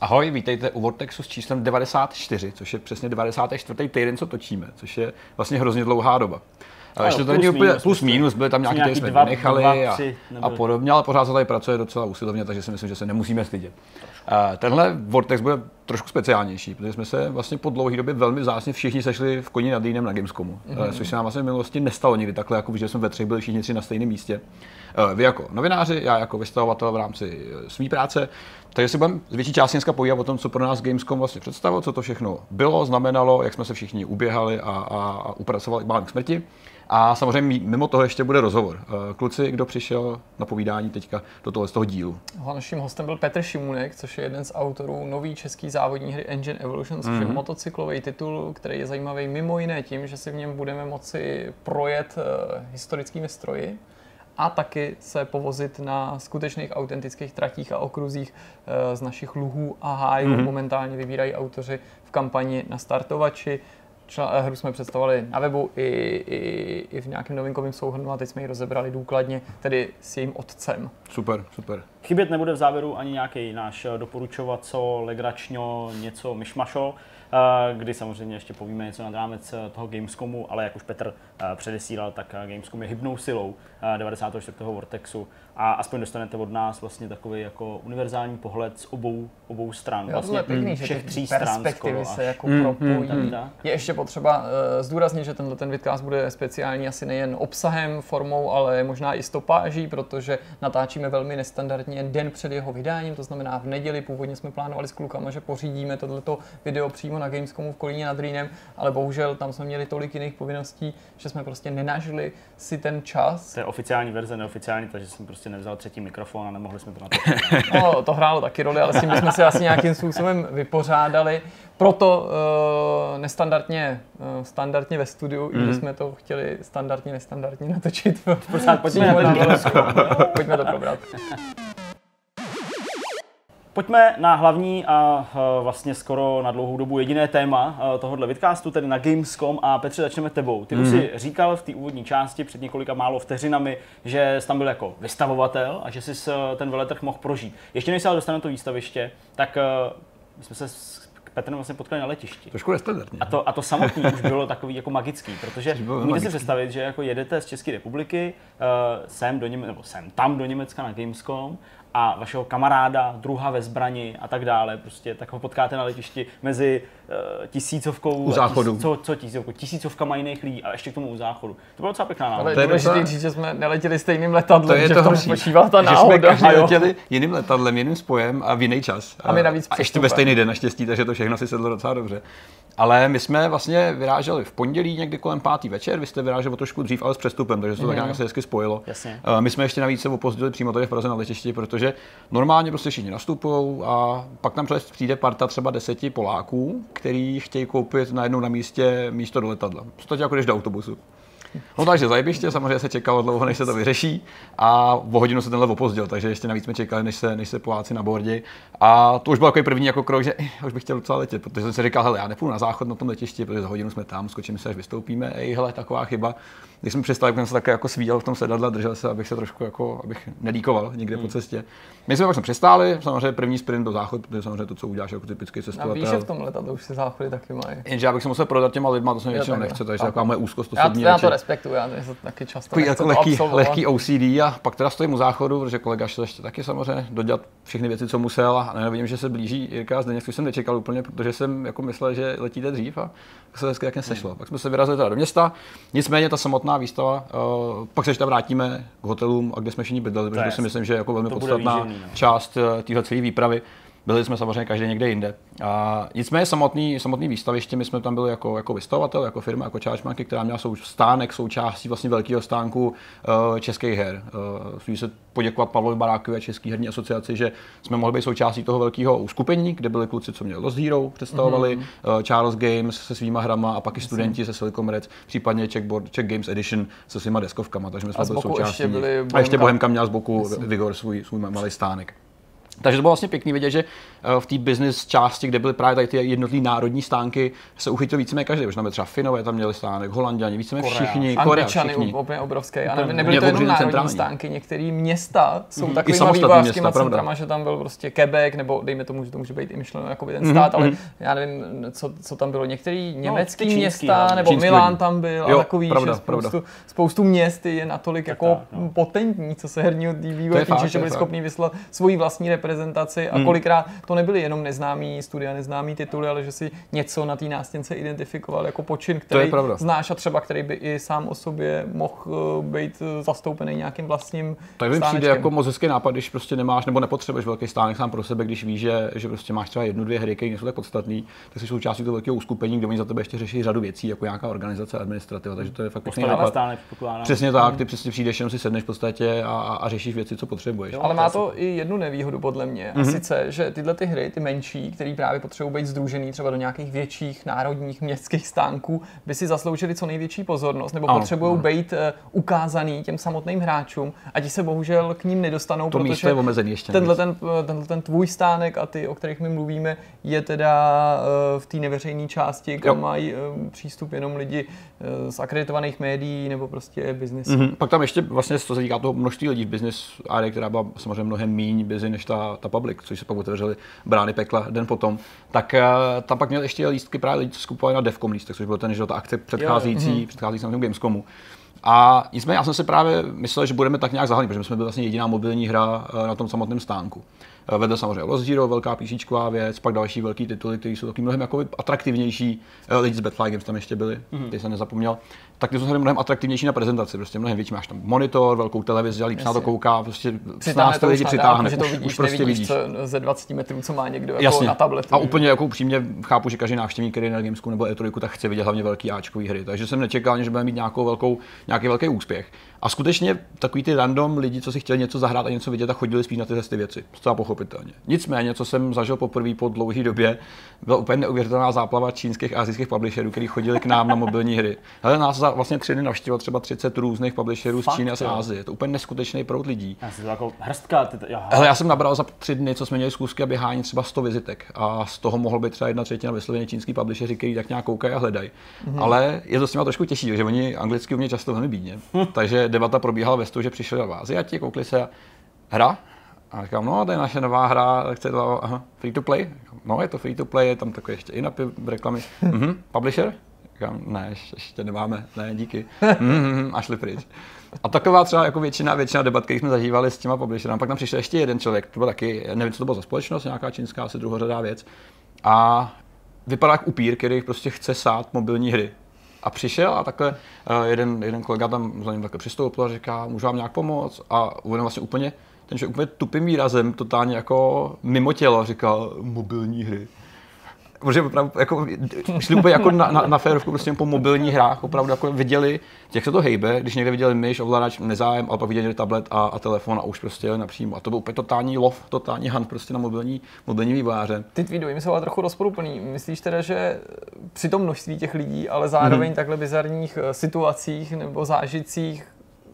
Ahoj, vítejte u Vortexu s číslem 94, což je přesně 94. týden, co točíme, což je vlastně hrozně dlouhá doba. Ale ještě to není úplně plus minus, byly tam nějaké, které jsme dva, nechali dva, a, a podobně, ale pořád se tady pracuje docela usilovně, takže si myslím, že se nemusíme stydět. Tenhle Vortex bude trošku speciálnější, protože jsme se vlastně po dlouhé době velmi vzácně všichni sešli v koni nad Dýnem na Gamescomu, mm-hmm. což se nám vlastně v minulosti nestalo nikdy takhle, jako že jsme ve třech byli všichni tři na stejném místě. Eh, vy jako novináři, já jako vystavovatel v rámci eh, své práce, takže si budeme z větší části dneska povídat o tom, co pro nás Gamescom vlastně představilo, co to všechno bylo, znamenalo, jak jsme se všichni uběhali a, a, a upracovali málem k smrti. A samozřejmě mimo toho ještě bude rozhovor. Kluci, kdo přišel na povídání teďka do toho, z toho dílu? Naším hostem byl Petr Šimunek, což je jeden z autorů nový český závodní hry Engine Evolution, což mm-hmm. je mhm. motocyklový titul, který je zajímavý mimo jiné tím, že si v něm budeme moci projet uh, historickými stroji a taky se povozit na skutečných autentických tratích a okruzích uh, z našich luhů a hájů. Mm-hmm. Momentálně vybírají autoři v kampani na startovači. Čl- eh, hru jsme představovali na webu i, i, i v nějakém novinkovém souhrnu a teď jsme ji rozebrali důkladně, tedy s jejím otcem. Super, super. Chybět nebude v závěru ani nějaký náš eh, doporučovat, co legračňo, něco myšmašo, eh, kdy samozřejmě ještě povíme něco nad rámec toho Gamescomu, ale jak už Petr předesílal, tak Gamescom je hybnou silou 94. Vortexu a aspoň dostanete od nás vlastně takový jako univerzální pohled z obou, obou stran. Jo, vlastně pěkný, všech tří stran skoro se jako mm, propojí. Mm, mm. Je ještě potřeba uh, zdůraznit, že tenhle ten vidcast bude speciální asi nejen obsahem, formou, ale možná i stopáží, protože natáčíme velmi nestandardně den před jeho vydáním, to znamená v neděli. Původně jsme plánovali s klukama, že pořídíme tohleto video přímo na Gamescomu v Kolíně nad Rýnem, ale bohužel tam jsme měli tolik jiných povinností, že jsme prostě nenažili si ten čas. To je oficiální verze, neoficiální, takže jsme prostě nevzal třetí mikrofon a nemohli jsme to na to. no, to hrálo taky roli, ale s tím jsme se asi nějakým způsobem vypořádali. Proto uh, nestandardně, uh, standardně ve studiu, mm. i když mhm. jsme to chtěli standardně, nestandardně natočit. Pořád pojďme, pojďme to probrat. Pojďme na hlavní a vlastně skoro na dlouhou dobu jediné téma tohohle vidcastu, tedy na Gamescom a Petře začneme tebou. Ty mm. už mhm. si říkal v té úvodní části před několika málo vteřinami, že jsi tam byl jako vystavovatel a že jsi ten veletrh mohl prožít. Ještě než se ale dostane to výstaviště, tak my jsme se s Petrem vlastně potkali na letišti. Trošku nestandardně. A to, a to samotný už bylo takový jako magický, protože můžete si představit, že jako jedete z České republiky uh, sem do Německa, nebo sem tam do Německa na Gamescom a vašeho kamaráda, druha ve zbrani a tak dále, prostě tak ho potkáte na letišti mezi uh, tisícovkou, u záchodu. Tis, co, co tisícovkou, tisícovkama jiných lidí a ještě k tomu u záchodu. To bylo docela pěkná náhoda. Ale to je důležité říct, že jsme neletěli stejným letadlem, to je že to spočívala ta náhoda. Že jsme letěli jiným letadlem, jiným spojem a v jiný čas. A, my navíc a ještě ve stejný den naštěstí, takže to všechno si sedlo docela dobře. Ale my jsme vlastně vyráželi v pondělí někdy kolem pátý večer, vy jste vyráželi o trošku dřív, ale s přestupem, takže se to mm-hmm. tak mhm. nějak se hezky spojilo. Jasně. Uh, my jsme ještě navíc se opozdili přímo tady v Praze na letišti, protože normálně prostě všichni nastupují a pak tam přijde parta třeba deseti Poláků, který chtějí koupit najednou na místě místo do letadla. V jako když do autobusu. No takže zajebiště, samozřejmě se čekalo dlouho, než se to vyřeší a o hodinu se tenhle opozdil, takže ještě navíc jsme čekali, než se, než se Poláci na bordě. A to už byl takový první jako krok, že eh, už bych chtěl docela letět, protože jsem si říkal, hele, já nepůjdu na záchod na tom letišti, protože za hodinu jsme tam, skočíme se, až vystoupíme, ej, hele, taková chyba. Když jsme přistali, jsem se také jako svíjel v tom sedadle, držel se, abych se trošku jako, abych nedíkoval někde hmm. po cestě. My jsme pak jsme přistáli, samozřejmě první sprint do záchodu, protože samozřejmě to, co uděláš jako typický cestovatel. A víš, že v tom letadle už se záchody taky mají. Jenže já bych se musel prodat těma lidma, to jsem většinou nechce, takže taková moje úzkost osobní. Já, já to respektuju, já to taky často Takový jako lehký, lehký OCD a pak teda stojím u záchodu, protože kolega šel ještě taky samozřejmě dodělat všechny věci, co musel a nevidím, že se blíží Jirka a Zdeněk, což jsem nečekal úplně, protože jsem jako myslel, že letíte dřív a se hezky jak nesešlo. Hmm. Pak jsme se vyrazili teda do města, nicméně ta samotná výstava, uh, pak se ještě vrátíme k hotelům, a kde jsme všichni bydleli, protože to si myslím, že je jako velmi podstatná výživný, no. část uh, téhle celé výpravy. Byli jsme samozřejmě každý někde jinde. A nicméně samotný, samotný výstaviště, my jsme tam byli jako, jako vystavovatel, jako firma, jako Chargemarky, která měla sou, stánek součástí vlastně velkého stánku uh, českých her. Uh, chci se poděkovat Pavlovi Barákovi a České herní asociaci, že jsme mohli být součástí toho velkého uskupení, kde byli kluci, co měli Lost Hero, představovali mm-hmm. uh, Charles Games se svýma hrama a pak i studenti se Silicon Reds, případně Checkboard, Czech Games Edition se svýma deskovkama, takže my jsme byli součástí. Ještě byli a ještě Bohemka měla z boku Vigor svůj, svůj malý stánek. Takže to bylo vlastně pěkný vidět, že eh, v té business části, kde byly právě tady ty jednotlivé národní stánky, se uchytil víceméně každý. Už tam třeba Finové tam měli stánek, Holanděni, víceméně všichni, Korea, všichni. úplně obrovské. A nebyly, nebyly to jenom národní centrální. stánky, některé města jsou mm-hmm. takovými vývojářskými centrama, že tam byl prostě Quebec, nebo dejme tomu, že to může být i myšleno jako ten mm-hmm. stát, ale mhm. já nevím, co, co tam bylo. Některé no, německé no, města, nebo Milán tam byl jo, a takový, pravda, že spoustu, spoustu měst je natolik jako no. potentní, co se herního vývoje týče, že byli schopni vyslat svoji vlastní reprezentaci a hmm. kolikrát to nebyly jenom neznámý studia, neznámý tituly, ale že si něco na té nástěnce identifikoval jako počin, který znáš a třeba který by i sám o sobě mohl eh, být eh, zastoupený nějakým vlastním To mi přijde jako moc hezký nápad, když prostě nemáš nebo nepotřebuješ velký stánek sám pro sebe, když víš, že, že prostě máš třeba jednu, dvě hry, které nejsou tak podstatné, tak jsi součástí toho velkého uskupení, kde oni za tebe ještě řeší řadu věcí, jako nějaká organizace, administrativa, takže to je fakt pěkný nápad. Stánek, Přesně tak, ty přesně přijdeš, jenom si sedneš v podstatě a, a řešíš věci, co potřebuješ. Jo, ale má to i jednu nevýhodu podle mě. Mm-hmm. A sice, že tyhle ty hry, ty menší, které právě potřebují být združený třeba do nějakých větších národních městských stánků, by si zasloužili co největší pozornost, nebo potřebují být uh, ukázaný těm samotným hráčům a ti se bohužel k ním nedostanou, to protože je omezený ještě tenhle ten, eh, tenhle ten tvůj stánek a ty, o kterých my mluvíme, je teda uh, v té neveřejné části, kam jo. mají uh, přístup jenom lidi z akreditovaných médií nebo prostě biznesu. Mm-hmm. Pak tam ještě vlastně, co se týká toho množství lidí v area, která byla samozřejmě mnohem méně busy než ta, ta public, což se pak otevřeli brány pekla den potom, tak uh, tam pak měl ještě lístky právě lidi, co skupovali na Devcom lístek, což byl ten, že ta akce předcházející, mm-hmm. předcházející na Gamescomu. A nicméně já jsem si právě myslel, že budeme tak nějak zahalení, protože jsme byli vlastně jediná mobilní hra eh, na tom samotném stánku. Eh, vedle samozřejmě Lost Zero, velká PC věc, pak další velký tituly, které jsou taky mnohem jako atraktivnější. Lidi z Batfly Games tam ještě byli, mm-hmm. ty jsem nezapomněl tak ty jsou mnohem atraktivnější na prezentaci, prostě mnohem větší. Máš tam monitor, velkou televizi, líp na to kouká, prostě nás to lidi přitáhne. Že to vidíš, už prostě vidíš. Co, ze 20 metrů, co má někdo jako Jasně. na tabletu. A úplně jako upřímně chápu, že každý návštěvník, který na Gamesku nebo E3, tak chce vidět hlavně velký Ačkový hry. Takže jsem nečekal, že bude mít nějakou velkou, nějaký velký úspěch. A skutečně takový ty random lidi, co si chtěli něco zahrát a něco vidět a chodili spíš na tyhle ty věci. Zcela pochopitelně. Nicméně, co jsem zažil poprvé po dlouhé době, byla úplně neuvěřitelná záplava čínských a azijských publisherů, kteří chodili k nám na mobilní hry. Ale nás za vlastně tři dny navštívilo třeba 30 různých publisherů Fakt, z Číny a z Ázie. Je to úplně neskutečný proud lidí. Já jsem to jako hrstka. Ty, Hele, já jsem nabral za tři dny, co jsme měli zkusky a běhání třeba 100 vizitek. A z toho mohl být třeba jedna třetina vysloveně čínský publisheři, kteří tak nějak koukají a hledají. Mm-hmm. Ale je to s nimi trošku těžší, že oni anglicky umějí často velmi bídně. Hm. Takže debata probíhala ve stu, že přišli v Áziati, koukli se hra, a říkám, no, to je naše nová hra, chce to, aha, free to play? No, je to free to play, je tam takové ještě i napy, reklamy. Mm-hmm. Publisher? Říkám, ne, ještě, nemáme, ne, díky. Mm-hmm, a šli pryč. A taková třeba jako většina, většina debat, které jsme zažívali s těma publisherami. Pak tam přišel ještě jeden člověk, to byl taky, nevím, co to bylo za společnost, nějaká čínská, asi druhořadá věc. A vypadá jako upír, který prostě chce sát mobilní hry. A přišel a takhle uh, jeden, jeden kolega tam za ním takhle přistoupil a říká, můžu vám nějak pomoct? A on vlastně úplně, ten člověk úplně tupým výrazem, totálně jako mimo tělo, říkal mobilní hry protože opravdu jako, šli úplně jako na, na, na férovku prostě po mobilních hrách, opravdu jako viděli, jak se to hejbe, když někde viděli myš, ovladač, nezájem, ale pak viděli tablet a, a telefon a už prostě jeli napřímo. A to byl úplně totální lov, totální hunt prostě na mobilní, mobilní vývojáře. Ty tvý dojmy jsou ale trochu rozporuplný. Myslíš teda, že při tom množství těch lidí, ale zároveň mm-hmm. takhle bizarních eh, situacích nebo zážitcích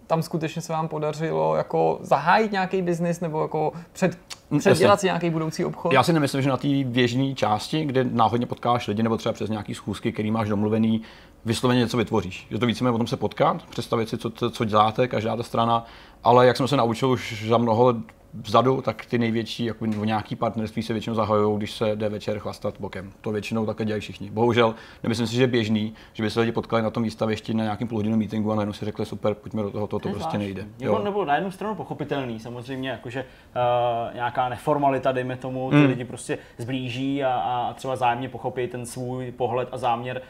tam skutečně se vám podařilo jako zahájit nějaký biznis nebo jako před, mm, předdělat si nějaký budoucí obchod? Já si nemyslím, že na té běžné části, kde náhodně potkáš lidi nebo třeba přes nějaký schůzky, který máš domluvený, vysloveně něco vytvoříš. Je to víceméně o tom se potkat, představit si, co, co děláte, každá ta strana, ale jak jsem se naučil už za mnoho let vzadu, tak ty největší jako nějaký partnerství se většinou zahajují, když se jde večer chlastat bokem. To většinou také dělají všichni. Bohužel, nemyslím si, že je běžný, že by se lidi potkali na tom výstavišti na nějakém půlhodinovém meetingu a najednou si řekli, super, pojďme do toho, to, to prostě nejde. Nebo, nebo na jednu stranu pochopitelný, samozřejmě, jakože uh, nějaká neformalita, dejme tomu, ty mm. lidi prostě zblíží a, a třeba zájemně pochopí ten svůj pohled a záměr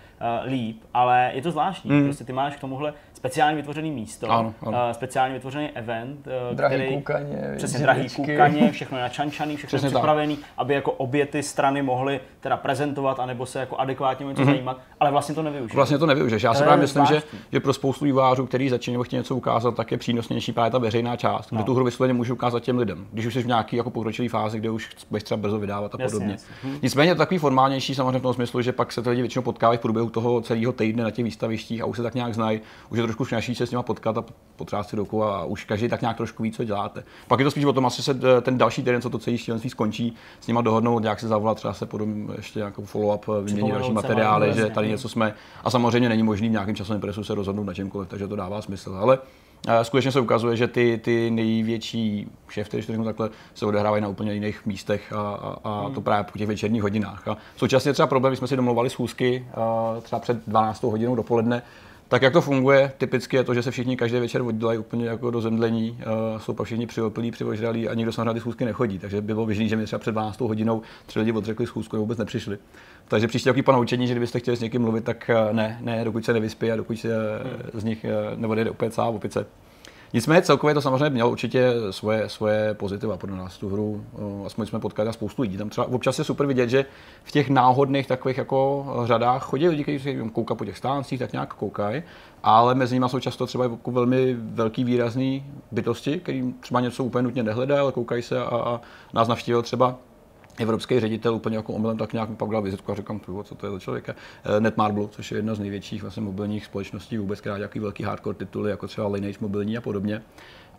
líp, ale je to zvláštní. Mm. Prostě ty máš k tomuhle speciálně vytvořený místo, ano, ano. Uh, speciálně vytvořený event, uh, drahý který, koukaně, přesně drahý koukaně, všechno je načančaný, všechno je připravený, tak. aby jako obě ty strany mohly teda prezentovat, anebo se jako adekvátně něco mm-hmm. zajímat, ale vlastně to nevyužiješ. Vlastně to nevyužiješ. Já si právě myslím, že, že pro spoustu vývářů, který začínají chtějí něco ukázat, tak je přínosnější právě ta veřejná část, kde no. tu hru vysloveně můžu ukázat těm lidem. Když už jsi v nějaké jako pokročilé fázi, kde už budeš třeba brzo vydávat a podobně. Jasně, jasně. Hm. Nicméně to takový formálnější samozřejmě v tom smyslu, že pak se to lidi většinou potkávají v průběhu toho celého týdne na těch výstavištích a už se tak nějak znají, už je trošku snaží se s nimi potkat a potřást si ruku a už každý tak nějak trošku ví, co děláte. Pak je to spíš o tom, asi se ten další týden, co to celý šílenství skončí, s nima dohodnout, nějak se zavolat, třeba se potom ještě nějakou follow-up, vyměnit další materiály, že tady něco jsme. A samozřejmě není možný v nějakém časovém presu se rozhodnout na čemkoliv, takže to dává smysl. Ale skutečně se ukazuje, že ty, ty největší šefty, když to řeknu takhle, se odehrávají na úplně jiných místech a, a, a hmm. to právě po těch večerních hodinách. A současně třeba problém, když jsme si domluvali schůzky třeba před 12 hodinou dopoledne, tak jak to funguje, typicky je to, že se všichni každý večer oddělají úplně jako do zemdlení, uh, jsou pak všichni přiopilí, přivožralí a nikdo se na ty schůzky nechodí. Takže bylo běžný, že mi třeba před 12 hodinou tři lidi odřekli schůzku a vůbec nepřišli. Takže příště takový ponaučení, že kdybyste chtěli s někým mluvit, tak eh, ne, ne, dokud se nevyspí a dokud se hmm. z nich neodjede opět sám opice. Nicméně celkově to samozřejmě mělo určitě svoje, svoje pozitiva pro nás tu hru. Aspoň jsme potkali spoustu lidí. Tam třeba občas je super vidět, že v těch náhodných takových jako řadách chodí lidi, kteří koukají po těch stáncích, tak nějak koukají, ale mezi nimi jsou často třeba jako velmi velký výrazný bytosti, který třeba něco úplně nutně nehledají, ale koukají se a, a nás navštívil třeba evropský ředitel úplně jako omylem tak nějak pak dal vizitku a říkám, co to je za člověka. Eh, Netmarble, což je jedna z největších vlastně mobilních společností vůbec, která nějaký velký hardcore tituly, jako třeba Lineage mobilní a podobně.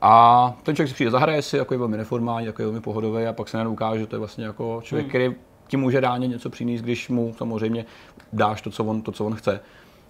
A ten člověk si přijde, zahraje si, jako je velmi neformální, jako je velmi pohodový a pak se najednou ukáže, že to je vlastně jako člověk, hmm. který ti může reálně něco přinést, když mu samozřejmě dáš to, co on, to, co on chce.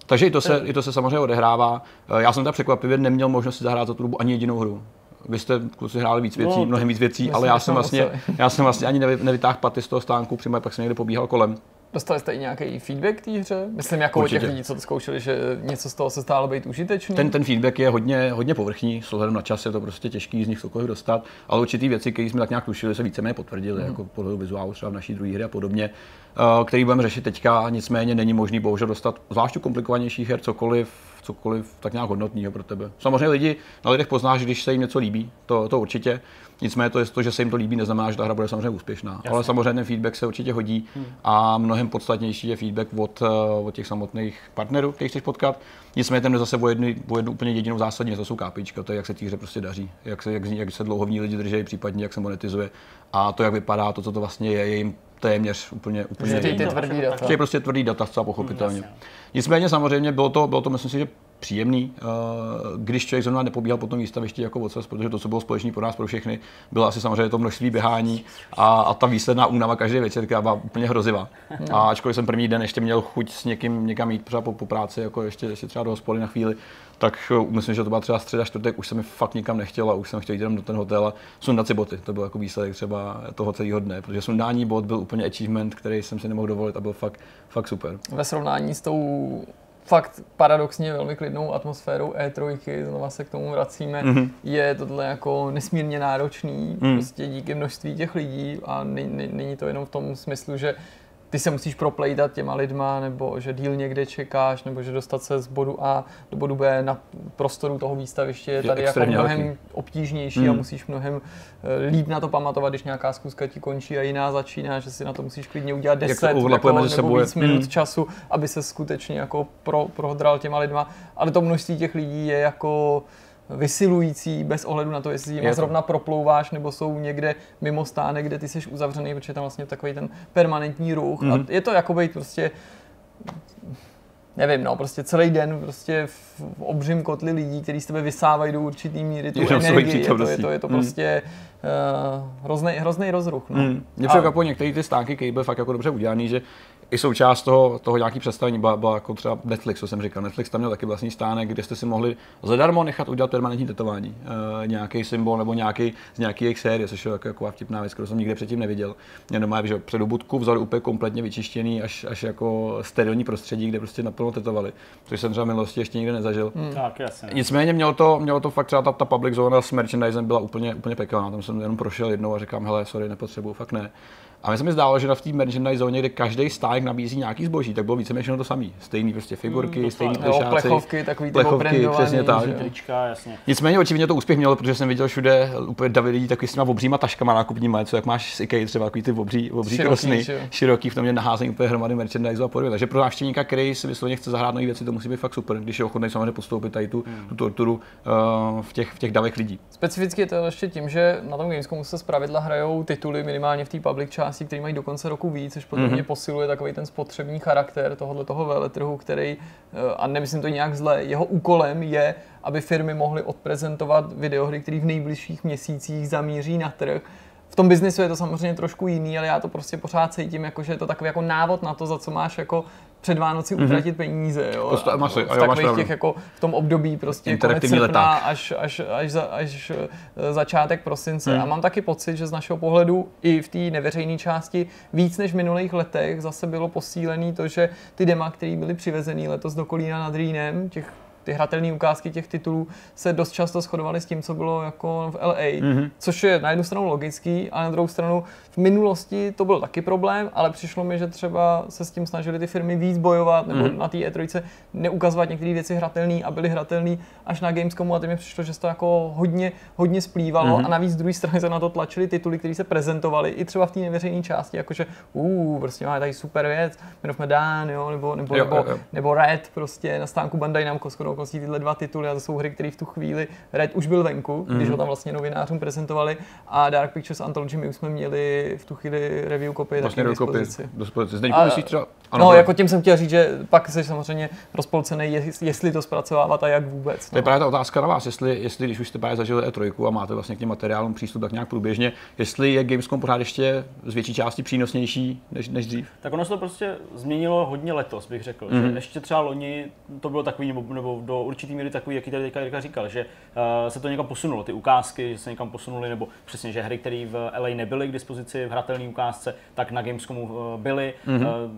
Takže i to, se, i to se samozřejmě odehrává. Eh, já jsem tak překvapivě neměl možnost si zahrát za tu dobu ani jedinou hru vy jste kluci hráli víc věcí, no, mnohem víc věcí, ale já jsem vlastně, já jsem vlastně ani nevy, nevytáhl paty z toho stánku, přímo pak jsem někde pobíhal kolem. Dostali jste i nějaký feedback k té hře? Myslím, jako od těch lidí, co to zkoušeli, že něco z toho se stálo být užitečný? Ten, ten feedback je hodně, hodně povrchní, s ohledem na čas je to prostě těžký z nich cokoliv dostat, ale určitý věci, které jsme tak nějak tušili, se víceméně potvrdily, mm. jako podle vizuálu třeba v naší druhé hry a podobně, eh, který budeme řešit teďka, nicméně není možný bohužel dostat zvlášť komplikovanějších her cokoliv cokoliv tak nějak hodnotného pro tebe. Samozřejmě lidi na lidech poznáš, když se jim něco líbí, to, to určitě. Nicméně to, je to, že se jim to líbí, neznamená, že ta hra bude samozřejmě úspěšná. Jasně. Ale samozřejmě ten feedback se určitě hodí hmm. a mnohem podstatnější je feedback od, eh, od těch samotných partnerů, kterých chceš potkat. Nicméně ten zase o jednu, o jednu úplně jedinou zásadní, to jsou kápička, to je, jak se té hře prostě daří, jak se, jak, jak se dlouho v ní lidi drží, případně jak se monetizuje a to, jak vypadá, to, co to vlastně je, je jim téměř úplně, úplně Chtějí ty tvrdý data. Chtějí prostě tvrdý data, zcela pochopitelně. Hmm, Nicméně samozřejmě bylo to, bylo to, myslím si, že příjemný, eh, když člověk zrovna nepobíhal po tom výstavišti jako ocas, protože to, co bylo společné pro nás, pro všechny, bylo asi samozřejmě to množství běhání a, a ta výsledná únava každý večer, která byla úplně hrozivá. Hmm. A ačkoliv jsem první den ještě měl chuť s někým někam jít třeba po, po práci, jako ještě, ještě třeba do hospody na chvíli, tak eh, myslím, že to byla třeba středa, čtvrtek, už se mi fakt nikam nechtěla, už jsem chtěl jít jenom do ten hotel a sundat si boty. To byl jako výsledek třeba toho celého dne, protože sundání bot byl úplně achievement, který jsem si nemohl dovolit a byl fakt, fakt super. Ve srovnání s tou fakt paradoxně velmi klidnou atmosférou E3, znova se k tomu vracíme, mm-hmm. je tohle jako nesmírně náročný, mm. prostě díky množství těch lidí a není to jenom v tom smyslu, že ty se musíš proplejdat těma lidma, nebo že díl někde čekáš, nebo že dostat se z bodu A do bodu B na prostoru toho výstaviště je tady jako mnohem velký. obtížnější hmm. a musíš mnohem eh, líp na to pamatovat, když nějaká zkuska ti končí a jiná začíná, že si na to musíš klidně udělat 10 jako, nebo víc minut hmm. času, aby se skutečně jako pro, prohdral těma lidma. Ale to množství těch lidí je jako vysilující bez ohledu na to, jestli jim zrovna proplouváš nebo jsou někde mimo stánek, kde ty jsi uzavřený, protože tam vlastně takový ten permanentní ruch. Mm-hmm. A mhm. je to jako být prostě nevím, no, prostě celý den prostě v obřím kotli lidí, kteří z tebe vysávají do určitý míry tu Jenom energii. Je to, je to, je to mm. prostě uh, hrozný, hrozný rozruch. No. Mm. Mě některé ty stánky, které byly fakt jako dobře udělaný, že i součást toho, toho nějaký představení byla, byla, jako třeba Netflix, co jsem říkal. Netflix tam měl taky vlastní stánek, kde jste si mohli zadarmo nechat udělat permanentní tetování. E, nějaký symbol nebo nějaký z nějaké jejich série, což je jako, jako vtipná věc, kterou jsem nikdy předtím neviděl. Jenom má, že před budku vzali úplně kompletně vyčištěný až, až jako sterilní prostředí, kde prostě naplno tetovali. Což jsem třeba v minulosti ještě nikdy nezažil. Hmm. Tak, jasně. Nicméně mělo to, mělo to fakt třeba ta, ta public zóna s merchandisem byla úplně, úplně pekelná. Tam jsem jenom prošel jednou a říkám, hele, sorry, nepotřebuju, fakt ne. A mi se mi zdálo, že na v té merchandise zóně, kde každý stánek nabízí nějaký zboží, tak bylo víceméně to samé. Stejný prostě figurky, mm, stejný plešáci, plechovky, takový plechovky, přesně tak. Trička, jasně. Nicméně očividně to úspěch mělo, protože jsem viděl všude úplně davy lidí takový s těma obříma taškama nákupníma, co jak máš z IKEA třeba takový ty obří, obří široký, krosny, široký, v tom je naházený úplně hromady merchandise a podobně. Takže pro návštěvníka, který si vysloveně chce zahrát nové věci, to musí být fakt super, když je ochotný samozřejmě postoupit tady tu, hmm. tu torturu uh, v, těch, v těch davech lidí. Specificky je to ještě tím, že na tom Gamescomu se zpravidla hrajou tituly minimálně v té public částí, které mají do konce roku víc, což potom mm-hmm. posiluje takový ten spotřební charakter tohohle toho veletrhu, který, eh, a nemyslím to nějak zle, jeho úkolem je, aby firmy mohly odprezentovat videohry, které v nejbližších měsících zamíří na trh, v tom biznisu je to samozřejmě trošku jiný, ale já to prostě pořád cítím, jako, že je to takový jako návod na to, za co máš jako před Vánoci mm-hmm. utratit peníze. Jo? To, a, máš, v takových těch jako v tom období prostě konec srpna až, až, až, za, až eh, začátek prosince. Mm. A mám taky pocit, že z našeho pohledu i v té neveřejné části víc než v minulých letech zase bylo posílené to, že ty dema, které byly přivezený letos do Kolína nad Rýnem, těch ty hratelné ukázky těch titulů se dost často shodovaly s tím, co bylo jako v LA, mm-hmm. což je na jednu stranu logický, a na druhou stranu v minulosti to byl taky problém, ale přišlo mi, že třeba se s tím snažili ty firmy víc bojovat, nebo mm-hmm. na té E3 neukazovat některé věci hratelné a byly hratelné až na Gamescomu a teď mi přišlo, že to jako hodně, hodně splývalo mm-hmm. a navíc z druhé strany se na to tlačili tituly, které se prezentovaly i třeba v té neveřejné části, jakože uh, prostě máme tady super věc, jmenujeme Dan, jo, nebo, nebo, jo, nebo, jo, jo. nebo Red, prostě na stánku Bandai Namco skoro okolností tyhle dva tituly a to jsou hry, které v tu chvíli Red už byl venku, mm-hmm. když ho tam vlastně novinářům prezentovali a Dark Pictures Anthology my už jsme měli v tu chvíli review kopie vlastně taky k dispozici. dispozici. Zdeňku, myslíš třeba? Ano, no, jako tím jsem chtěl říct, že pak jsi samozřejmě rozpolcený, jestli to zpracovávat a jak vůbec. No. To je no. právě ta otázka na vás, jestli, jestli když už jste právě zažili E3 a máte vlastně k těm materiálům přístup tak nějak průběžně, jestli je Gamescom pořád ještě z větší části přínosnější než, než dřív? Tak ono se to prostě změnilo hodně letos, bych řekl. Mm-hmm. Že mhm. ještě třeba loni to bylo takový, nebo, nebo do určitý míry takový, jaký tady teďka Jirka říkal, že uh, se to někam posunulo, ty ukázky, že se někam posunuli, nebo přesně, že hry, které v LA nebyly k dispozici v hratelné ukázce, tak na Gamescomu uh, byly. Mm-hmm. Uh,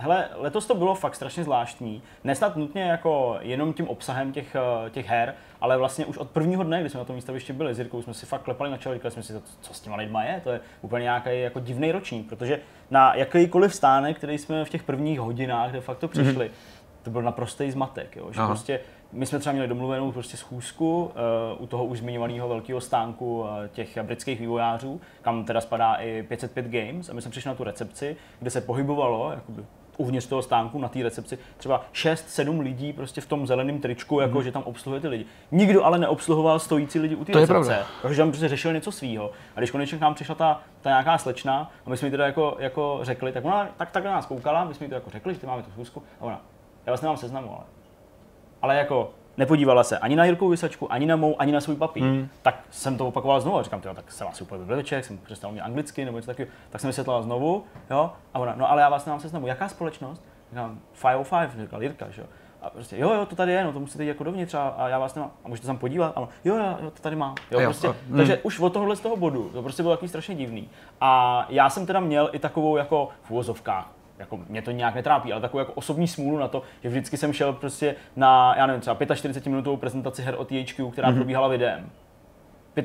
hele, letos to bylo fakt strašně zvláštní. Nesnad nutně jako jenom tím obsahem těch, těch her, ale vlastně už od prvního dne, kdy jsme na tom výstavišti byli, s Jirkou jsme si fakt klepali na čelo, říkali jsme si, co s těma lidma je, to je úplně nějaký jako divný ročník, protože na jakýkoliv stánek, který jsme v těch prvních hodinách de facto přišli, mm-hmm. to byl naprostý zmatek, jo? že Aha. prostě my jsme třeba měli domluvenou prostě schůzku uh, u toho už zmiňovaného velkého stánku uh, těch britských vývojářů, kam teda spadá i 505 Games a my jsme přišli na tu recepci, kde se pohybovalo jakoby, uvnitř toho stánku na té recepci třeba 6-7 lidí prostě v tom zeleném tričku, jako mm. že tam obsluhuje ty lidi. Nikdo ale neobsluhoval stojící lidi u té recepce, protože tam prostě řešil něco svýho. A když konečně k nám přišla ta, ta nějaká slečna a my jsme jí teda jako, jako řekli, tak ona tak, tak na nás koukala, my jsme jí to jako řekli, že máme tu schůzku a ona, já vás nemám seznamu, ale ale jako nepodívala se ani na Jirkou Vysačku, ani na mou, ani na svůj papír. Hmm. Tak jsem to opakoval znovu a říkám, tak jsem asi úplně biblioteček, jsem přestal mě anglicky nebo něco takového, tak jsem vysvětlila znovu, jo, a ona, no ale já vás nemám seznamu, jaká společnost? Říkám, 505, říkal Jirka, že jo. A prostě, jo, jo, to tady je, no to musíte jít jako dovnitř a, a já vás nemám. A můžete se tam podívat? A on, jo, jo, jo, to tady má. Jo, jo, prostě, a, mm. Takže už od tohohle z toho bodu, to prostě bylo takový strašně divný. A já jsem teda měl i takovou jako v úvozovkách jako mě to nějak netrápí, ale takovou jako osobní smůlu na to, že vždycky jsem šel prostě na, já nevím, třeba 45 minutovou prezentaci her od THQ, která mm-hmm. probíhala videem.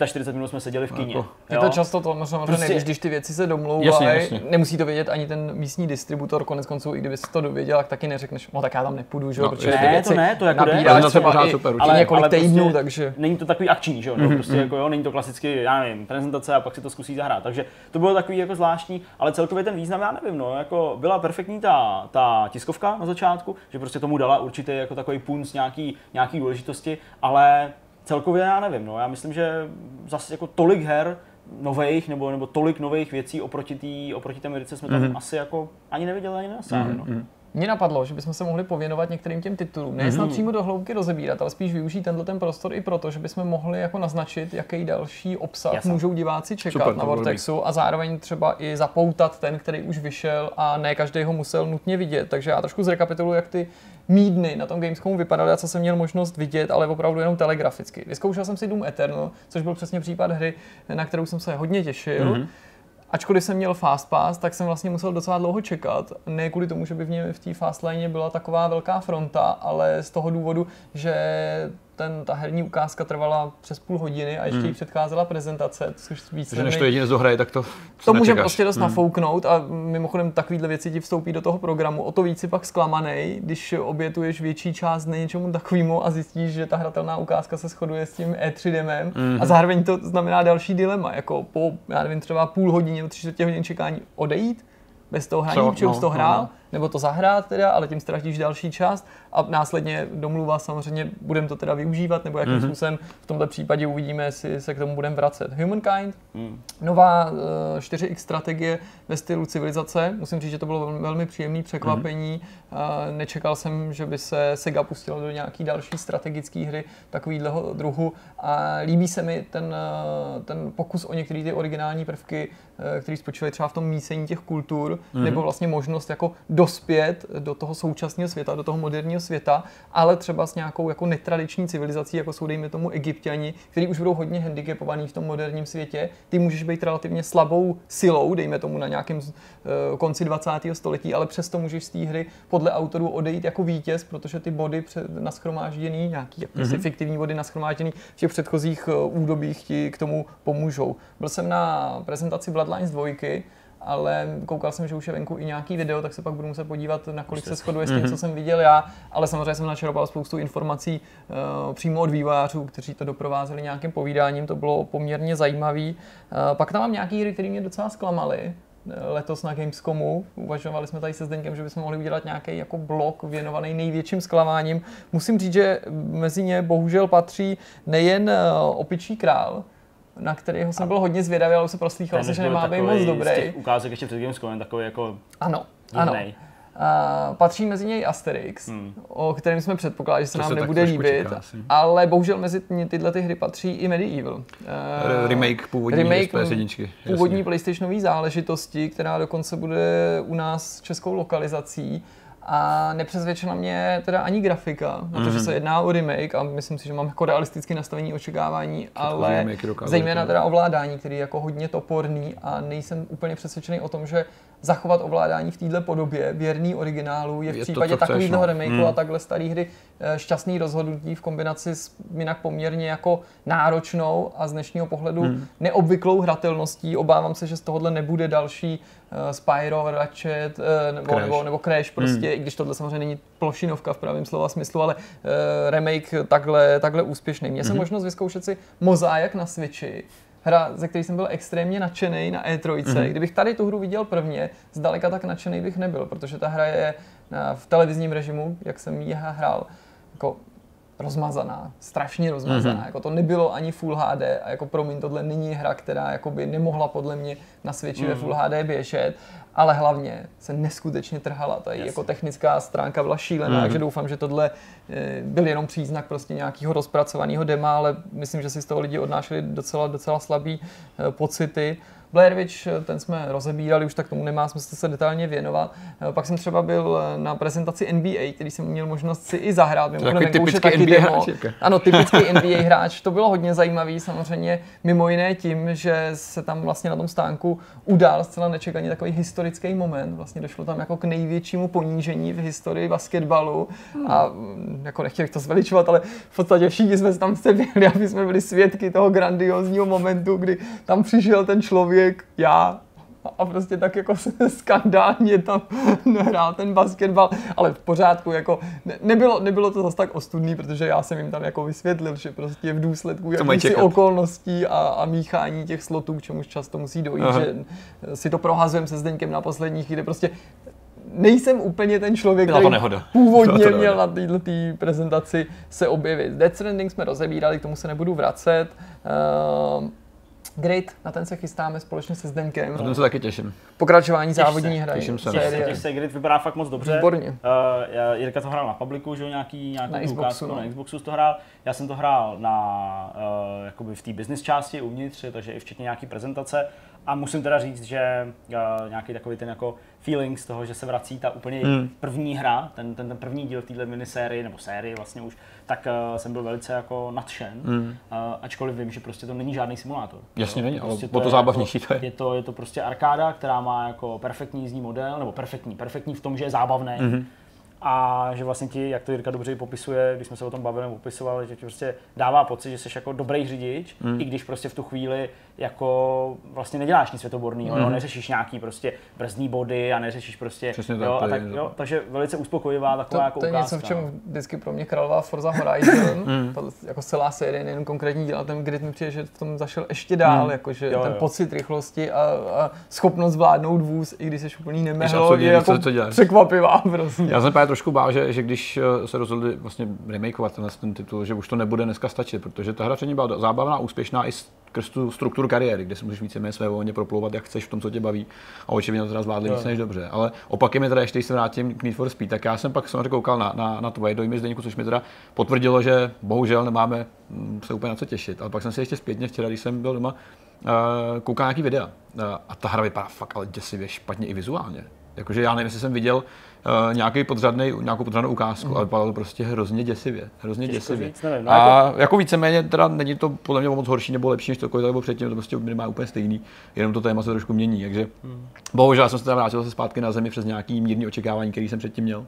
45 minut jsme seděli v kině. Jako, je to často to, možná prostě, nevíš, když ty věci se domlouvají, nemusí to vědět ani ten místní distributor, konec konců, i kdyby si to dověděl, tak taky neřekneš, no tak já tam nepůjdu, že jo, no, protože ne, ty věci to ne, to jako nabíráš třeba pořád i, super, ale, několik ale týdnů, prostě takže... Není to takový akční, že jo, mm-hmm. prostě jako jo, není to klasicky, já nevím, prezentace a pak si to zkusí zahrát, takže to bylo takový jako zvláštní, ale celkově ten význam, já nevím, no, jako byla perfektní ta, ta tiskovka na začátku, že prostě tomu dala určitý jako takový punc nějaký, nějaký důležitosti, ale celkově já nevím, no, já myslím, že zase jako tolik her nových nebo, nebo tolik nových věcí oproti té oproti té Americe jsme tam mm-hmm. asi jako ani neviděli, ani nenasáhli. Mm-hmm. No. Mhm. Mně napadlo, že bychom se mohli pověnovat některým těm titulům. Ne snad mm-hmm. přímo do hloubky rozebírat, ale spíš využít tenhle ten prostor i proto, že bychom mohli jako naznačit, jaký další obsah Jasne. můžou diváci čekat Super, na Vortexu a zároveň třeba i zapoutat ten, který už vyšel a ne každý ho musel nutně vidět. Takže já trošku zrekapituluji, jak ty mý dny na tom Gamescomu vypadaly a co jsem měl možnost vidět, ale opravdu jenom telegraficky. Vyzkoušel jsem si Doom Eternal, což byl přesně případ hry, na kterou jsem se hodně těšil. Mm-hmm ačkoliv jsem měl fast pass, tak jsem vlastně musel docela dlouho čekat. Ne kvůli tomu, že by v, něm, v té fast line byla taková velká fronta, ale z toho důvodu, že ten, ta herní ukázka trvala přes půl hodiny a ještě mm. jí předcházela prezentace, což víc. Takže než to jedině zohraje, tak to To může prostě dost mm. nafouknout a mimochodem takovýhle věci ti vstoupí do toho programu. O to víc si pak zklamaný, když obětuješ větší část na něčemu takovému a zjistíš, že ta hratelná ukázka se shoduje s tím E3 demem mm. a zároveň to znamená další dilema, jako po, já nevím, třeba půl hodině, tři čtvrtě hodin čekání odejít bez toho hraní, protože už to no, hrál, no, no nebo to zahrát teda, ale tím ztratíš další část a následně domluva samozřejmě, budeme to teda využívat, nebo jakým mm-hmm. způsobem v tomto případě uvidíme, jestli se k tomu budeme vracet. Humankind, mm. nová uh, eh, 4X strategie ve stylu civilizace, musím říct, že to bylo velmi příjemné překvapení, mm-hmm. uh, nečekal jsem, že by se Sega pustila do nějaký další strategické hry takovýhleho druhu a líbí se mi ten, uh, ten pokus o některé ty originální prvky, uh, které spočívají třeba v tom mísení těch kultur, mm-hmm. nebo vlastně možnost jako dospět do toho současného světa, do toho moderního světa, ale třeba s nějakou jako netradiční civilizací, jako jsou dejme tomu egyptiani, kteří už budou hodně handicapovaní v tom moderním světě. Ty můžeš být relativně slabou silou, dejme tomu na nějakém uh, konci 20. století, ale přesto můžeš z té hry podle autorů odejít jako vítěz, protože ty body naschromážděný, nějaký jako mm-hmm. fiktivní body naschromážděný v těch předchozích uh, údobích ti k tomu pomůžou. Byl jsem na prezentaci Bloodlines 2, ale koukal jsem, že už je venku i nějaký video, tak se pak budu muset podívat, nakolik se shoduje s tím, co mhm. jsem viděl já, ale samozřejmě jsem načerpal spoustu informací uh, přímo od vývářů, kteří to doprovázeli nějakým povídáním, to bylo poměrně zajímavý. Uh, pak tam mám nějaký hry, které mě docela zklamaly, eh, letos na Gamescomu. Uvažovali jsme tady se Zdeňkem, že bychom mohli udělat nějaký jako blok věnovaný největším zklamáním. Musím říct, že mezi ně bohužel patří nejen Opičí král, na kterého jsem byl hodně zvědavý, ale už se proslýchal se, že nemá být moc dobrý. Z těch ukázek ještě před Gamescomem takový jako Ano, ano. Uh, patří mezi něj Asterix, hmm. o kterém jsme předpokládali, že se to nám se nebude líbit, čeká, ale bohužel mezi tyhle ty hry patří i Medieval. Uh, remake původní remake PS1. Původní PlayStationové záležitosti, která dokonce bude u nás českou lokalizací a nepřesvědčila mě teda ani grafika, mm-hmm. protože se jedná o remake a myslím si, že mám jako realistické nastavení očekávání, Všetko ale zejména teda ovládání, který je jako hodně toporný a nejsem úplně přesvědčený o tom, že zachovat ovládání v této podobě, věrný originálu, je v je případě takového no. remakeu hmm. a takhle staré hry eh, šťastný rozhodnutí v kombinaci s jinak poměrně jako náročnou a z dnešního pohledu hmm. neobvyklou hratelností. Obávám se, že z tohohle nebude další uh, Spyro, Ratchet uh, nebo, Crash. nebo, nebo Crash prostě, hmm. i když tohle samozřejmě není plošinovka v pravém slova smyslu, ale uh, remake takhle, takhle úspěšný. Měl hmm. jsem možnost vyzkoušet si mozaik na Switchi, hra, ze které jsem byl extrémně nadšený na E3. Mm-hmm. Kdybych tady tu hru viděl prvně, zdaleka tak nadšený bych nebyl, protože ta hra je v televizním režimu, jak jsem ji hrál, jako rozmazaná, strašně rozmazaná. Mm-hmm. Jako to nebylo ani Full HD a jako promiň, tohle není hra, která jakoby nemohla podle mě na Switchi mm-hmm. ve Full HD běžet, ale hlavně se neskutečně trhala. Ta jako technická stránka byla šílená, mm-hmm. takže doufám, že tohle eh, byl jenom příznak prostě nějakého rozpracovaného dema, ale myslím, že si z toho lidi odnášeli docela, docela slabý eh, pocity. Blair Witch, eh, ten jsme rozebírali, už tak tomu nemá smysl se detailně věnovat. Eh, pak jsem třeba byl eh, na prezentaci NBA, který jsem měl možnost si i zahrát. Takový typický taky NBA demo. hráč. Ano, typický NBA hráč. To bylo hodně zajímavý, samozřejmě mimo jiné tím, že se tam vlastně na tom stánku udál zcela nečekaně takový historický moment. Vlastně došlo tam jako k největšímu ponížení v historii basketbalu hmm. a mm, jako nechtěl to zveličovat, ale v podstatě všichni jsme tam se byli, aby jsme byli svědky toho grandiozního momentu, kdy tam přišel ten člověk člověk, já, a prostě tak jako skandálně tam hrál ten basketbal, ale v pořádku, jako nebylo, nebylo to zase tak ostudný, protože já jsem jim tam jako vysvětlil, že prostě v důsledku jakýchsi okolností a, a míchání těch slotů, k čemuž často musí dojít, Aha. že si to prohazujeme se Zdeňkem na poslední chvíli, prostě nejsem úplně ten člověk, který původně měl na této prezentaci se objevit. Death Stranding jsme rozebírali, k tomu se nebudu vracet. Uh, Grid, na ten se chystáme společně se Zdenkem. Na ten se taky těším. Pokračování těž závodní hry. Těším se. Těším se, Grid vypadá fakt moc dobře. Výborně. Uh, Jirka to hrál na publiku, že jo, nějaký, nějaký na Xboxu, no. na Xboxu to hrál. Já jsem to hrál na, uh, jakoby v té business části uvnitř, takže i včetně nějaký prezentace. A musím teda říct, že uh, nějaký takový ten jako feeling z toho, že se vrací ta úplně hmm. první hra, ten, ten, ten první díl téhle minisérie, nebo série vlastně už, tak uh, jsem byl velice jako nadšen, hmm. uh, ačkoliv vím, že prostě to není žádný simulátor. Jasně není, prostě ale to, to zábavnější to je. je. To, je to prostě arkáda, která má jako perfektní jízdní model, nebo perfektní, perfektní v tom, že je zábavný. Hmm a že vlastně ti, jak to Jirka dobře popisuje, když jsme se o tom bavili, popisoval, že ti prostě dává pocit, že jsi jako dobrý řidič, mm. i když prostě v tu chvíli jako vlastně neděláš nic světoborného, mm. jo, Mhm. neřešíš nějaký prostě brzdní body a neřešíš prostě, Přesně tak, jo, to a tak, jo, takže velice uspokojivá To, taková jako to je něco, ukázka. v no. čem vždycky pro mě králová Forza Horizon, to, jako celá série, nejen konkrétní díl, ale ten grid mi přijde, že v tom zašel ještě dál, Hmm. jakože Jo, ten jo. pocit rychlosti a, a schopnost zvládnout vůz, i když jsi úplný nemehlo, absolutně je jako co to děláš. překvapivá prostě. Já jsem právě trošku bál, že, že když eh, se rozhodli vlastně remakeovat ten titul, že už to nebude dneska stačit, protože ta hra předtím byla zábavná, úspěšná i skrz tu strukturu kariéry, kde si můžeš víceméně své volně proplouvat, jak chceš v tom, co tě baví. A očividně to teda zvládli víc než dobře. Ale opakem je teda, ještě když se vrátím k Need for Speed, tak já jsem pak samozřejmě koukal na, na, na tvoje dojmy z což mi teda potvrdilo, že bohužel nemáme mm, se úplně na co těšit. Ale pak jsem si ještě zpětně včera, když jsem byl doma, uh, koukal nějaký videa. Uh, a ta hra vypadá fakt ale děsivě špatně i vizuálně. Jakože já nevím, jestli jsem viděl uh, nějaký podřadnej, nějakou podřadnou ukázku, mm. ale vypadalo to prostě hrozně děsivě. Hrozně Těžko děsivě. říct, nevím, no a jako... jako víceméně teda není to podle mě moc horší nebo lepší než to, kolik to bylo předtím, to prostě minimálně úplně stejný, jenom to téma se trošku mění. Takže Hmm. bohužel jsem se teda vrátil zpátky na zemi přes nějaký mírný očekávání, který jsem předtím měl.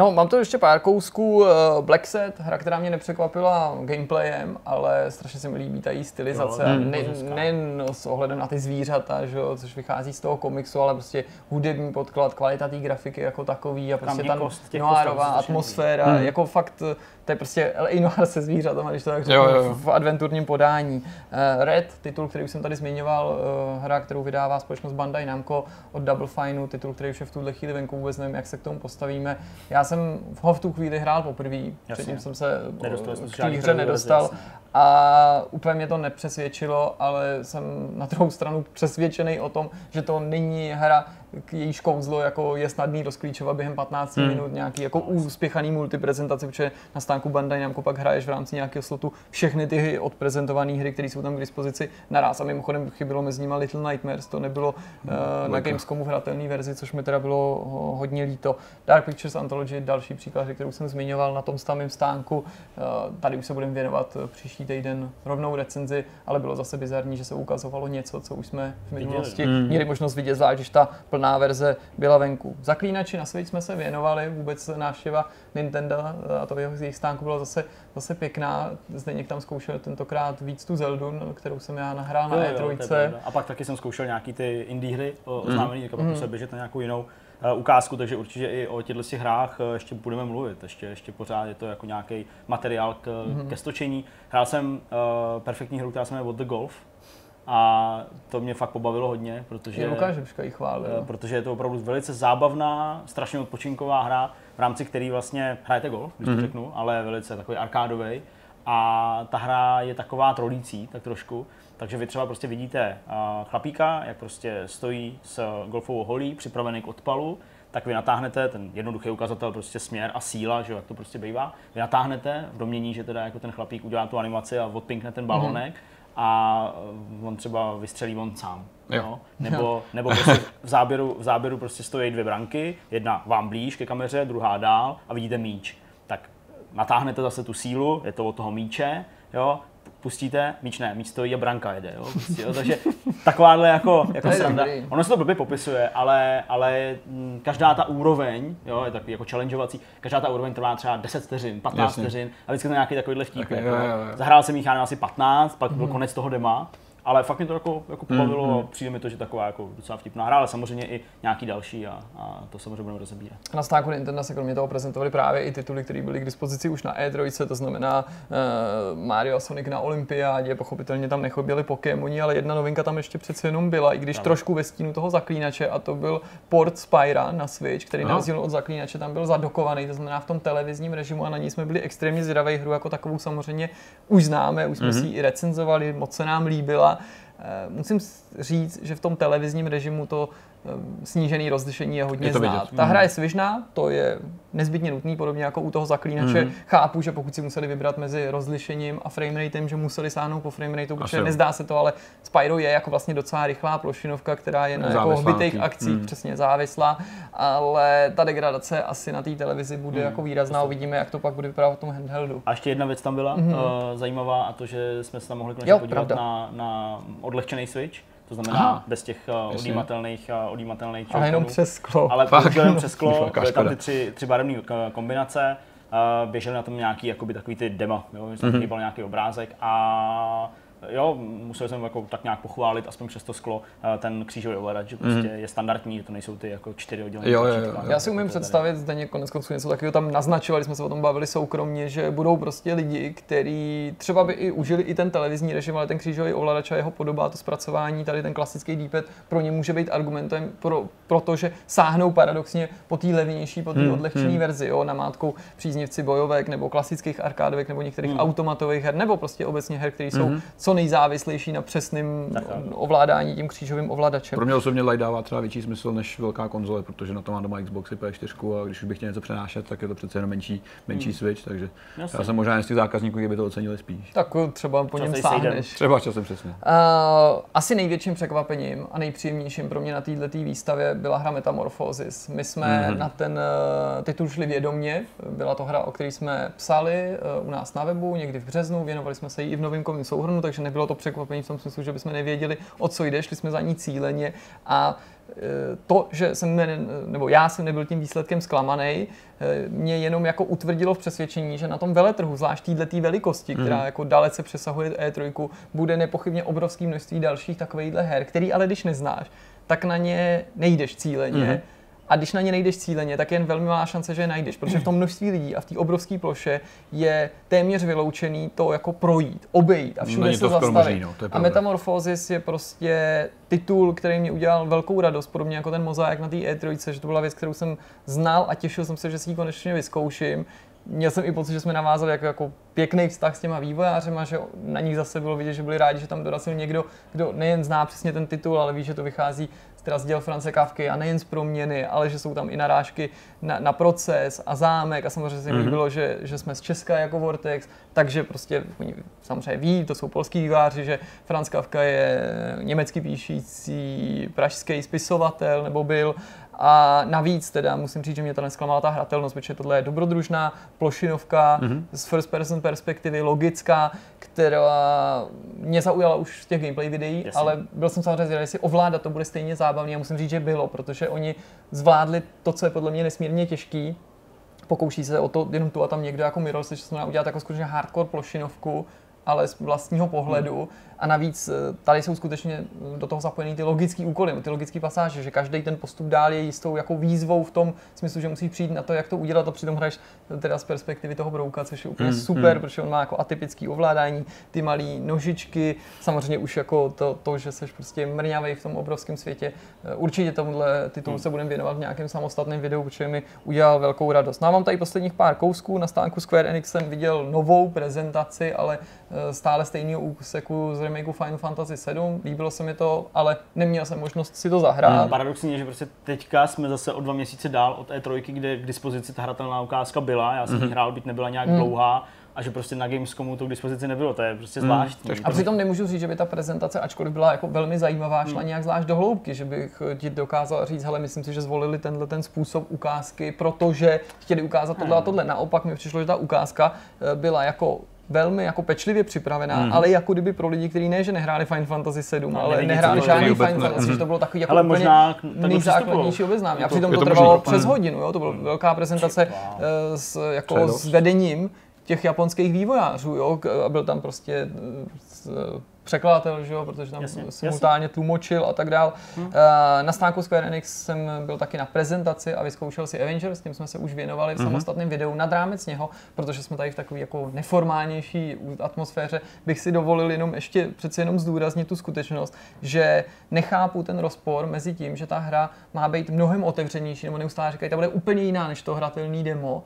No, mám to ještě pár kousků. eh, Black Set, hra, která mě nepřekvapila gameplayem, ale strašně se mi líbí ta její stylizace. Mm, ne, nejen s ohledem na ty zvířata, že jo, což vychází z toho komiksu, ale prostě hudební podklad, kvalita té grafiky jako takový a prostě ta noárová atmosféra, líbí. jako fakt, eh, to je prostě LA Noir se zvířatama, když to tak řeknu, jo, jo. v adventurním podání. Eh, Red, titul, který už jsem tady zmiňoval, eh, hra, kterou vydává společnost Bandai Namco od Double Fineu, titul, který už je v tuhle chvíli venku, vůbec nevím, jak se k tomu postavíme. Já jsem ho v tu chvíli hrál poprvé, předtím jsem se eh, k žádný té hře nedostal. jasně. A úplně mě to nepřesvědčilo, ale jsem na druhou stranu přesvědčený o tom, že to není hra, jejíž kouzlo jako je snadný rozklíčovat během 15 Hmm. minut nějaký jako úspěchaný multiprezentace, protože na stánku Bandai Namco pak hraješ v rámci nějakého slotu všechny ty odprezentované hry, které jsou tam k dispozici naraz. A mimochodem chybilo mezi nimi Little Nightmares, to nebylo uh, na. Gamescomu v hratelné verzi, což mi teda bylo ho- hodně líto. Dark Pictures Anthology, další příklad, kterou jsem zmiňoval na tom samém stánku. Uh, tady už se budeme věnovat eh, příští týden rovnou recenzi, ale bylo zase bizarní, že se ukazovalo něco, co už jsme v minulosti Mm. měli možnost vidět, zvlášť když ta plná verze byla venku. Zaklínači na Switch jsme se věnovali, vůbec návštěva Nintendo a to jeho jejich stánku byla zase, zase pěkná. Zdeněk tam zkoušel tentokrát víc tu Zeldu, kterou jsem já nahrál na Jo, jo, to je E3. pravda. a pak taky jsem zkoušel nějaký ty indie hry Mhm. oznámený, mm. pak musel běžet na nějakou jinou uh, ukázku, takže určitě i o těchto těch hrách uh, ještě budeme mluvit. Ještě, ještě pořád je to jako nějaký materiál k, Mhm. mm. ke stočení. Hrál jsem uh, perfektní hru, která se jmenuje What the Golf a to mě fakt pobavilo hodně, protože... Je Lukáš Hruška ji chválil. Eh, protože je to opravdu velice zábavná, strašně odpočinková hra, v rámci který vlastně hrajete golf, když to Mhm. řeknu, ale velice takový arkádový. A ta hra je taková trolící, tak trošku. Takže vy třeba prostě vidíte a, chlapíka, jak prostě stojí s golfovou holí, připravený k odpalu, tak vy natáhnete ten jednoduchý ukazatel, prostě směr a síla, že jo, jak to prostě bývá. Vy natáhnete v domění, že teda jako ten chlapík udělá tu animaci a odpinkne ten balonek a on třeba vystřelí on sám. Jo. Jo. Nebo, nebo prostě v záběru, v záběru prostě stojí dvě branky, jedna vám blíž ke kameře, druhá dál a vidíte míč. Tak natáhnete zase tu sílu, je to od toho míče, jo, pustíte, míč ne, míč stojí a branka jede, jo, prostě, jo takže takováhle jako, jako sranda. Ono se to blbě popisuje, ale, ale mm, každá ta úroveň, jo, je takový jako challengeovací, každá ta úroveň trvá třeba 10 vteřin, 15 Jasně. vteřin a vždycky to nějaký takovýhle vtip. Tak, Jako, jo, jo, jo. Zahrál jsem jich já asi 15, pak byl konec toho dema, ale fakt mě to jako, jako pobavilo Mm, a přijde mi to, že taková jako docela vtipná hra, ale samozřejmě i nějaký další a, a to samozřejmě budeme rozebírat. Na stánku Nintendo se kromě toho prezentovali právě i tituly, které byly k dispozici už na E3, to znamená uh, Mario a Sonic na Olympiádě, pochopitelně tam nechoběli Pokémoni, ale jedna novinka tam ještě přece jenom byla, i když Ano. trošku ve stínu toho zaklínače, a to byl port Spyra na Switch, který na rozdíl od zaklínače tam byl zadokovaný, to znamená v tom televizním režimu a na ní jsme byli extrémně zvědaví hru jako takovou samozřejmě už známe, už jsme Mhm. si ji i recenzovali, moc se nám líbila. Eh, Musím říct, že v tom televizním režimu to snížený rozlišení je hodně Je to znát. vidět. Ta hra je svižná, to je nezbytně nutný, podobně jako u toho zaklínače. Mhm. Chápu, že pokud si museli vybrat mezi rozlišením a frameratem, že museli sáhnout po framerateu, protože jo. nezdá se to, ale Spyro je jako vlastně docela rychlá plošinovka, která je na jako hbitých akcích Mhm. přesně závislá, ale ta degradace asi na té televizi bude Mhm. jako výrazná, uvidíme, jak to pak bude vypadat v tom handheldu. A ještě jedna věc tam byla Mhm. uh, zajímavá a to, že jsme se tam mohli konečně podívat pravda. na, na odlehčený Switch, to znamená Aha. bez těch uh, odjímatelných, uh, odjímatelných Ale jenom přes sklo. Ale jenom přes sklo, byly tam ty tři, tři barevné k- kombinace, uh, běžely na tom nějaký jakoby takový ty demo, jo, že tam Mhm. chybal nějaký obrázek a jo, museli jsme jako tak nějak pochválit, aspoň přes to sklo, eh, ten křížový ovladač, že prostě mm. je standardní, to nejsou ty jako čtyři oddělené. Jo, jo, jo. Já si umím představit, zde konec konců něco takového tam naznačovali, jsme se o tom bavili soukromně, že budou prostě lidi, kteří třeba by i užili i ten televizní režim, ale ten křížový ovladač a jeho podoba, to zpracování, tady ten klasický d pro ně může být argumentem, pro, protože sáhnou paradoxně po té levnější, po té hmm, odlehčené hmm. verzi, jo, namátkou příznivci bojovek nebo klasických arkádovek nebo některých hmm. automatových her, nebo prostě obecně her, které jsou hmm. Co nejzávislejší na přesném ovládání tím křížovým ovladačem. Pro mě osobně Light dává třeba větší smysl než velká konzole, protože na to mám doma Xboxy P4 a když už bych chtěl něco přenášet, tak je to přece jenom menší, menší hmm. Switch, takže Jasně. já jsem možná z těch zákazníků, kdyby to ocenili spíš. Tak třeba po něm sáhneš. Třeba časem přesně. Uh, asi největším překvapením a nejpříjemnějším pro mě na této výstavě byla hra Metamorphosis. My jsme mm-hmm. na ten uh, titul šli vědomě, byla to hra, o které jsme psali uh, u nás na webu někdy v březnu, věnovali jsme se jí i v novinkovém souhrnu, takže nebylo to překvapení v tom smyslu, že bychom nevěděli, o co jde, šli jsme za ní cíleně a e, to, že jsem ne, nebo já jsem nebyl tím výsledkem zklamaný, e, mě jenom jako utvrdilo v přesvědčení, že na tom veletrhu, zvlášť této velikosti, která mm. jako dalece přesahuje E3, bude nepochybně obrovské množství dalších takovýchhle her, který ale když neznáš, tak na ně nejdeš cíleně. Mm a když na ně nejdeš cíleně, tak je jen velmi malá šance, že je najdeš, protože v tom množství lidí a v té obrovské ploše je téměř vyloučený to jako projít, obejít a všude se zastavit. No, a Metamorphosis je prostě titul, který mě udělal velkou radost, podobně jako ten mozaik na té E3, že to byla věc, kterou jsem znal a těšil jsem se, že si ji konečně vyzkouším měl jsem i pocit, že jsme navázali jako, jako pěkný vztah s těma vývojářema, že na nich zase bylo vidět, že byli rádi, že tam dorazil někdo, kdo nejen zná přesně ten titul, ale ví, že to vychází teda z děl France Kavky a nejen z proměny, ale že jsou tam i narážky na, na proces a zámek a samozřejmě se mi mm-hmm. že, že jsme z Česka jako Vortex, takže prostě oni samozřejmě ví, to jsou polský výváři, že Franz Kafka je německy píšící pražský spisovatel nebo byl a navíc teda musím říct, že mě to nesklamala ta hratelnost, protože tohle je dobrodružná plošinovka mm-hmm. z first person perspektivy, logická, která mě zaujala už z těch gameplay videí, Jasně. ale byl jsem samozřejmě zvědavý, jestli ovládat to bude stejně zábavné a musím říct, že bylo, protože oni zvládli to, co je podle mě nesmírně těžký, pokouší se o to jenom tu a tam někdo jako Mirror, že jsme udělat jako skutečně hardcore plošinovku, ale z vlastního pohledu. Hmm. A navíc eh, tady jsou skutečně do toho zapojeny ty logické úkoly, ty logické pasáže, že každý ten postup dál je jistou jako výzvou v tom smyslu, že musíš přijít na to, jak to udělat a přitom hraješ teda z perspektivy toho brouka, což je úplně hmm. super, hmm. protože on má jako atypický ovládání, ty malé nožičky, samozřejmě už jako to, to že jsi prostě mrňavý v tom obrovském světě. Eh, určitě tomuhle titulu hmm. se budeme věnovat v nějakém samostatném videu, protože mi udělal velkou radost. No a mám tady posledních pár kousků, na stánku Square Enix jsem viděl novou prezentaci, ale eh, stále stejného úseku z remakeu Final Fantasy 7, líbilo se mi to, ale neměl jsem možnost si to zahrát. Hmm. Paradoxně je, že prostě teďka jsme zase o dva měsíce dál od E3, kde k dispozici ta hratelná ukázka byla, já jsem hmm. hrál, byť nebyla nějak hmm. dlouhá, a že prostě na Gamescomu to k dispozici nebylo, to je prostě hmm, zvláštní. Hmm, a přitom nemůžu říct, že by ta prezentace, ačkoliv byla jako velmi zajímavá, šla hmm. nějak zvlášť do hloubky, že bych ti dokázal říct, hele, myslím si, že zvolili tenhle ten způsob ukázky, protože chtěli ukázat tohle a hmm. tohle. Naopak mi přišlo, že ta ukázka eh, byla jako velmi jako pečlivě připravená, mm. ale jako kdyby pro lidi, kteří ne, že nehráli Final Fantasy 7, no, ale nehráli žádný Final Fantasy, mm. že to bylo takový jako ale úplně možná nejzákladnější obeznámení. A přitom to, to trvalo přes hodinu, jo? to byla velká prezentace wow. Eh, s, jako s vedením těch japonských vývojářů, jo? a byl tam prostě eh, překladatel, že jo, protože tam jasně, simultánně jasně. tlumočil a tak dál. Hmm. Na stánku Square Enix jsem byl taky na prezentaci a vyzkoušel si Avengers, s tím jsme se už věnovali v hmm. samostatném videu nad rámec něho, protože jsme tady v takové jako neformálnější atmosféře, bych si dovolil jenom ještě přeci jenom zdůraznit tu skutečnost, že nechápu ten rozpor mezi tím, že ta hra má být mnohem otevřenější, nebo neustále říkají, ta bude úplně jiná než to hratelný demo,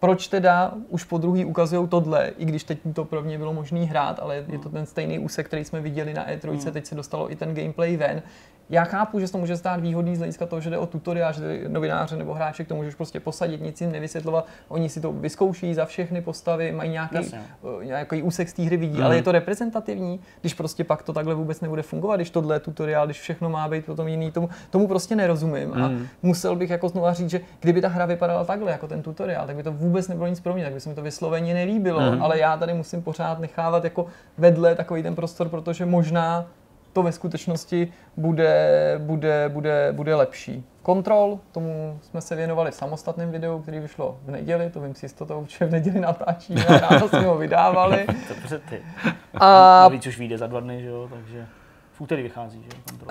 proč teda už po druhý ukazují tohle, i když teď to pro mě bylo možný hrát, ale je to ten stejný úsek, který jsme viděli na E3, mm. teď se dostalo i ten gameplay ven, já chápu, že se to může stát výhodný z hlediska toho, že jde o tutoriál, že novináře nebo hráče to můžeš prostě posadit, nic jim nevysvětlovat. Oni si to vyzkouší za všechny postavy, mají nějaký, uh, nějaký úsek z té hry vidí, mm. ale je to reprezentativní, když prostě pak to takhle vůbec nebude fungovat, když tohle je tutoriál, když všechno má být potom jiný, tomu, tomu prostě nerozumím. Mm. A hmm. musel bych jako znovu říct, že kdyby ta hra vypadala takhle, jako ten tutoriál, tak by to vůbec nebylo nic pro mě, tak by se mi to vysloveně nelíbilo, mm. ale já tady musím pořád nechávat jako vedle takový ten prostor, protože možná to ve skutečnosti bude, bude, bude, bude lepší. Kontrol, tomu jsme se věnovali v samostatném videu, který vyšlo v neděli, to vím si jistotou, že v neděli natáčíme a ráno jsme ho vydávali. Dobře ty. A... Navíc už vyjde za dva dny, že jo, takže v úterý vychází, že? Uh,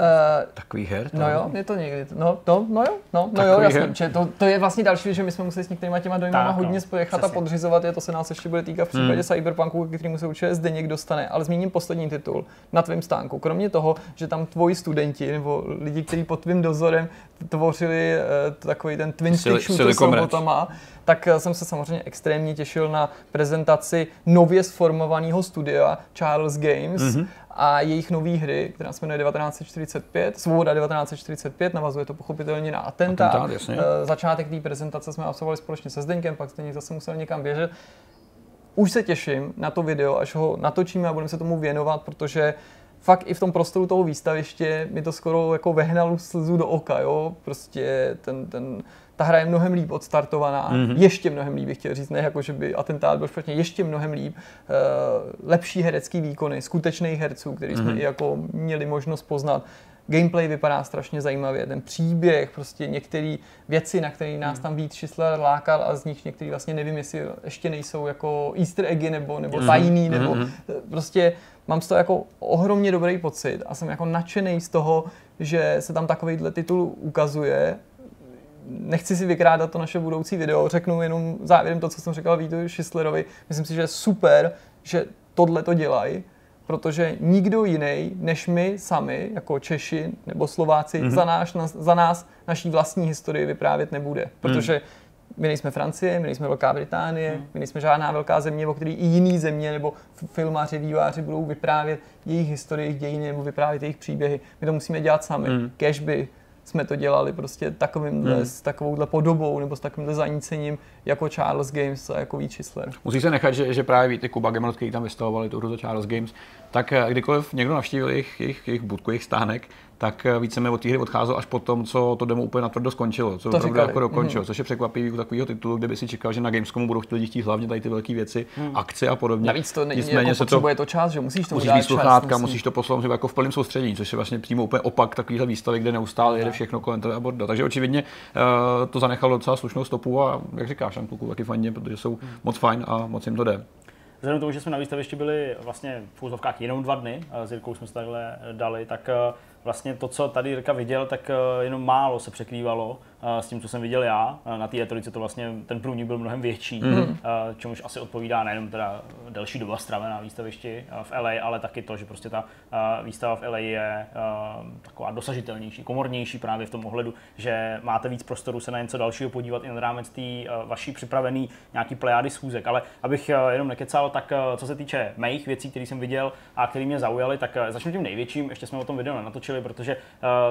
Takový her? No jo, je to někdy. No, no, no jo, no, no jo, jasně. Že to, to, je vlastně další věc, že my jsme museli s některýma těma dojmama tak, hodně no, spojechat a podřizovat je, to se nás ještě bude týkat v případě hmm. Cyberpunku, kterýmu se určitě Zdeněk dostane. Ale zmíním poslední titul na tvém stánku. Kromě toho, že tam tvoji studenti nebo lidi, kteří pod tvým dozorem tvořili uh, takový ten twin stick shooter s robotama, tak eh, jsem se samozřejmě extrémně těšil na prezentaci nově sformovaného studia Charles Games mm-hmm. A jejich nové hry, která se jmenuje 1945, Svoboda 1945, navazuje to pochopitelně na atentát. atentát jasně. Eh, začátek té prezentace jsme absolvovali společně se Zdeňkem, pak Zdeněk zase musel někam běžet. Už se těším na to video, až ho natočíme a budeme se tomu věnovat, protože fakt i v tom prostoru toho výstaviště mi to skoro jako vehnalo slzu do oka, jo, prostě ten, ten ta hra je mnohem líp odstartovaná, mm-hmm. ještě mnohem líp bych chtěl říct, ne jako, že by atentát byl špatně, ještě mnohem líp, uh, lepší herecký výkony, skutečných herců, který jsme mm-hmm. i jako měli možnost poznat. Gameplay vypadá strašně zajímavě, ten příběh, prostě některé věci, na které nás mhm. tam víc Schissler lákal a z nich některý vlastně nevím, jestli ještě nejsou jako easter eggy nebo, nebo mhm. tajný, mm-hmm. nebo prostě mám z toho jako ohromně dobrý pocit a jsem jako nadšený z toho, že se tam takovýhle titul ukazuje nechci si vykrádat to naše budoucí video, řeknu jenom závěrem to, co jsem říkal Vítu Šislerovi. Myslím si, že je super, že tohle to dělají, protože nikdo jiný než my sami, jako Češi nebo Slováci, mm-hmm. za, náš, na, za nás naší vlastní historii vyprávět nebude. Mhm. Protože mm. my nejsme Francie, my nejsme Velká Británie, mm. my nejsme žádná velká země, o který i jiný země nebo filmáři, výváři budou vyprávět jejich historii, jejich dějiny nebo vyprávět jejich příběhy. My to musíme dělat sami. Mm. Cashby, jsme to dělali prostě takovýmhle, hmm. s takovouhle podobou nebo s takovýmhle zanícením jako Charles Games a jako Výčisler. Musí se nechat, že, že právě ty Kuba Gamer, který tam vystavovali tu hru za Charles Games, tak eh, kdykoliv někdo navštívil jejich, jejich, jejich budku, jejich stánek, tak eh, víceméně od té hry odcházel až po tom, co to demo úplně natvrdo skončilo, co to opravdu jako dokončilo, mm. což je překvapivý u takového titulu, kde by si čekal, že na Gamescomu budou lidi chtít hlavně tady ty velké věci, mm. akce a podobně. Navíc to není, jako se potřebuje to, to čas, že musíš to musíš mít sluchátka, musí. musíš to poslat jako v plném soustředění, což je vlastně přímo úplně opak takovýhle výstavy, kde neustále jede všechno kolem toho a Takže očividně uh, to zanechalo docela slušnou stopu a jak říkáš, tam taky fajně, protože jsou mm. moc fajn a moc jim to jde. Vzhledem k tomu, že jsme na výstavišti byli vlastně v úzovkách jenom dva dny, s Jirkou jsme se takhle dali, tak eh, vlastně to, co tady Jirka viděl, tak eh, jenom málo se překrývalo s tím, co jsem viděl já. Na té e to vlastně ten průnik byl mnohem větší, mm-hmm. čemuž asi odpovídá nejenom teda delší doba stravená výstavišti v LA, ale taky to, že prostě ta výstava v LA je taková dosažitelnější, komornější právě v tom ohledu, že máte víc prostoru se na něco dalšího podívat i na rámec té vaší připravený nějaký plejády schůzek. Ale abych jenom nekecal, tak co se týče mých věcí, které jsem viděl a které mě zaujaly, tak začnu tím největším. Ještě jsme o tom video nenatočili, protože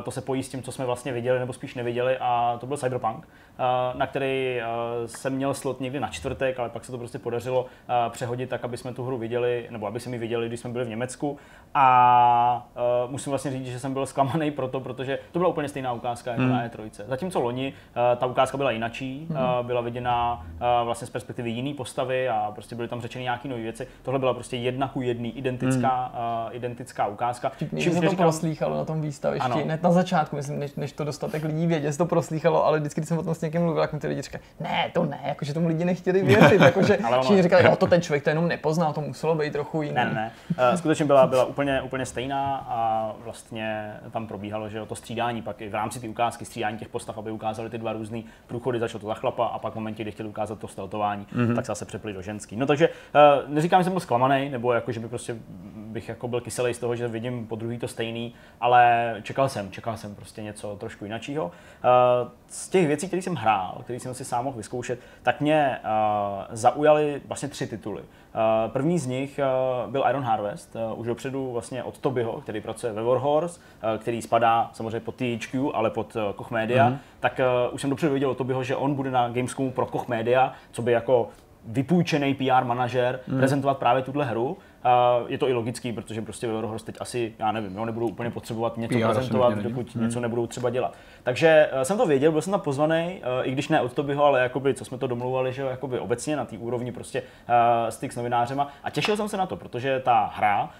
to se pojí s tím, co jsme vlastně viděli nebo spíš neviděli a to byl Cyberpunk, eh, na který eh, jsem měl slot někdy na čtvrtek, ale pak se to prostě podařilo eh, přehodit tak, aby jsme tu hru viděli, nebo aby se mi viděli, když jsme byli v Německu. A musím vlastně říct, že jsem byl zklamaný proto, protože to byla úplně stejná ukázka jako hmm. na E3. Zatímco loni ta ukázka byla jinačí, hmm. byla viděna vlastně z perspektivy jiné postavy a prostě byly tam řečeny nějaké nové věci. Tohle byla prostě jedna ku jedný identická, hmm. identická ukázka. Čím se to říkám... proslýchalo na tom výstavišti, hned na začátku, myslím, než, než to dostatek lidí vědět, to proslýchalo, ale vždycky, když jsem o tom s někým mluvil, tak mi ty lidi říkají, ne, to ne, jakože tomu lidi nechtěli věřit, jakože všichni říkali, jo, to ten člověk to jenom nepoznal, to muselo být trochu jiný. Ne, ne, uh, skutečně byla, byla úplně, úplně stejná a vlastně tam probíhalo, že to střídání, pak i v rámci té ukázky střídání těch postav, aby ukázali ty dva různé průchody, začalo to za chlapa a pak v momentě, kdy chtěli ukázat to steltování, mm-hmm. tak se zase přepli do ženský. No takže uh, neříkám, že jsem byl zklamaný, nebo jako, že by prostě bych jako byl kyselý z toho, že vidím po druhý to stejný, ale čekal jsem, čekal jsem prostě něco trošku jiného. Uh, z těch věcí, které jsem hrál, které jsem si sám mohl vyzkoušet, tak mě uh, zaujaly vlastně tři tituly. Uh, první z nich uh, byl Iron Harvest, uh, už dopředu vlastně od Tobyho, který pracuje ve Warhorse, uh, který spadá samozřejmě pod THQ, ale pod uh, Koch Media, mm-hmm. tak uh, už jsem dopředu věděl od Tobyho, že on bude na Gamescomu pro Koch Media, co by jako vypůjčený PR manažer mm. prezentovat právě tuhle hru. Uh, je to i logický, protože prostě ve Warhorse teď asi, já nevím, jo, nebudou úplně potřebovat něco PR prezentovat, dokud hmm. něco nebudou třeba dělat. Takže uh, jsem to věděl, byl jsem tam pozvaný, uh, i když ne od Tobyho, ale jakoby, co jsme to domluvali, že jakoby obecně na té úrovni prostě uh, styk s novinářema. A těšil jsem se na to, protože ta hra,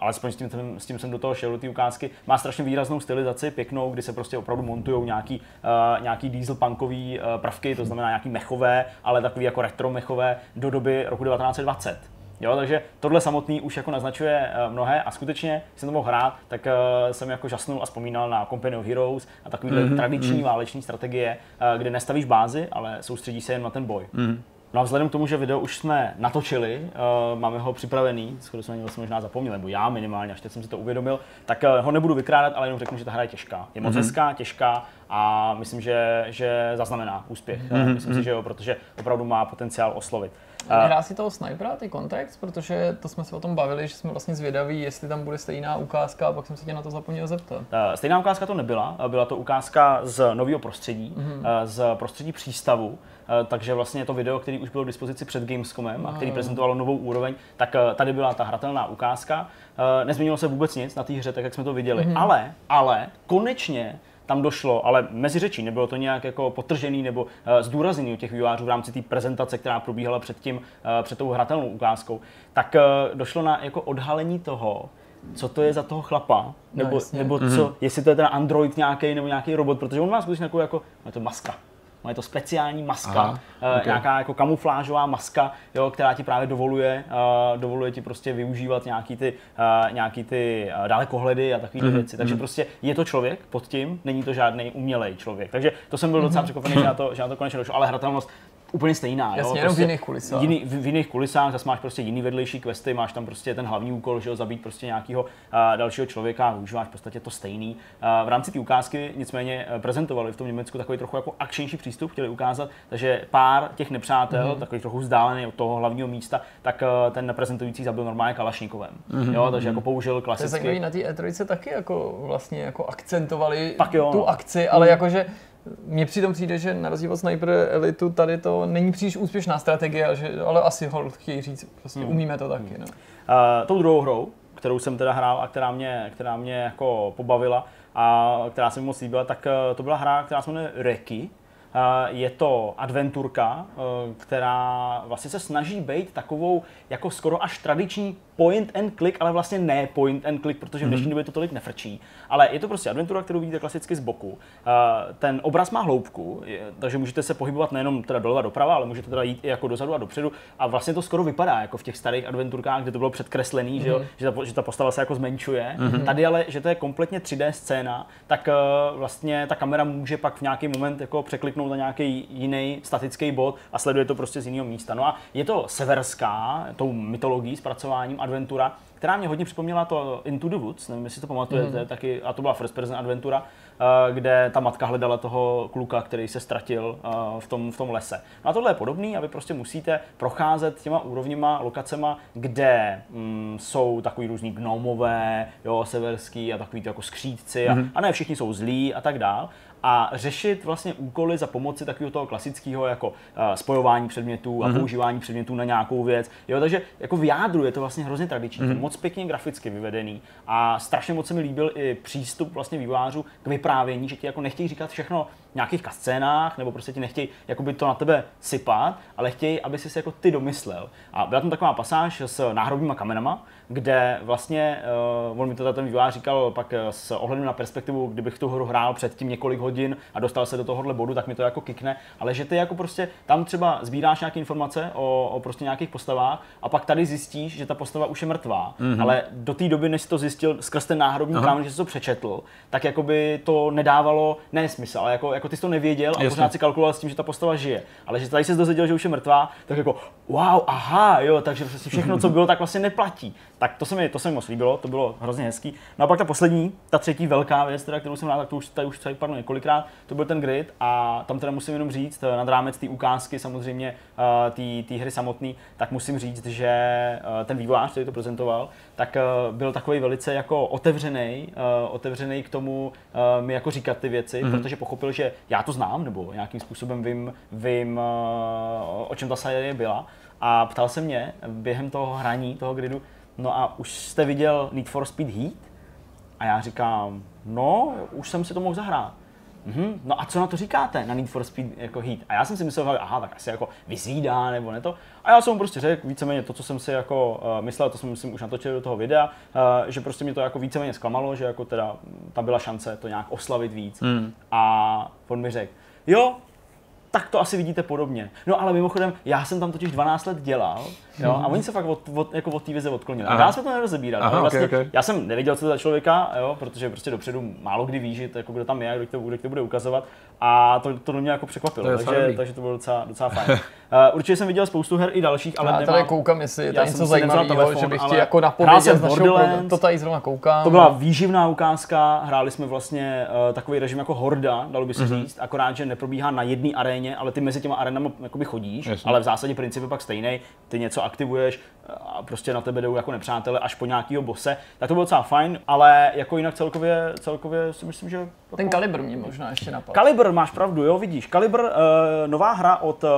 alespoň s tím, s tím jsem do toho šel, do té ukázky, má strašně výraznou stylizaci, pěknou, kdy se prostě opravdu montují nějaký, nějaký dieselpunkový prvky, to znamená nějaký mechové, ale takový jako retro mechové do doby roku 1920 Jo, takže tohle samotný už jako naznačuje uh, mnohé a skutečně, když jsem to mohl hrát, tak uh, jsem jako žasnul a vzpomínal na Company of Heroes a takovýhle mm-hmm. tradiční mm-hmm. váleční strategie, uh, kde nestavíš bázi, ale soustředí se jen na ten boj. Mm-hmm. No a vzhledem k tomu, že video už jsme natočili, uh, máme ho připravený, skoro jsme vlastně možná zapomněli, nebo já minimálně, až teď jsem si to uvědomil, tak uh, ho nebudu vykrádat, ale jenom řeknu, že ta hra je těžká. Je moc mm-hmm. hezká, těžká a myslím, že, že zaznamená úspěch. Mm-hmm. Myslím si, že jo, protože opravdu má potenciál oslovit. Hrá si toho snipera, ty kontext, protože to jsme se o tom bavili, že jsme vlastně zvědaví, jestli tam bude stejná ukázka, a pak jsem se tě na to zapomněl zeptat. Stejná ukázka to nebyla, byla to ukázka z nového prostředí, mm-hmm. z prostředí přístavu, takže vlastně to video, který už bylo k dispozici před Gamescomem a který prezentovalo novou úroveň, tak tady byla ta hratelná ukázka. Nezměnilo se vůbec nic na té hře, tak jak jsme to viděli, mm-hmm. ale, ale konečně tam došlo, ale mezi řečí, nebylo to nějak jako potržený nebo uh, zdůrazněný u těch vývářů v rámci té prezentace, která probíhala před tím, uh, před tou hratelnou ukázkou, tak uh, došlo na jako odhalení toho, co to je za toho chlapa, nebo, no, nebo co, mm-hmm. jestli to je teda android nějaký nebo nějaký robot, protože on má skutečně takovou jako, je to maska, je to speciální maska, Aha, okay. nějaká jako kamuflážová maska, jo, která ti právě dovoluje, uh, dovoluje ti prostě využívat nějaký ty, uh, nějaký ty uh, dalekohledy a takové mm-hmm. věci. Takže mm-hmm. prostě je to člověk pod tím, není to žádný umělej člověk. Takže to jsem byl docela mm-hmm. překvapený, že na to, že na to konečně došlo, ale hratelnost úplně stejná. Jasně, jo? jenom prostě v jiných kulisách. Jiný, v, v, jiných kulisách zase máš prostě jiný vedlejší questy, máš tam prostě ten hlavní úkol, že jo, zabít prostě nějakého uh, dalšího člověka, užíváš v podstatě to stejný. Uh, v rámci té ukázky nicméně uh, prezentovali v tom Německu takový trochu jako akčnější přístup, chtěli ukázat, takže pár těch nepřátel, mm-hmm. takových trochu vzdálený od toho hlavního místa, tak uh, ten prezentující zabil normálně Kalašnikovem. Mm-hmm. Jo, takže jako použil klasicky. To je na té E3 taky jako vlastně jako akcentovali Pak jo, tu no. akci, ale mm. jakože mně přitom přijde, že na rozdíl od Sniper Elitu tady to není příliš úspěšná strategie, že, ale asi ho chtějí říct, prostě hmm. umíme to taky. No. Uh, tou druhou hrou, kterou jsem teda hrál a která mě, která mě jako pobavila a která se mi moc líbila, tak uh, to byla hra, která se jmenuje Reky. Uh, je to adventurka, uh, která vlastně se snaží být takovou jako skoro až tradiční point and click, ale vlastně ne point and click, protože v dnešní mhm. době to tolik nefrčí. Ale je to prostě adventura, kterou vidíte klasicky z boku. Uh, ten obraz má hloubku, takže můžete se pohybovat nejenom teda doleva doprava, ale můžete teda jít i jako dozadu a dopředu. A vlastně to skoro vypadá jako v těch starých adventurkách, kde to bylo předkreslený, mm-hmm. že, jo, mhm. že, ta, že ta postava se jako zmenšuje. Mm-hmm. Tady ale, že to je kompletně 3D scéna, tak vlastně ta kamera může pak v nějaký moment jako překliknout na nějaký jiný statický bod a sleduje to prostě z jiného místa. No a je to severská, tou mytologií, zpracováním adventura, která mě hodně připomněla to Into the Woods, nevím, jestli to pamatujete, mm. taky, a to byla first person adventura, uh, kde ta matka hledala toho kluka, který se ztratil uh, v, tom, v tom lese. No a tohle je podobný a vy prostě musíte procházet těma úrovněma, lokacema, kde mm, jsou takový různý gnomové, jo, severský a takový jako skřídci a, mm. a ne všichni jsou zlí a tak dál a řešit vlastně úkoly za pomoci takového toho klasického jako uh, spojování předmětů a mm-hmm. používání předmětů na nějakou věc. Jo, takže jako v jádru je to vlastně hrozně tradiční, mm-hmm. moc pěkně graficky vyvedený a strašně moc se mi líbil i přístup vlastně vývářů k vyprávění, že ti jako nechtějí říkat všechno v nějakých scénách, nebo prostě ti nechtějí jakoby to na tebe sypat, ale chtějí, aby si jako ty domyslel. A byla tam taková pasáž s náhrobníma kamenama, kde vlastně, uh, on mi to ten vývář říkal pak eh, s ohledem na perspektivu, kdybych tu hru hrál předtím několik hodin a dostal se do tohohle bodu, tak mi to jako kikne, ale že ty jako prostě tam třeba sbíráš nějaké informace o, o prostě nějakých postavách a pak tady zjistíš, že ta postava už je mrtvá, mm-hmm. ale do té doby, než jsi to zjistil skrz ten náhrobní kámen, že jsi to přečetl, tak jako by to nedávalo nesmysl, ale jako, jako ty jsi to nevěděl a Jasně. pořád si kalkuloval s tím, že ta postava žije. Ale že tady jsi dozvěděl, že už je mrtvá, tak jako wow, aha, jo, takže prostě všechno, co bylo, tak vlastně neplatí. Tak to se mi, to se mi moc líbilo, to bylo hrozně hezký. No a pak ta poslední, ta třetí velká věc, teda, kterou jsem rád, tak to už tady už tady padlo několikrát, to byl ten grid a tam teda musím jenom říct, eh, nad rámec té ukázky samozřejmě eh, té hry samotné, tak musím říct, že eh, ten vývojář, který to prezentoval, tak byl takový velice jako otevřený, otevřený k tomu mi jako říkat ty věci, mm-hmm. protože pochopil, že já to znám, nebo nějakým způsobem vím, vím o čem ta série byla. A ptal se mě během toho hraní, toho gridu, no a už jste viděl Need for Speed Heat? A já říkám, no, už jsem si to mohl zahrát. Mm-hmm. No a co na to říkáte, na Need for Speed jako Heat? A já jsem si myslel, aha, tak asi jako vyzvídá nebo ne to. A já jsem mu prostě řekl víceméně to, co jsem si jako uh, myslel, to jsem myslím už natočil do toho videa, uh, že prostě mě to jako víceméně zklamalo, že jako teda tam byla šance to nějak oslavit víc. Mm. A on mi řekl, jo, tak to asi vidíte podobně. No ale mimochodem, já jsem tam totiž 12 let dělal, jo, a oni se fakt od, od, jako od té vize odklonili. A já jsme to nerozebírali. Aha, vlastně, okay, okay. Já jsem nevěděl, co to za člověka, jo, protože prostě dopředu málo kdy víš, že to, jako kdo tam je, kdo to, kdo to bude ukazovat. A to, to mě jako překvapilo, To takže, dobrý. takže to bylo docela, docela fajn. uh, určitě jsem viděl spoustu her i dalších, ale Ale já nemám, tady koukám, jestli je Já tam jsem něco zajímavého, telefon, že bych ti jako napověděl jsem z našeho. To tady zrovna koukám. To byla výživná ukázka, hráli jsme vlastně uh, takový režim jako Horda, dalo by se Mhm. mm-hmm. říct, akorát, že neprobíhá na jedné aréně, ale ty mezi těma arenama jakoby chodíš, Jasně. ale v zásadě princip je pak stejný, ty něco aktivuješ a prostě na tebe jdou jako nepřátelé až po nějakýho bose, tak to bylo docela fajn, ale jako jinak celkově, celkově si myslím, že. Ten kalibr mě možná ještě napadl. Kalibr, máš pravdu, jo, vidíš. Kalibr, uh, nová hra od uh,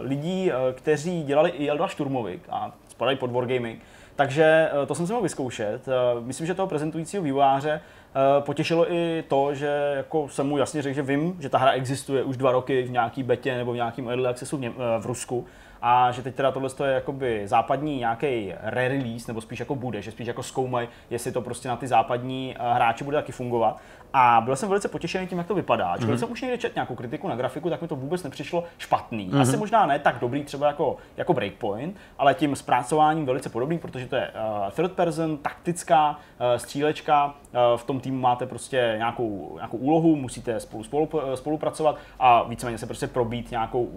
lidí, uh, kteří dělali i Elda Šturmovik a spadají pod Wargaming. Takže to jsem si mohl vyzkoušet. Myslím, že toho prezentujícího vývojáře potěšilo i to, že jako jsem mu jasně řekl, že vím, že ta hra existuje už dva roky v nějaký betě nebo v nějakém early accessu v, Něm- v Rusku a že teď teda tohle je jakoby západní nějaký re-release, nebo spíš jako bude, že spíš jako zkoumají, jestli to prostě na ty západní hráče bude taky fungovat. A byl jsem velice potěšený tím, jak to vypadá. Ačkoliv mm-hmm. jsem už někde četl nějakou kritiku na grafiku, tak mi to vůbec nepřišlo špatný. Mm-hmm. Asi možná ne tak dobrý třeba jako, jako Breakpoint, ale tím zpracováním velice podobný, protože to je uh, third person, taktická střílečka. Uh, v tom týmu máte prostě nějakou, nějakou úlohu, musíte spolu, spolu spolupracovat a víceméně se prostě probít nějakou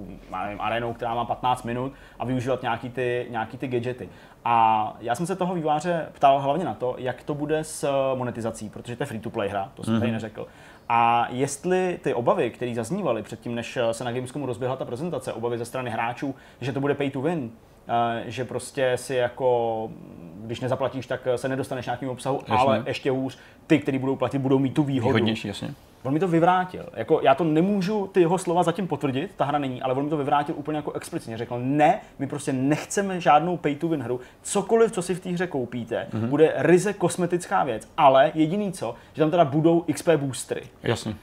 nevím, arenou, která má 15 minut a využívat nějaký ty, nějaký ty gadgety. A já jsem se toho výváře ptal hlavně na to, jak to bude s monetizací, protože to je free-to-play hra, to jsem mm-hmm. tady neřekl. A jestli ty obavy, které zaznívaly předtím, než se na Gamescomu rozběhla ta prezentace, obavy ze strany hráčů, že to bude pay to win, eh, že prostě si jako, když nezaplatíš, tak se nedostaneš nějakým obsahu, Jasně. ale ještě hůř, ty, kteří budou platit, budou mít tu výhodu. Výhodnější, jasně. On mi to vyvrátil. Jako, já to nemůžu ty jeho slova zatím potvrdit, ta hra není, ale on mi to vyvrátil úplně jako explicitně. Řekl, ne, my prostě nechceme žádnou pay to win hru. Cokoliv, co si v té hře koupíte, mm-hmm. bude ryze kosmetická věc, ale jediný co, že tam teda budou XP boostry. Jasně.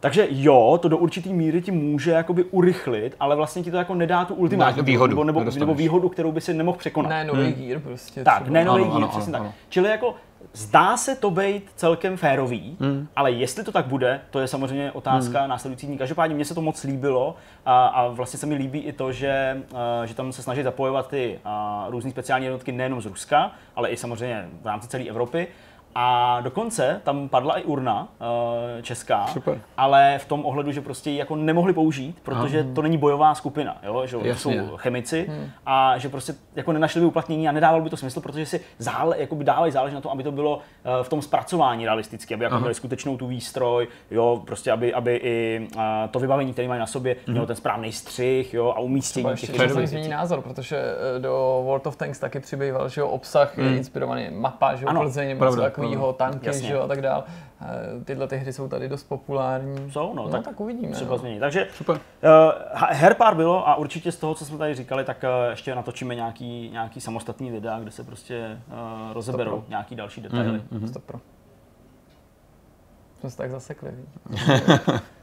Takže jo, to do určitý míry ti může jakoby urychlit, ale vlastně ti to jako nedá tu ultimátní výhodu, nebo, nebo, nedostaneš. nebo výhodu, kterou by si nemohl překonat. Ne, nový gear prostě. Tak, třeba. ne nový Ano, díl, ano, přesně ano, tak. ano. Čili jako zdá se to být celkem férový, hmm. ale jestli to tak bude, to je samozřejmě otázka hmm. následující dní. Každopádně mně se to moc líbilo a, a vlastně se mi líbí i to, že, uh, že tam se snaží zapojovat ty uh, různé speciální jednotky nejenom z Ruska, ale i samozřejmě v rámci celé Evropy. A dokonce tam padla i urna uh, česká, Super. ale v tom ohledu, že prostě ji jako nemohli použít, protože to není bojová skupina, jo? že Jasně. jsou chemici a že prostě jako nenašli by uplatnění a nedávalo by to smysl, protože si zále, jakoby dávají záleží na tom, aby to bylo eh, v tom zpracování realisticky, aby jako měli skutečnou tu výstroj, jo, prostě aby, aby i eh, to vybavení, které mají na sobě, mělo ten správný střih, jo, a umístění těch ještě změní názor, protože eh, do World of Tanks taky přibýval, že jo, obsah je inspirovaný mapa, že jo, Ano, Plzeň, takového, tanky, Jasně. že jo, a tak dál. Eh, Tyhle ty hry jsou tady dost populární. Jsou, no, no tak tak, uvidíme. třeba no. změní. Takže Super. uh, her pár bylo a určitě z toho, co jsme tady říkali, tak uh, ještě natočíme nějaký, nějaký samostatný videa, kde se prostě uh, rozeberou Stopro. nějaký další detaily. Mhm. Stop pro. Jsme se tak zasekli.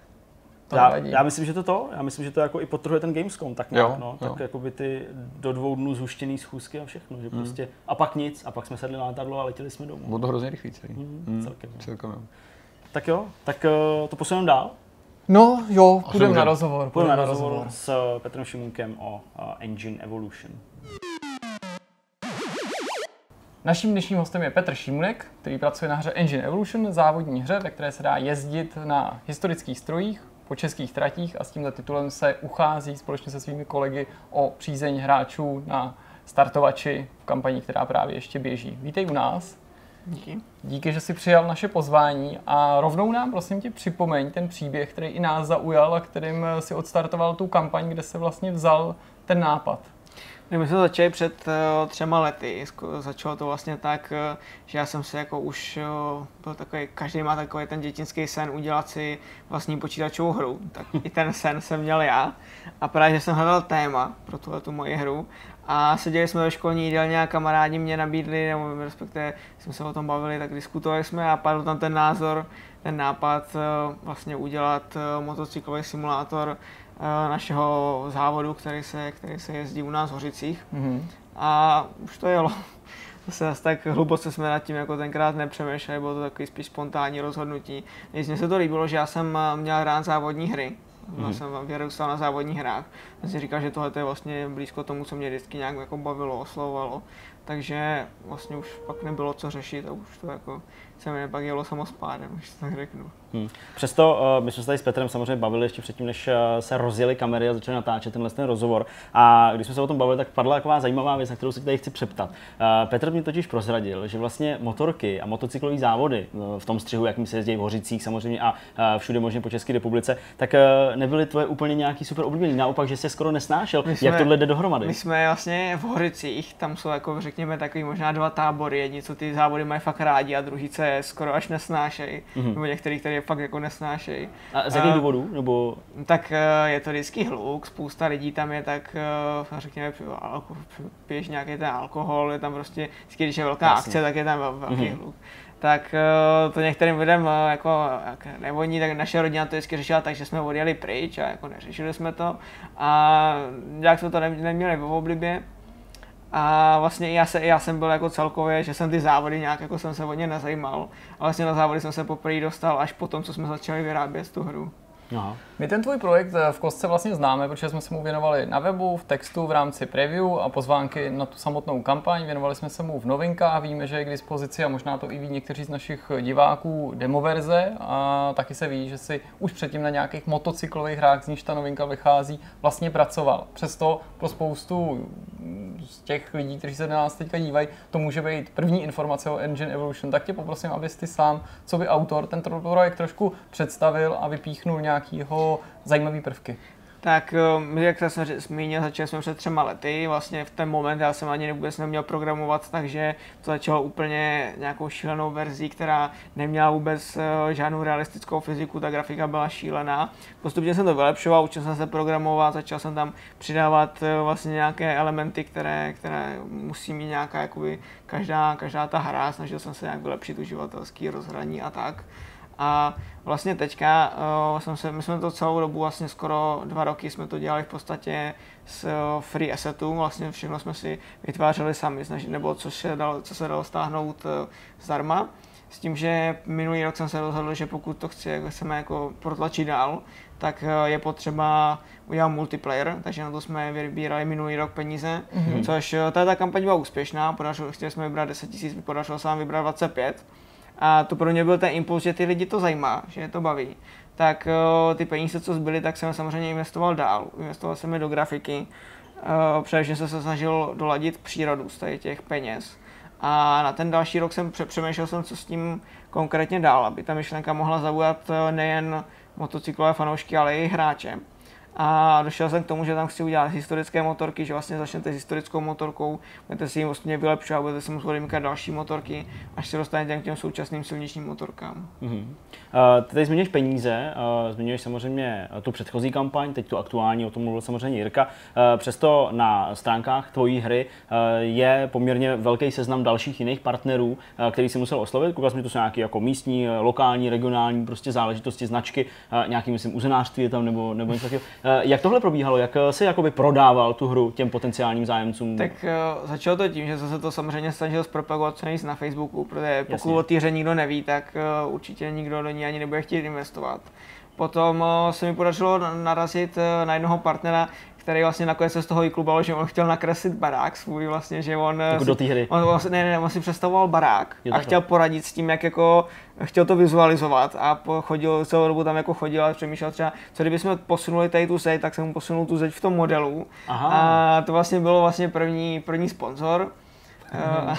to Já, nevadí. já myslím, že to to. Já myslím, že to jako i potrhuje ten Gamescom, tak nějak, Jo, no. jo. Tak jako by ty do dvou dnů zhuštěný schůzky a všechno, že prostě. A pak nic, a pak jsme sedli na letadlo a letěli jsme domů. Bylo to hrozně rychlý celý. Mhm, Mm, celkem. Celkem, jo. Tak jo, tak uh, to posuneme dál. No jo, půjdeme na rozhovor. Půjdeme na rozhovor s uh, Petrem Šimunkem o uh, Engine Evolution. Naším dnešním hostem je Petr Šimunek, který pracuje na hře Engine Evolution, závodní hře, ve které se dá jezdit na historických strojích, po českých tratích a s tímhle titulem se uchází společně se svými kolegy o přízeň hráčů na startovači v kampani, která právě ještě běží. Vítej u nás. Díky. Díky, že jsi přijal naše pozvání a rovnou nám prosím tě připomeň ten příběh, který i nás zaujal a kterým si odstartoval tu kampaň, kde se vlastně vzal ten nápad. No, My jsme začali před uh, třema lety. Začalo to vlastně tak, uh, že já jsem si jako už uh, byl takový, každý má takový ten dětinský sen udělat si vlastní počítačovou hru. Tak i ten sen jsem měl já. A právě, že jsem hledal téma pro tuhle tu moji hru. A seděli jsme ve školní jídelně a kamarádi mě nabídli, nebo respektive jsme se o tom bavili, tak diskutovali jsme a padl tam ten názor, ten nápad vlastně udělat motocyklový simulátor našeho závodu, který se, který se jezdí u nás v Hořicích. Mhm. A už to jelo. Zase asi tak hluboce jsme nad tím jako tenkrát nepřemýšleli, bylo to takový spíš spontánní rozhodnutí. Nic mně se to líbilo, že já jsem eh, měl rád závodní hry Mm-hmm. Já jsem vyrůstal na závodních hrách. Já si říkal, že tohle je vlastně blízko tomu, co mě vždycky nějak jako bavilo, oslovovalo. Takže vlastně už pak nebylo co řešit a už to jako se mi pak jelo samospádem, když to tak řeknu. Hmm. Přesto uh, my jsme se tady s Petrem samozřejmě bavili ještě předtím, než uh, se rozjeli kamery a začali natáčet tenhle ten rozhovor. A když jsme se o tom bavili, tak padla taková zajímavá věc, na kterou se tady chci přeptat. Uh, Petr mi totiž prozradil, že vlastně motorky a motocyklové závody uh, v tom střihu, jakým se jezdí v Hořicích samozřejmě a uh, všude možně po České republice, tak uh, nebyly tvoje úplně nějaký super oblíbený. Naopak, že se skoro nesnášel. jsme, Jak tohle jde dohromady? My jsme vlastně v Hořicích, tam jsou jako řekněme takový možná dva tábory. Jedni, co ty závody mají fakt rádi a druhý, co je skoro až nesnášejí. Mm-hmm. Nebo některý, který fakt jako nesnášejí. A z jakých důvodů? Nebo... Tak eh, je to vždycky hluk, spousta lidí tam je tak, eh, řekněme, piješ nějaký ten alkohol, je tam prostě, vždycky, když je velká Jasně. akce, tak je tam velký mm-hmm. hluk tak to některým lidem jako nevoní, tak naše rodina to vždycky řešila tak, že jsme odjeli pryč a jako neřešili jsme to a nějak jsme to neměli v oblibě. A vlastně já, se, já jsem byl jako celkově, že jsem ty závody nějak jako jsem se o ně nezajímal. A vlastně na závody jsem se poprvé dostal až po tom, co jsme začali vyrábět tu hru. Aha. My ten tvůj projekt eh, v kostce vlastně známe, protože jsme se mu věnovali na webu, v textu v rámci preview a pozvánky na tu samotnou kampaň. Věnovali jsme se mu v novinkách, víme, že je k dispozici a možná to i ví někteří z našich diváků demoverze a taky se ví, že si už předtím na nějakých motocyklových hrách, z níž ta novinka vychází, vlastně pracoval. Přesto pro spoustu z těch lidí, kteří se na nás teďka dívají, to může být první informace o Engine Evolution, tak tě poprosím, abys ty sám, co by autor, ten projekt trošku představil a vypíchnul nějakýho zajímavý prvky. Tak um, jak jsem zmínil, začali jsme před třema lety, vlastně v ten moment já jsem ani vůbec neměl programovat, takže to začalo úplně nějakou šílenou verzí, která neměla vůbec uh, žádnou realistickou fyziku, ta grafika byla šílená. Postupně jsem to vylepšoval, učil jsem se programovat, začal jsem tam přidávat uh, vlastně nějaké elementy, které, které musí mít nějaká jakoby, každá, každá ta hra, snažil jsem se nějak vylepšit uživatelský rozhraní a tak. A vlastně teďka uh, jsem se, my jsme to celou dobu, vlastně skoro dva roky jsme to dělali v podstatě s uh, free assetů, vlastně všechno jsme si vytvářeli sami, snažili, nebo co se dalo, co se dalo stáhnout uh, zdarma. S tím, že minulý rok jsem se rozhodl, že pokud to chci, chceme jako protlačit dál, tak je potřeba udělat multiplayer, takže na to jsme vybírali minulý rok peníze, mm-hmm. což ta kampaň byla úspěšná, podařilo, chtěli jsme vybrat 10 000, podařilo se nám vybrat 25 a to pro mě byl ten impuls, že ty lidi to zajímá, že je to baví, tak uh, ty peníze, co zbyly, tak jsem samozřejmě investoval dál. Investoval jsem je do grafiky, uh, především jsem se snažil doladit přírodu z těch peněz. A na ten další rok jsem přemýšlel jsem, co s tím konkrétně dál, aby ta myšlenka mohla zaujat eh, nejen motocyklové fanoušky, ale i hráče. A došel jsem k tomu, že tam chci udělat historické motorky, že vlastně začnete s historickou motorkou, budete si ji vlastně vylepšovat, budete si muset vymýkat další motorky, až se dostanete k těm současným silničním motorkám. Mm-hmm. Uh, tady zmiňuješ peníze, uh, zmiňuješ samozřejmě tu předchozí kampaň, teď tu aktuální, o tom mluvil samozřejmě Jirka. Uh, přesto na stránkách tvojí hry uh, je poměrně velký seznam dalších jiných partnerů, uh, který si musel oslovit. Koukal to jsou nějaké jako místní, lokální, regionální prostě záležitosti, značky, uh, nějaký, myslím, uzenářství je tam nebo, nebo něco takového. Eh, jak tohle probíhalo? Jak eh, se jakoby prodával tu hru těm potenciálním zájemcům? Tak uh, začalo to tím, že jsem se to samozřejmě snažil zpropagovat co nejvíc na Facebooku, protože pokud Jasně. o té hře nikdo neví, tak určitě nikdo do ní ani nebude chtít investovat. Potom se mi podařilo narazit na jednoho partnera, který vlastně nakonec se z toho vyklubal, že on chtěl nakreslit barák svůj vlastně, že on... Jako do té hry. On, on, ne, ne, on si představoval barák a chtěl poradit s tím, jak jako chtěl to vizualizovat a chodil, celou dobu tam jako chodil a přemýšlel třeba, co kdyby jsme posunuli tady tu zeď, tak jsem mu posunul tu zeď v tom modelu. Aha. A to vlastně bylo vlastně první, první sponzor. Mhm.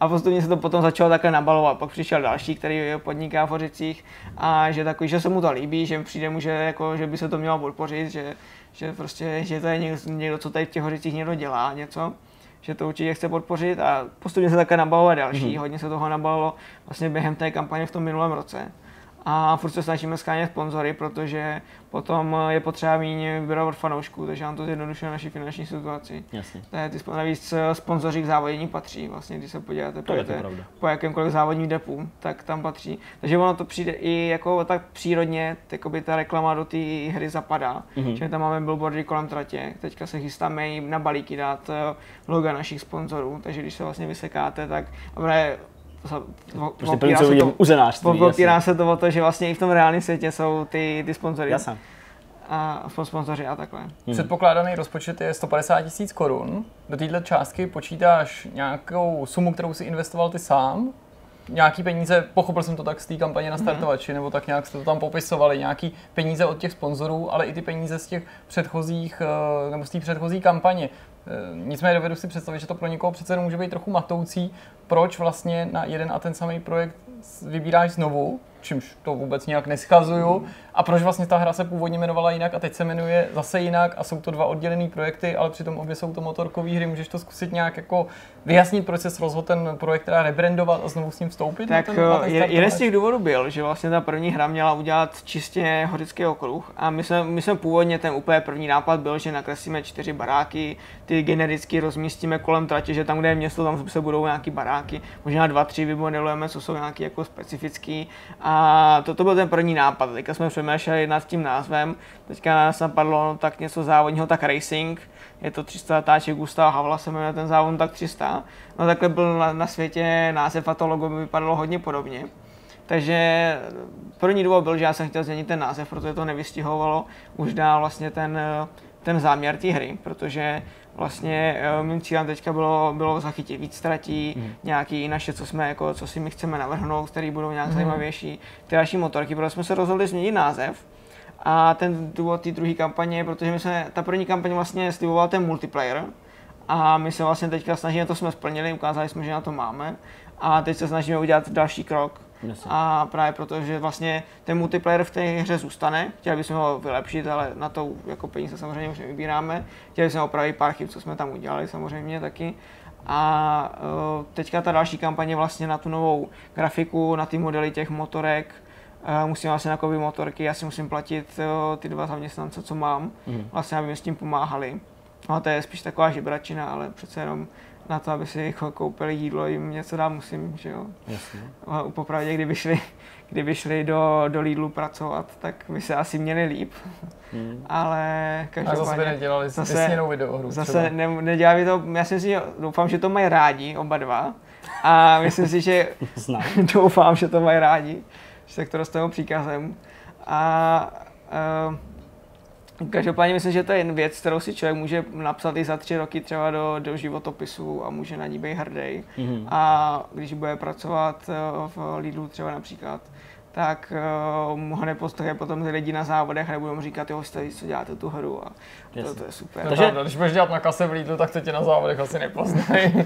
A postupně se to potom začalo takhle nabalovat. Pak přišel další, který podniká v Hořicích a že takový, že se mu to líbí, že přijde mu, že, jako, že by se to mělo podpořit, že že prostě, že to je někdo, někdo co tady v těch hořicích někdo dělá něco, že to určitě chce podpořit a postupně se také nabalovat další. Mm-hmm. Hodně se toho nabalilo vlastně během té kampaně v tom minulém roce a furt se snažíme skánět sponzory, protože potom je potřeba méně vybrat od fanoušků, takže nám to zjednodušuje naši finanční situaci. Jasně. je ty navíc eh, sponzoři k závodění patří, vlastně, když se podíváte to pojete, po jakémkoliv závodním depu, tak tam patří. Takže ono to přijde i jako tak přírodně, by ta reklama do té hry zapadá, mm-hmm. že tam máme billboardy kolem tratě, teďka se chystáme jim na balíky dát eh, loga našich sponzorů, takže když se vlastně vysekáte, tak prostě plný, co vidím, uzenářství. Opírá se to o to, že vlastně i v tom reálném světě jsou ty, ty sponzory. Jasně. a sponzoři a takhle. Hmm. Předpokládaný rozpočet je 150 tisíc korun. Do této částky počítáš nějakou sumu, kterou si investoval ty sám, nějaký peníze, pochopil jsem to tak z té kampaně na startovači, nebo tak nějak jste to tam popisovali, nějaký peníze od těch sponzorů, ale i ty peníze z těch předchozích, eh, nebo z té předchozí kampaně. Eh, nicméně dovedu si představit, že to pro někoho přece může být trochu matoucí, proč vlastně na jeden a ten samý projekt vybíráš znovu, čímž to vůbec nějak neschazuju. A proč vlastně ta hra se původně jmenovala jinak a teď se jmenuje zase jinak a jsou to dva oddělené projekty, ale přitom obě jsou to motorkové hry. Můžeš to zkusit nějak jako vyjasnit, proč se rozhodl ten projekt teda rebrandovat a znovu s ním vstoupit? Tak ten, ten eh, jeden z těch důvodů byl, že vlastně ta první hra měla udělat čistě horický okruh a my jsme, my jsme původně ten úplně první nápad byl, že nakreslíme čtyři baráky, ty genericky rozmístíme kolem tratě, že tam, kde je město, tam se budou nějaký baráky, možná dva, tři vymodelujeme, co jsou nějaký jako specifický a to, to byl ten první nápad. Teďka jsme přemýšleli nad tím názvem, teďka nás napadlo tak něco závodního, tak Racing, je to 300 táček Gustava Havla, se jmenuje ten závod tak 300. No takhle byl na, na světě název a to logo by vypadalo hodně podobně. Takže první důvod byl, že já jsem chtěl změnit ten název, protože to nevystihovalo už dál vlastně ten, ten záměr té hry, protože vlastně eh, mým cílem teďka bylo, bylo zachytit víc ztratí, mm. nějaký naše, co jsme, jako, co si my chceme navrhnout, které budou nějak mm. zajímavější, ty další motorky, protože jsme se rozhodli změnit název. A ten důvod té druhé kampaně, protože my jsme, ta první kampaně vlastně slibovala ten multiplayer, a my se vlastně teďka snažíme, to jsme splnili, ukázali jsme, že na to máme. A teď se snažíme udělat další krok, Jasně. A právě proto, že vlastně ten multiplayer v té hře zůstane, chtěli bychom ho vylepšit, ale na to jako peníze samozřejmě už nevybíráme. Chtěli jsme opravit pár chyb, co jsme tam udělali samozřejmě taky. A uh, teďka ta další kampaně vlastně na tu novou grafiku, na ty modely těch motorek, uh, musím vlastně nakoupit motorky, já si musím platit uh, ty dva zaměstnance, co mám, mm. vlastně aby mi s tím pomáhali. No to je spíš taková žebračina, ale přece jenom na to, aby si jako koupili jídlo, jim něco dát musím, že jo. Jasně. Popravdě, kdyby šli, kdyby šli do, do Lidlu pracovat, tak by se asi měli líp. Hmm. Ale každopádně... A zase by nedělali zase, videohru Zase ne, nedělali to, já si myslím, že doufám, že to mají rádi, oba dva. A myslím si, že doufám, že to mají rádi, že se k to dostanou příkazem. A uh, Každopádně myslím, že to je jen věc, kterou si člověk může napsat i za tři roky třeba do, do životopisu a může na ní být hrdý. Mm-hmm. A když bude pracovat eh, v Lidlu třeba například, tak uh, mu ho nepostoje potom lidi na závodech a nebudou mu říkat, jo, jste, co děláte tu hru a to, to je super. Takže, když budeš dělat na kase v Lidlu, tak se tě na závodech asi nepoznají. uh,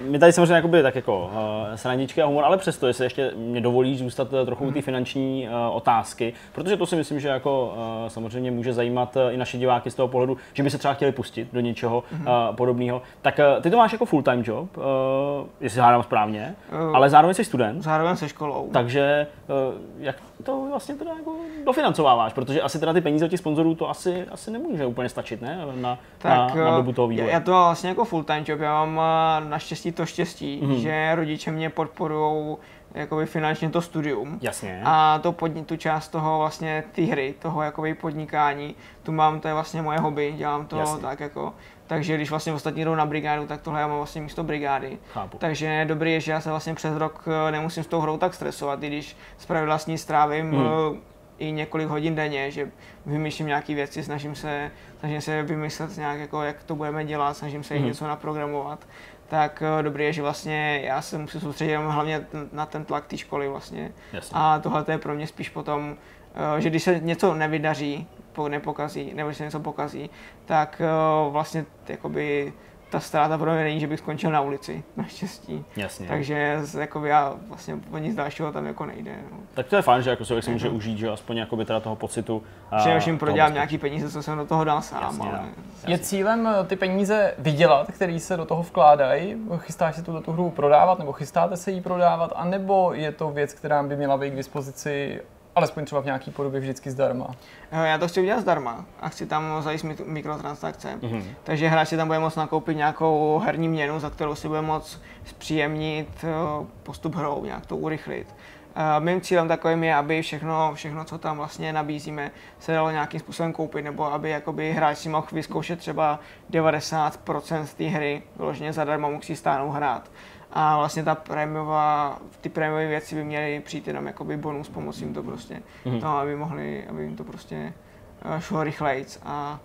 my tady samozřejmě jakoby tak jako uh, srandičky a humor, ale přesto, jestli ještě mě dovolí zůstat trochu u té finanční uh, otázky, protože to si myslím, že jako uh, samozřejmě může zajímat uh, i naše diváky z toho pohledu, že by se třeba chtěli pustit do něčeho uh, podobného. Tak uh, ty to máš jako full-time job, uh, jestli hádám správně, uh, ale zároveň jsi student. Zároveň se školou. Takže uh, jak to vlastně teda jako dofinancováváš, protože asi teda ty peníze od těch sponzorů to asi, asi nemůže úplně stačit, ne? Na, tak, na, na dobu toho vývoje. Já to vlastně jako full time job, já mám eh, naštěstí to štěstí, mm-hmm. že rodiče mě podporují jakoby finančně to studium. Jasně. A to podni, tu část toho vlastně ty hry, toho jakoby podnikání, tu mám, to je vlastně moje hobby, dělám to Jasně. tak jako. Takže když vlastně ostatní jdou na brigádu, tak tohle já mám vlastně místo brigády. Chápu. Takže dobrý je, že já se vlastně přes rok eh, nemusím s tou hrou tak stresovat, i když zpravidla s ní strávím hmm. i několik hodin denně, že vymýšlím nějaké věci, snažím se, snažím se vymyslet nějak, jako, jak to budeme dělat, snažím se hmm. něco naprogramovat tak eh, dobrý je, že vlastně já se musím soustředit hlavně na ten tlak té školy vlastně. Jasně. A tohle je pro mě spíš potom, eh, že když se něco nevydaří, nepokazí, nebo když se něco pokazí, tak eh, vlastně jakoby ta ztráta pro mě není, že bych skončil na ulici, naštěstí. Jasně. Takže jako já vlastně o nic dalšího tam jako nejde. No. Tak to je fajn, že jako člověk si může uh-huh. užít, že aspoň jako by teda toho pocitu. Především prodělám nějaký peníze, co jsem do toho dal sám. Jasně, ale... jasně. Je cílem eh, ty peníze vydělat, které se do toho vkládají? Chystáš se tu, tu hru prodávat, nebo chystáte se jí prodávat, anebo je to věc, která by měla být k dispozici alespoň třeba v nějaký podobě vždycky zdarma. Já to chci udělat zdarma a chci tam zajistit mikrotransakce. Mm-hmm. Takže hráč si tam bude moct nakoupit nějakou herní měnu, za kterou si bude moct zpříjemnit eh, postup hrou, nějak to urychlit. Uh, mým cílem takovým je, aby všechno, všechno, co tam vlastně nabízíme, se dalo nějakým způsobem koupit, nebo aby jakoby hráč si mohl vyzkoušet třeba 90% té hry, vyloženě zadarmo musí stáhnout hrát a vlastně ta prémiová, ty prémiové věci by měly přijít jenom jakoby bonus, pomocí jim to prostě, mm-hmm. no, aby mohli, aby jim to prostě eh, šlo rychlejc a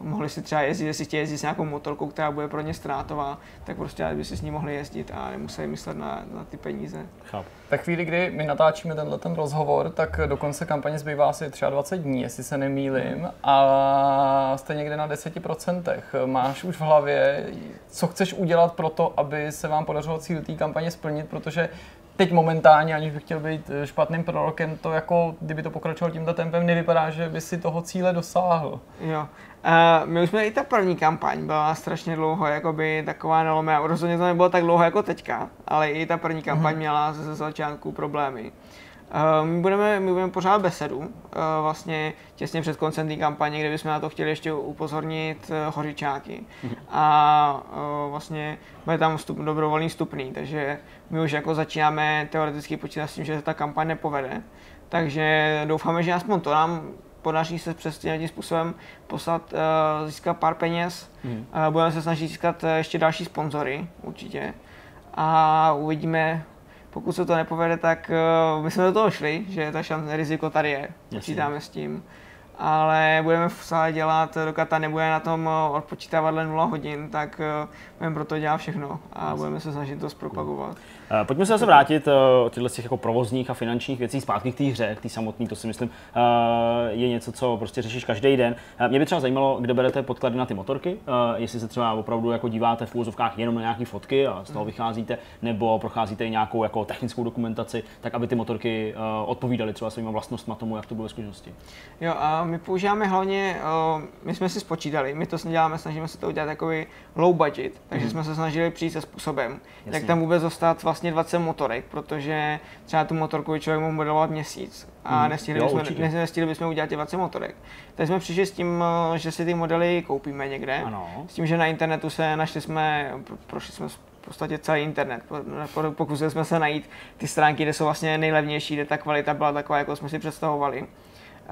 mohli si třeba jezdit, jestli chtějí jezdit s nějakou motorkou, která bude pro ně ztrátová, tak prostě by si s ní mohli jezdit a nemuseli myslet na, na ty peníze. Chápu. Tak chvíli, kdy my natáčíme tenhle ten rozhovor, tak do konce kampaně zbývá asi 23 dní, jestli se nemýlim, a jste někde na 10%. Máš už v hlavě, co chceš udělat pro to, aby se vám podařilo cíl té kampaně splnit, protože teď momentálně, aniž bych chtěl být špatným prorokem, to jako, kdyby to pokračovalo tímto tempem, nevypadá, že by si toho cíle dosáhl. Jo. Uh, my už jsme i ta první kampaň byla strašně dlouho, jakoby taková nalomená. Rozhodně to nebylo tak dlouho jako teďka, ale i ta první kampaň mm-hmm. měla ze začátku problémy. Uh, my, budeme, my budeme pořád besedu, uh, vlastně těsně před koncem té kampaně, kde bychom na to chtěli ještě upozornit uh, hořičáky. Mm-hmm. A vlastně bude tam vstup, dobrovolný vstupný, takže my už jako začínáme teoreticky počítat s tím, že se ta kampaň nepovede. Takže doufáme, že aspoň to nám podaří se přesně tím způsobem poslat, získat pár peněz. Hmm. Budeme se snažit získat ještě další sponzory, určitě. A uvidíme, pokud se to nepovede, tak uh, my jsme do toho šli, že ta šance, riziko tady je. Počítáme s tím. Ale budeme stále dělat, dokud ta nebude na tom odpočítávat 0 hodin, tak uh, budeme pro to dělat všechno a budeme se snažit to zpropagovat. Eh, pojďme se zase vrátit eh, od těchto těch jako provozních a finančních věcí zpátky k té hře, k té samotné, to si myslím eh, je něco, co prostě řešíš každý den. Mě by třeba zajímalo, kde berete podklady na ty motorky, jestli se třeba opravdu jako díváte v úvozovkách jenom na nějaké fotky a z toho vycházíte, nebo procházíte i nějakou jako technickou dokumentaci, tak aby ty motorky odpovídaly třeba svými vlastnostmi tomu, jak to bylo ve skutečnosti. Jo, a my používáme hlavně, my jsme si spočítali, my to děláme, snažíme se to udělat takový low budget, takže mm. jsme se snažili přijít se způsobem, Jasně. jak tam vůbec dostat vlastně 20 motorek, protože třeba tu motorku člověk mohl modelovat měsíc a mm. nestihli, jo, bychom, nestihli bychom udělat těch 20 motorek. Tak jsme přišli s tím, že si ty modely koupíme někde, ano. s tím, že na internetu se našli jsme, prošli jsme v podstatě celý internet. Pokusili jsme se najít ty stránky, kde jsou vlastně nejlevnější, kde ta kvalita byla taková, jako jsme si představovali.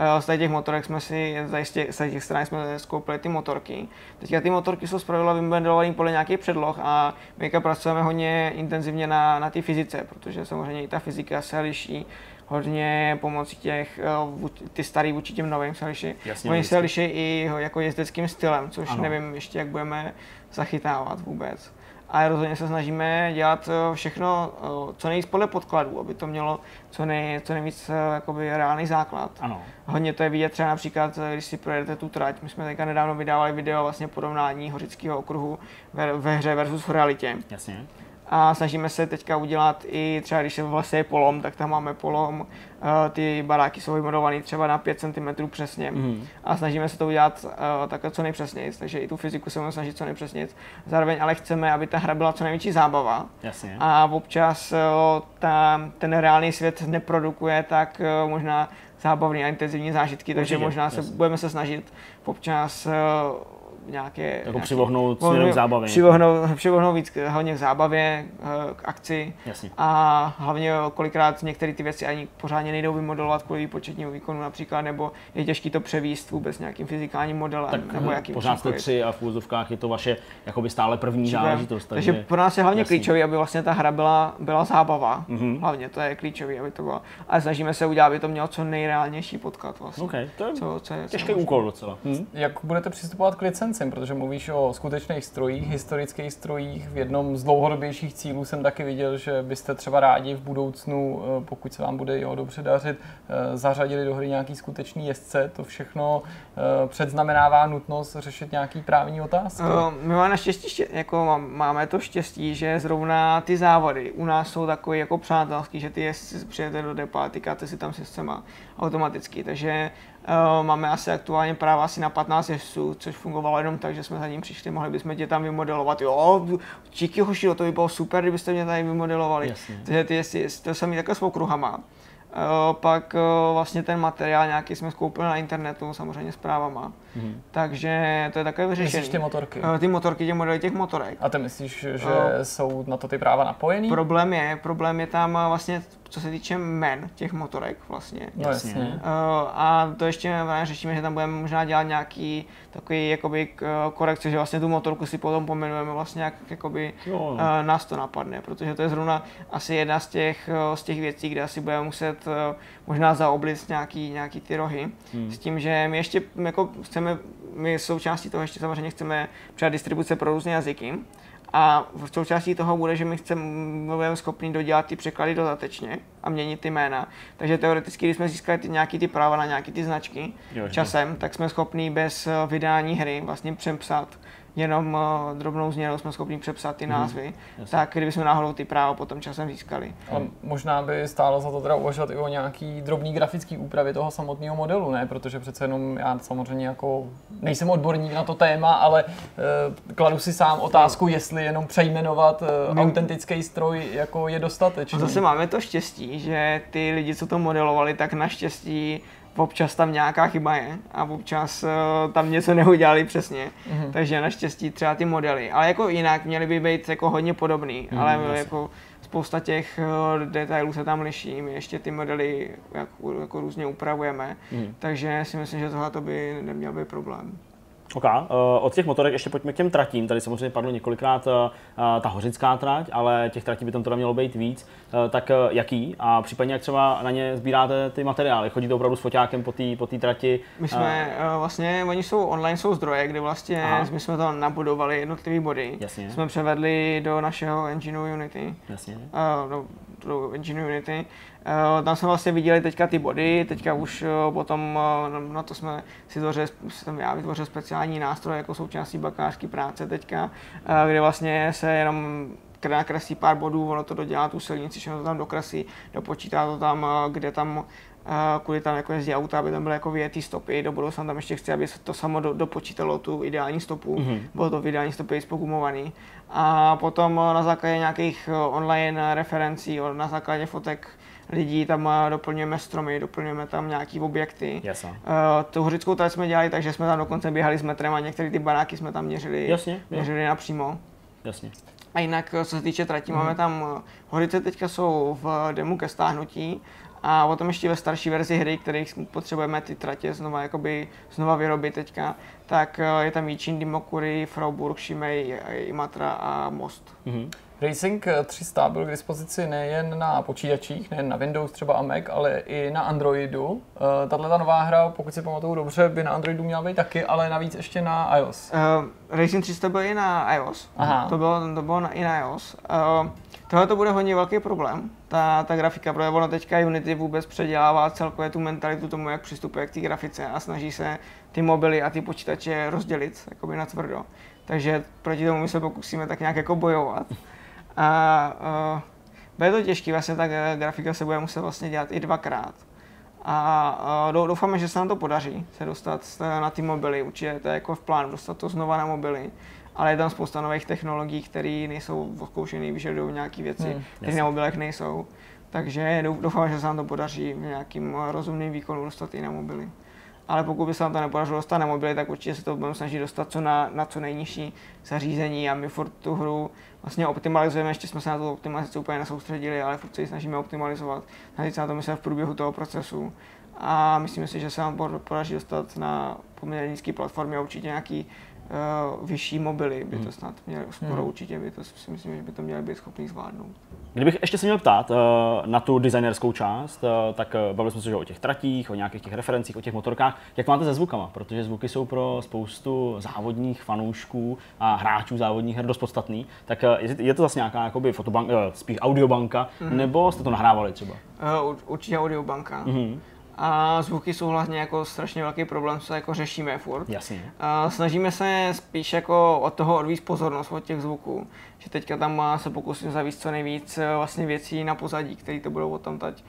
Eh, z těch motorek jsme si, z těch, z těch stran jsme skoupili ty motorky. Teďka ty motorky jsou zpravidla vymodelované podle nějakých předloh a my pracujeme hodně intenzivně na, na té fyzice, protože samozřejmě i ta fyzika se liší hodně pomocí těch, eh, ty starý vůči těm novým se liší. Jasně, Oni se liší i jako jezdeckým stylem, což ano. nevím ještě, jak budeme zachytávat vůbec ale rozhodně se snažíme dělat eh, všechno eh, co nejvíc podle podkladů, aby to mělo co, nej, co nejvíc eh, jakoby reálný základ. Ano. Hodně to je vidět třeba například, když si projedete tu trať. My jsme teďka nedávno vydávali video vlastně porovnání Hořického okruhu ve, ve hře versus v realitě. Jasně a snažíme se teďka udělat i třeba, když je vlastně polom, tak tam máme polom, eh, ty baráky jsou vymodované třeba na 5 cm přesně mm. a snažíme se to udělat uh, takhle co nejpřesněji, takže i tu fyziku se budeme snažit co nejpřesněji. Zároveň ale chceme, aby ta hra byla co největší zábava Jasně. a občas uh, ta, ten reálný svět neprodukuje tak možná zábavný a intenzivní zážitky, Určitě, takže možná se, budeme se snažit občas nějaké... Jako nějaké, přivohnout směrem k zábavě. Přivohnout, přivohnout víc hlavně k zábavě, eh, k akci. Jasně. A hlavně kolikrát některé ty věci ani pořádně nejdou vymodelovat kvůli početního výkonu například, nebo je těžké to převíst vůbec nějakým fyzikálním modelem. Tak nebo jakým pořád jste tři a v úzovkách je to vaše jakoby stále první záležitost. Takže, takže pro nás je hlavně klíčové, aby vlastně ta hra byla, byla zábava. Mm-hmm. Hlavně to je klíčové, aby to bylo. A snažíme se udělat, aby to mělo co nejreálnější podklad. Vlastně. Okay, to je co, co je, těžký úkol docela. Hm? Jak budete přistupovat k licenci? Licencím, protože mluvíš o skutečných strojích, historických strojích. V jednom z dlouhodobějších cílů jsem taky viděl, že byste třeba rádi v budoucnu, eh, pokud se vám bude jeho dobře dařit, eh, zařadili do hry nějaký skutečný jezdce. To všechno eh, předznamenává nutnost řešit nějaký právní otázky. My máme naštěstí, jako máme to štěstí, že zrovna ty závody u nás jsou takový jako přátelský, že ty jezdci přijete do depa, tykáte si tam systéma automaticky, takže máme asi aktuálně práva asi na 15 jezdců, což fungovalo jenom tak, že jsme za ním přišli, mohli bychom tě tam vymodelovat. Jo, číky hoši, to by bylo super, kdybyste mě tady vymodelovali. Jasně. Takže ty jezdci, to samý takhle s okruhama. Uh, pak uh, vlastně ten materiál nějaký jsme skoupili na internetu, samozřejmě s právama. Mm-hmm. Takže to je takové vyřešení. Myslíš ty motorky? Uh, ty motorky, ty modely těch motorek. A ty myslíš, že uh, jsou na to ty práva napojený? Problém je, problém je tam vlastně co se týče men těch motorek vlastně. No jasně. Uh, a to ještě řešíme, že tam budeme možná dělat nějaký takový jakoby korekce, že vlastně tu motorku si potom pomenujeme vlastně jak jakoby Jo, uh, no. nás to napadne, protože to je zrovna asi jedna z těch, eh, z těch věcí, kde asi budeme muset eh, možná zaoblit nějaký, nějaký ty rohy. Hmm. S tím, že my ještě jako chceme, my součástí toho ještě samozřejmě chceme přijat distribuce pro různé jazyky. A v součástí toho bude, že my chceme, budeme schopni dodělat ty překlady dodatečně a měnit ty jména. Takže teoreticky, když jsme získali ty, nějaký ty práva na nějaký ty značky Jo, jo. časem, tak jsme schopni bez eh, vydání hry vlastně přepsat jenom uh, drobnou změnou jsme schopni přepsat ty názvy, Mhm. jasně. tak kdybychom náhodou ty práva potom časem získali. A možná by stálo za to teda uvažovat i o nějaký drobný grafický úpravě toho samotného modelu, ne? Protože přece jenom já samozřejmě jako nejsem odborník na to téma, ale e, kladu si sám otázku, jestli jenom přejmenovat e, My- autentický stroj jako je dostatečný. A zase máme to štěstí, že ty lidi, co to modelovali, tak naštěstí občas tam nějaká chyba je a občas uh, tam něco neudělali přesně. Mhm. Takže naštěstí třeba ty modely. Ale jako jinak měly by být jako hodně podobný, Mhm, ale jasně. jako spousta těch uh, detailů se tam liší. My ještě ty modely jak, jako různě upravujeme. Mhm. Takže si myslím, že tohle by neměl být problém. OK, uh, od těch motorek ještě pojďme k těm tratím. Tady samozřejmě padlo několikrát uh, ta hořická trať, ale těch tratí by tam teda mělo být víc. Uh, tak uh, jaký? A případně jak třeba na ně sbíráte ty materiály? Chodíte opravdu s foťákem po té po trati? My jsme uh, vlastně, oni jsou online, jsou zdroje, kde vlastně Aha. my jsme to nabudovali jednotlivý body. Jasně. Jsme převedli do našeho engineu Unity. Jasně. uh, do, do Engine Unity. Uh, tam jsme vlastně viděli teďka ty body, teďka už uh, potom uh, na to jsme si vytvořili, jsem já vytvořil speciální nástroj jako součástí bakalářské práce teďka, kde vlastně se jenom kre- nakreslí pár bodů, ono to dodělá tu silnici, všechno to tam dokreslí, dopočítá to tam, kde tam kvůli tam jako jezdí auta, aby tam byly jako vyjetý stopy, do budoucna tam ještě chci, aby se to samo do, dopočítalo tu ideální stopu, Mhm. mm-hmm. bylo to v ideální stopě spogumovaný. A potom eh, na základě nějakých eh, online referencí, o- na základě fotek lidí tam eh, doplňujeme stromy, doplňujeme tam nějaký objekty. Jasně. Uh, tu hořickou trať jsme dělali, takže jsme tam dokonce běhali s metrem a některé ty baráky jsme tam měřili, Jasně, jo. měřili napřímo. Jasně. A jinak, eh, co se týče tratí, máme tam, eh, horice teďka jsou v demu ke stáhnutí a potom ještě ve starší verzi hry, kterých potřebujeme ty tratě znova, jakoby, znova vyrobit teďka, tak eh, je tam Jičín, Dimokuri, Freiburg, Šimej, Imatra a Most. Mhm. Racing 300 byl k dispozici nejen na počítačích, nejen na Windows třeba a Mac, ale i na Androidu. Eh, Tahle ta nová hra, pokud si pamatuju dobře, by na Androidu měla být taky, ale navíc ještě na iOS. Uh, Racing 300 byl i na iOS. Aha. To bylo, to bylo na, i na iOS. Uh, tohle to bude hodně velký problém, ta, ta grafika, protože ono teďka Unity vůbec předělává celkově tu mentalitu tomu, jak přistupuje k té grafice a snaží se ty mobily a ty počítače rozdělit jakoby na tvrdo. Takže proti tomu my se pokusíme tak nějak jako bojovat. A uh, bude to těžké, vlastně ta gra- grafika se bude muset vlastně dělat i dvakrát. A dou- doufáme, že se nám to podaří se dostat na ty mobily, určitě to je jako v plánu dostat to znova na mobily. Ale je tam spousta nových technologií, které nejsou odzkoušené, vyžadují nějaké věci, Hmm, které na mobilech nejsou. Takže dou- doufám, že se nám to podaří v nějakým eh, rozumným výkonu dostat i na mobily. Ale pokud by se nám to nepodařilo dostat na mobily, tak určitě se to budeme snažit dostat co na, na co nejnižší zařízení a my furt tu hru vlastně optimalizujeme, ještě jsme se na tu optimalizaci úplně nesoustředili, ale furt se ji snažíme optimalizovat. Snažit se na to myslet v průběhu toho procesu. A myslím si, že se nám pod- podaří dostat na poměrně nízké platformě a určitě nějaký vyšší mobily by to snad měly, skoro Hmm. určitě by to si myslím, že by to měli být schopný zvládnout. Kdybych ještě se měl ptát uh, na tu designerskou část, uh, tak uh, bavili jsme se že o těch tratích, o nějakých těch referencích, o těch motorkách. Jak máte se zvukama? Protože zvuky jsou pro spoustu závodních fanoušků a hráčů závodních her dost podstatný. Tak uh, je, to zase nějaká jakoby fotobanka, uh, spíš audiobanka, Mhm. mm. nebo jste to nahrávali třeba? Uh, určitě audiobanka. Mhm. A zvuky jsou hlavně jako strašně velký problém, co jako řešíme furt. Jasně. A snažíme se spíš jako od toho odvíct pozornost od těch zvuků. Že teďka tam se pokusím zavíst co nejvíc eh, vlastně věcí na pozadí, které to budou tam teď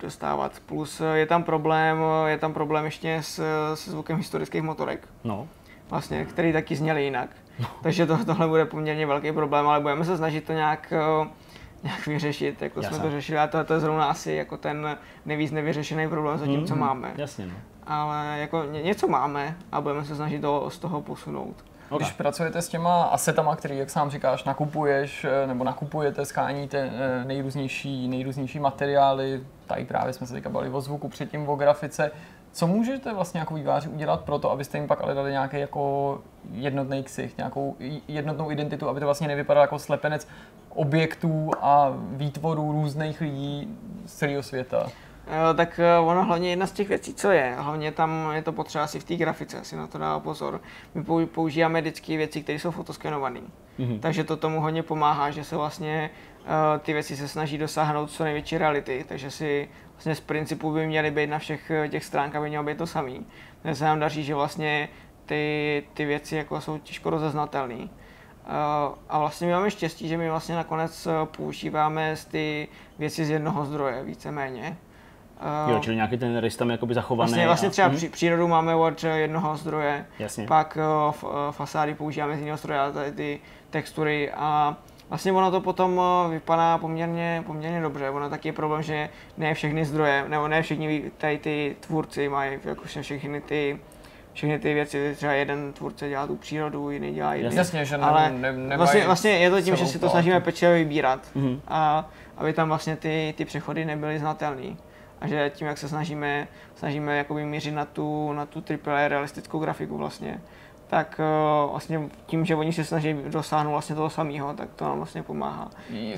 dostávat. Plus eh, je tam problém, eh, je tam problém ještě s, se zvukem historických motorek, No. vlastně, který taky zněly jinak. Takže to, tohle bude poměrně velký problém, ale budeme se snažit to nějak, nějak vyřešit, jako Jasně. jsme to řešili. A to, to je zrovna asi jako ten nejvíc nevyřešený problém zatím, Mhm. co máme Jasně. No. ale jako ně, něco máme a budeme se snažit to z toho posunout. Okay. Když pracujete s těma asetama, který, jak sám říkáš, nakupuješ, eh, nebo nakupujete, skáníte eh, nejrůznější, nejrůznější materiály, tady právě jsme se teďka bavili o zvuku, předtím o grafice, co můžete vlastně jako výváři udělat pro to, abyste jim pak ale dali nějaký jako jednotný ksicht, nějakou jednotnou identitu, aby to vlastně nevypadalo jako slepenec objektů a výtvorů různých lidí z celého světa? Jo, tak eh, ono hlavně jedna z těch věcí, co je, hlavně tam je to potřeba si v té grafice, si na to dá pozor. My používáme vždycky věci, které jsou fotoskenované. Mm-hmm. Takže to tomu hodně pomáhá, že se vlastně uh, ty věci se snaží dosáhnout co největší reality, takže si vlastně z principu by měly být na všech eh, těch stránkách, by mělo být to samý. Takže se nám daří, že vlastně ty, ty věci jako jsou těžko rozeznatelné. Uh, a vlastně my máme štěstí, že my vlastně nakonec používáme z ty věci z jednoho zdroje, víceméně. Jo, čili nějaký ten rys tam jakoby zachovaný. Vlastně, vlastně třeba a... přírodu máme od jednoho zdroje, Jasně. pak f, fasády používáme z jiného zdroje, tady ty textury a vlastně ono to potom vypadá poměrně, poměrně dobře. Ono taky je problém, že ne všechny zdroje, nebo ne všichni tady ty tvůrci mají jako všechny ty všechny ty věci, třeba jeden tvůrce dělá tu přírodu, jiný dělá jiný. Jasně, že ale ne, ne, vlastně, vlastně je to tím, že si to snažíme pečlivě vybírat mm-hmm. a aby tam vlastně ty, ty přechody nebyly znatelné a že tím, jak se snažíme, snažíme jakoby mířit na tu, na tu triple realistickou grafiku vlastně, tak uh, vlastně tím, že oni se snaží dosáhnout vlastně toho samého, tak to nám vlastně pomáhá.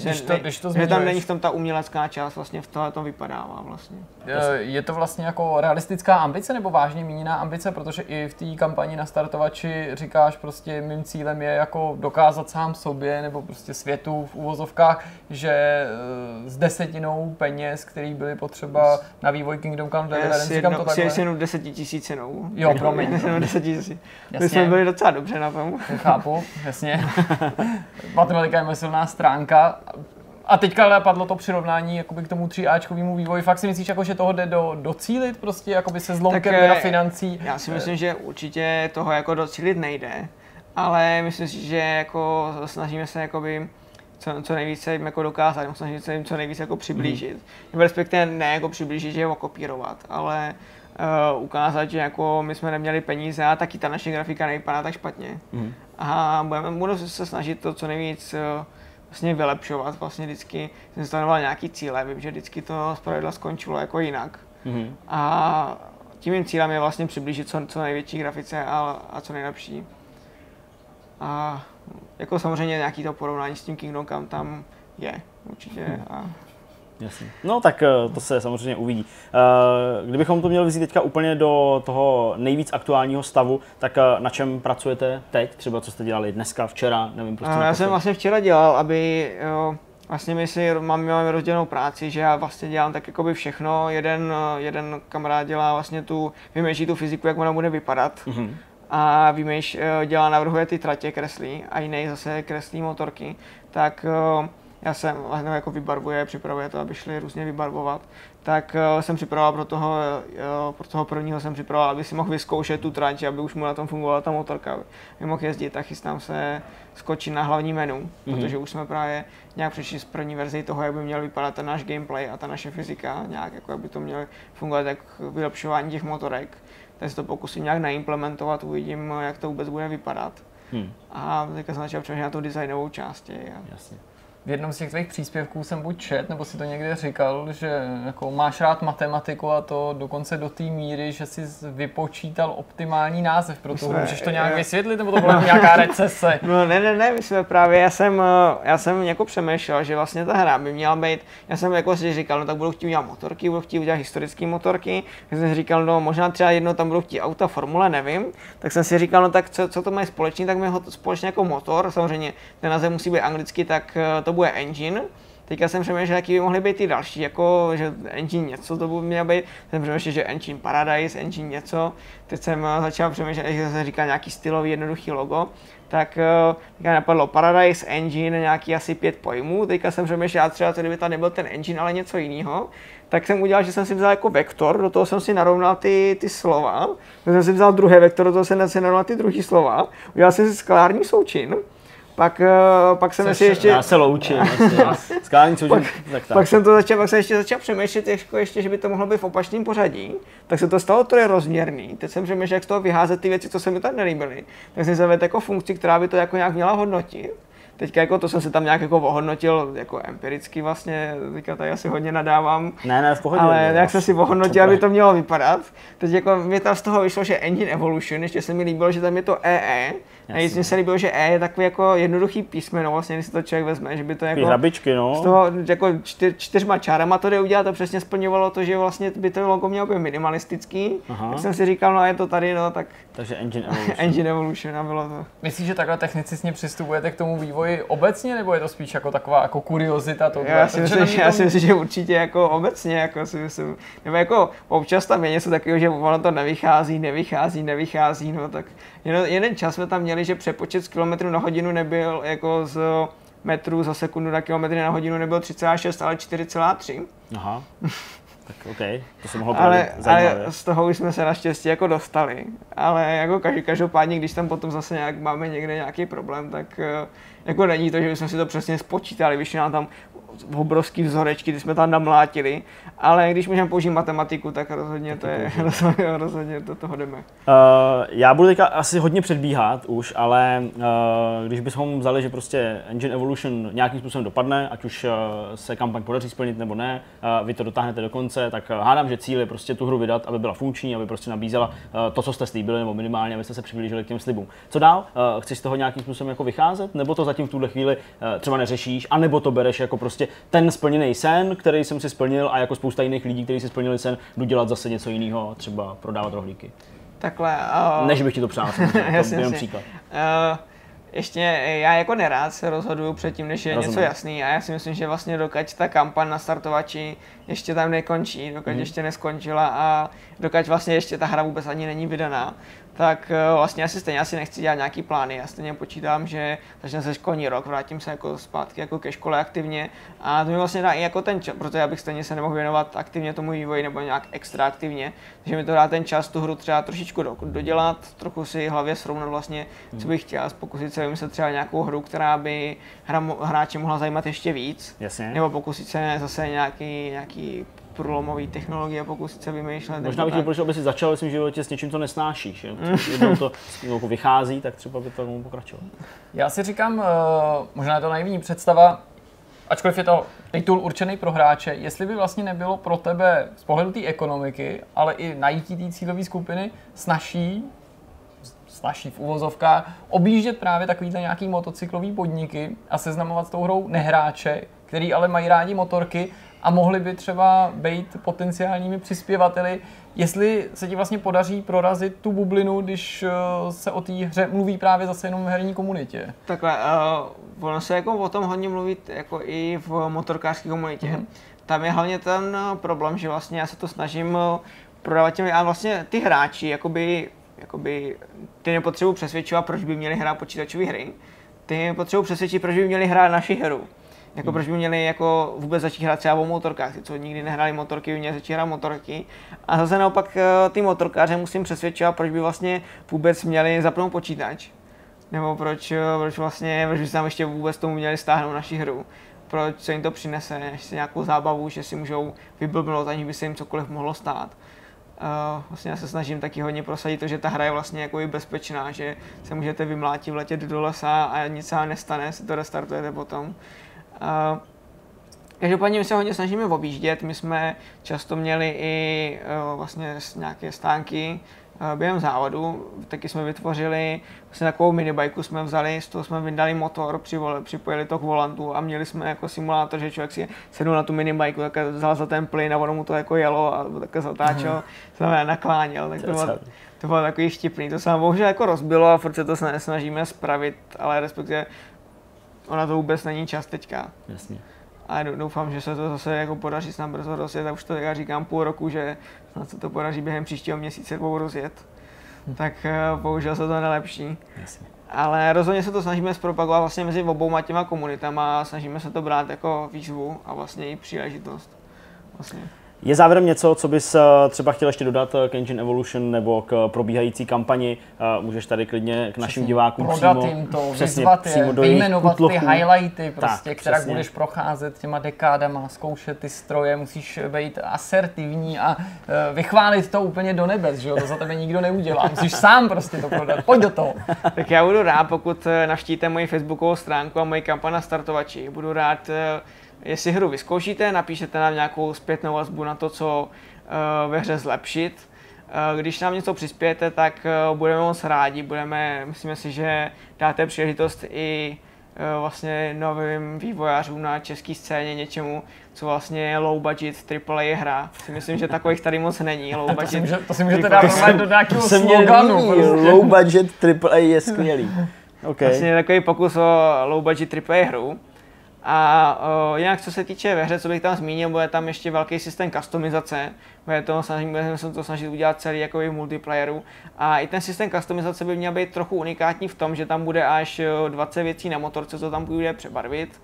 Když to, když to že tam není v tom ta umělecká část, vlastně v tohle to vypadává vlastně. Je, je to vlastně jako realistická ambice nebo vážně míněná ambice, protože i v té kampani na startovači říkáš prostě mým cílem je jako dokázat sám sobě nebo prostě světu v úvozovkách, že eh, s desetinou peněz, který byly potřeba na vývoj Kingdom Come Deliverance, říkám to takhle. S desetitisícinou. Jo, promiň. Jasně jsme byli docela dobře na tom. Chápu, jasně. Matematika je silná stránka. A teďka ale padlo to přirovnání jakoby k tomu 3Ačkovému vývoji. Fakt si myslíš, jako, že toho jde do, docílit prostě jakoby se zlomkem tak, teda financí? Já si myslím, že určitě toho jako docílit nejde. Ale myslím si, že jako snažíme se jakoby co, co nejvíce jim jako dokázat, snažíme se jim co nejvíce jako přiblížit. Mm. Nebo respektive ne jako přiblížit, že ho kopírovat, ale uh, ukázat, že jako my jsme neměli peníze a taky ta naše grafika nevypadá tak špatně. Mm. A budeme, budeme se snažit to co nejvíc uh, vlastně vylepšovat. Vlastně vždycky jsem stanoval nějaký cíle, vím, že vždycky to zpravidla skončilo jako jinak. Mm. A tím mým cílem je vlastně přiblížit co, co největší grafice a, a co nejlepší. A jako samozřejmě nějaký to porovnání s tím Kingdom Come tam je určitě. Mhm. A Jasně. No tak eh, to se samozřejmě uvidí. Eh, kdybychom to měli vzít teďka úplně do toho nejvíc aktuálního stavu, tak eh, na čem pracujete teď? Třeba co jste dělali dneska, včera, nevím prostě. Já jsem vlastně včera dělal, aby jo, Vlastně my si máme, máme rozdělenou práci, že já vlastně dělám tak jakoby všechno. Jeden, jeden kamarád dělá vlastně tu, vymýšlí tu fyziku, jak ona bude vypadat. Mm-hmm. A vymýš, dělá, navrhuje ty tratě, kreslí a jiný zase kreslí motorky. Tak já jsem no, jako vybarvuje, připravuje to, aby šli různě vybarvovat, tak uh, jsem připravoval pro toho, uh, pro toho prvního jsem připravoval, aby si mohl vyzkoušet tu trať, aby už mu na tom fungovala ta motorka, aby mohl jezdit a chystám se skočit na hlavní menu, mm-hmm. protože už jsme právě nějak přišli z první verzi toho, jak by měl vypadat ten náš gameplay a ta naše fyzika, nějak jako aby to mělo fungovat jak vylepšování těch motorek. Tak se to pokusím nějak naimplementovat, uvidím, jak to vůbec bude vypadat. Hmm. A teďka jsem začal přemýšlet na tu designovou části. Jasně v jednom z těch tvých příspěvků jsem buď čet, nebo si to někde říkal, že jako máš rád matematiku a to dokonce do té míry, že jsi vypočítal optimální název pro to. Můžeš to nějak vysvětlit, nebo to byla nějaká recese? No ne, ne, ne, my jsme právě, já jsem, já jsem jako přemýšlel, že vlastně ta hra by měla být, já jsem jako si říkal, no tak budu chtít udělat motorky, budu chtít udělat historické motorky, tak jsem si říkal, no možná třeba jedno tam budu chtít auta, formule, nevím, tak jsem si říkal, no tak co, co to mají společně, tak mi ho společně jako motor, samozřejmě ten název musí být anglicky, tak to bude engine. Teďka jsem přemýšlel, jaký by mohly být ty další, jako že engine něco to by mělo být. Jsem přemýšlel, že engine paradise, engine něco. Teď jsem eh, začal přemýšlet, že se říká nějaký stylový jednoduchý logo. Tak eh, teďka napadlo Paradise Engine, nějaký asi pět pojmů. Teďka jsem přemýšlel, třeba kdyby tam nebyl ten engine, ale něco jiného. Tak jsem udělal, že jsem si vzal jako vektor, do toho jsem si narovnal ty, ty slova. Tak jsem si vzal druhý vektor, do toho jsem si narovnal ty druhý slova. Udělal jsem si skalární součin pak, uh, pak jsem si ještě... Já se loučím. Skálení pak, tak, tak. pak, jsem to začal, pak jsem ještě začal přemýšlet, jako ještě, že by to mohlo být v opačném pořadí. Tak se to stalo to je rozměrný. Teď jsem přemýšlel, jak z toho vyházet ty věci, co se mi tam nelíbily. Tak jsem zavedl jako funkci, která by to jako nějak měla hodnotit teďka jako to jsem se tam nějak jako ohodnotil jako empiricky vlastně, teďka tady asi hodně nadávám. Ne, ne, v pohodě. Ale jak jsem si ohodnotil, aby to mělo vypadat. Teď jako mě tam z toho vyšlo, že Engine Evolution, ještě se mi líbilo, že tam je to EE. A mně se líbilo, že E je takový jako jednoduchý písmeno, vlastně, když si to člověk vezme, že by to jako... Hrabičky, no. Z toho jako čtyř, čtyřma čárama to jde udělat, to přesně splňovalo to, že vlastně by to logo mělo být minimalistický. Aha. Tak jsem si říkal, no a je to tady, no tak... Takže Engine Evolution. Engine Evolution a bylo to. Myslíš, že takhle technicistně přistupujete k tomu vývoji obecně, nebo je to spíš jako taková jako kuriozita? To já, si myslím, že, já si myslím, že určitě jako obecně, jako si myslím, nebo jako občas tam je něco takového, že ono to nevychází, nevychází, nevychází, no tak jeden, jeden čas jsme tam měli, že přepočet z kilometrů na hodinu nebyl jako z metrů za sekundu na kilometry na hodinu nebyl 3,6, ale 4,3. Aha. Tak OK, to se mohlo ale, ale z toho už jsme se naštěstí jako dostali. Ale jako každopádně, když tam potom zase nějak máme někde nějaký problém, tak eh, jako není to, že jsme si to přesně spočítali, vyšli nám tam obrovský vzorečky, ty jsme tam namlátili, ale když můžeme použít matematiku, tak rozhodně to je, rozhodně, rozhodně do toho jdeme. Uh, já budu teďka asi hodně předbíhat už, ale uh, když bychom vzali, že prostě Engine Evolution nějakým způsobem dopadne, ať už uh, se kampaň podaří splnit nebo ne, uh, vy to dotáhnete do konce, tak uh, hádám, že cíl je prostě tu hru vydat, aby byla funkční, aby prostě nabízela uh, to, co jste slíbili, nebo minimálně, abyste se přiblížili k těm slibům. Co dál? Uh, chceš z toho nějakým způsobem jako vycházet, nebo to zatím v tuhle chvíli uh, třeba neřešíš, anebo to bereš jako prostě ten splněný sen, který jsem si splnil a jako spousta jiných lidí, kteří si splnili sen, jdu dělat zase něco jiného, třeba prodávat rohlíky. Takhle. Uh... Než bych ti to přál, to jenom příklad. Uh ještě já jako nerád se rozhoduju předtím, než je Rozumím. něco jasný a já si myslím, že vlastně dokud ta kampaň na startovači ještě tam nekončí, dokud hmm. ještě neskončila a dokud vlastně ještě ta hra vůbec ani není vydaná, tak eh, vlastně asi stejně asi nechci dělat nějaký plány. Já stejně počítám, že začne se školní rok, vrátím se jako zpátky jako ke škole aktivně a to mi vlastně dá i jako ten čas, protože já bych stejně se nemohl věnovat aktivně tomu vývoji nebo nějak extra aktivně, takže mi to dá ten čas tu hru třeba trošičku do, dodělat, trochu si hlavě srovnat vlastně, co hmm. bych chtěl, pokusit se vymyslet třeba nějakou hru, která by hra, hráče mohla zajímat ještě víc, Jasně. nebo pokusit se zase nějaký, nějaký průlomové technologie pokusit se vymýšlet. Možná bych chtěl, aby si začal ve svém životě s něčím, co nesnášíš. Jednou to jako vychází, tak třeba by to mohl pokračovat. Já si říkám, uh, možná je to naivní představa, ačkoliv je to titul určený pro hráče, jestli by vlastně nebylo pro tebe z pohledu té ekonomiky, ale i najít té cílové skupiny snaží snaží v uvozovkách, objíždět právě takovýhle nějaký motocyklový podniky a seznamovat s tou hrou nehráče, který ale mají rádi motorky a mohli by třeba být potenciálními přispěvateli, jestli se ti vlastně podaří prorazit tu bublinu, když eh, se o té hře mluví právě zase jenom v herní komunitě. Takhle, uh, ono se jako o tom hodně mluví jako i v motorkářské komunitě. Mm-hmm. Tam je hlavně ten problém, že vlastně já se to snažím prodávat těm, a vlastně ty hráči, jakoby, jakoby ty nepotřebují přesvědčovat, proč by měli hrát počítačové hry, ty potřebují přesvědčit, proč by měli hrát naši hru. Jako hmm. proč by měli jako vůbec začít hrát třeba o motorkách, ty, co nikdy nehráli motorky, by měli začít hrát motorky. A zase naopak eh, ty motorkáře musím přesvědčovat, proč by vlastně vůbec měli zapnout počítač. Nebo proč, eh, proč vlastně, proč by se tam ještě vůbec tomu měli stáhnout naši hru. Proč se jim to přinese, si nějakou zábavu, že si můžou vyblbnout, aniž by se jim cokoliv mohlo stát. Uh, vlastně já se snažím taky hodně prosadit to, že ta hra je vlastně jako i bezpečná, že se můžete vymlátit, vletět do lesa a nic se nestane, si to restartujete potom. Každopádně my se hodně snažíme objíždět, my jsme často měli i uh, vlastně nějaké stánky uh, během závodu, taky jsme vytvořili vlastně takovou minibajku jsme vzali, z toho jsme vydali motor, připojili to k volantu a měli jsme jako simulátor, že člověk si sedl na tu minibajku, tak vzal za ten plyn a ono mu to jako jelo a tak zatáčel, mm. nakláněl, tak to bylo, to bylo takový štipný, to se nám bohužel jako rozbilo a furt se to snažíme spravit, ale respektive ona to vůbec není čas teďka. Jasně. A doufám, že se to zase jako podaří snad brzo rozjet. A už to já říkám půl roku, že snad se to podaří během příštího měsíce dvou rozjet. Hm. Tak uh, bohužel se to nelepší. Jasně. Ale rozhodně se to snažíme zpropagovat vlastně mezi obouma těma komunitama a snažíme se to brát jako výzvu a vlastně i příležitost. Vlastně. Je závěrem něco, co bys eh, třeba chtěl ještě dodat eh, k Engine Evolution nebo k probíhající kampani? Eh, Můžeš tady klidně k našim Přesně. divákům Prodat přímo, jim to, přesně, vyzvat je, přímo do jejich vyjmenovat ty highlighty, prostě, Tak, která přesně. budeš procházet těma dekádama, zkoušet ty stroje, musíš být asertivní a eh, vychválit to úplně do nebes, že jo? To za tebe nikdo neudělá, musíš sám prostě to prodat, pojď do toho. Tak já budu rád, pokud eh, navštívíte moji facebookovou stránku a moji kampaň na startovači. Budu rád, eh, jestli hru vyzkoušíte, napíšete nám nějakou zpětnou vazbu na to, co eh, ve hře zlepšit. Eh, Když nám něco přispějete, tak eh, budeme moc rádi, budeme, myslíme si, že dáte příležitost i eh, vlastně novým vývojářům na české scéně něčemu, co vlastně je low budget AAA hra. Si myslím, že takových tady moc není. Low To budget si, může, to si můžete dát do nějakého To sloganu. prostě. low budget AAA je skvělý. Okay. Vlastně takový pokus o low budget AAA hru. A o, jinak co se týče ve hře, co bych tam zmínil, bude tam ještě velký systém customizace. Bude to, snažím, budeme se to snažit udělat celý jako v multiplayeru. A i ten systém customizace by měl být trochu unikátní v tom, že tam bude až o, 20 věcí na motorce, co tam bude přebarvit.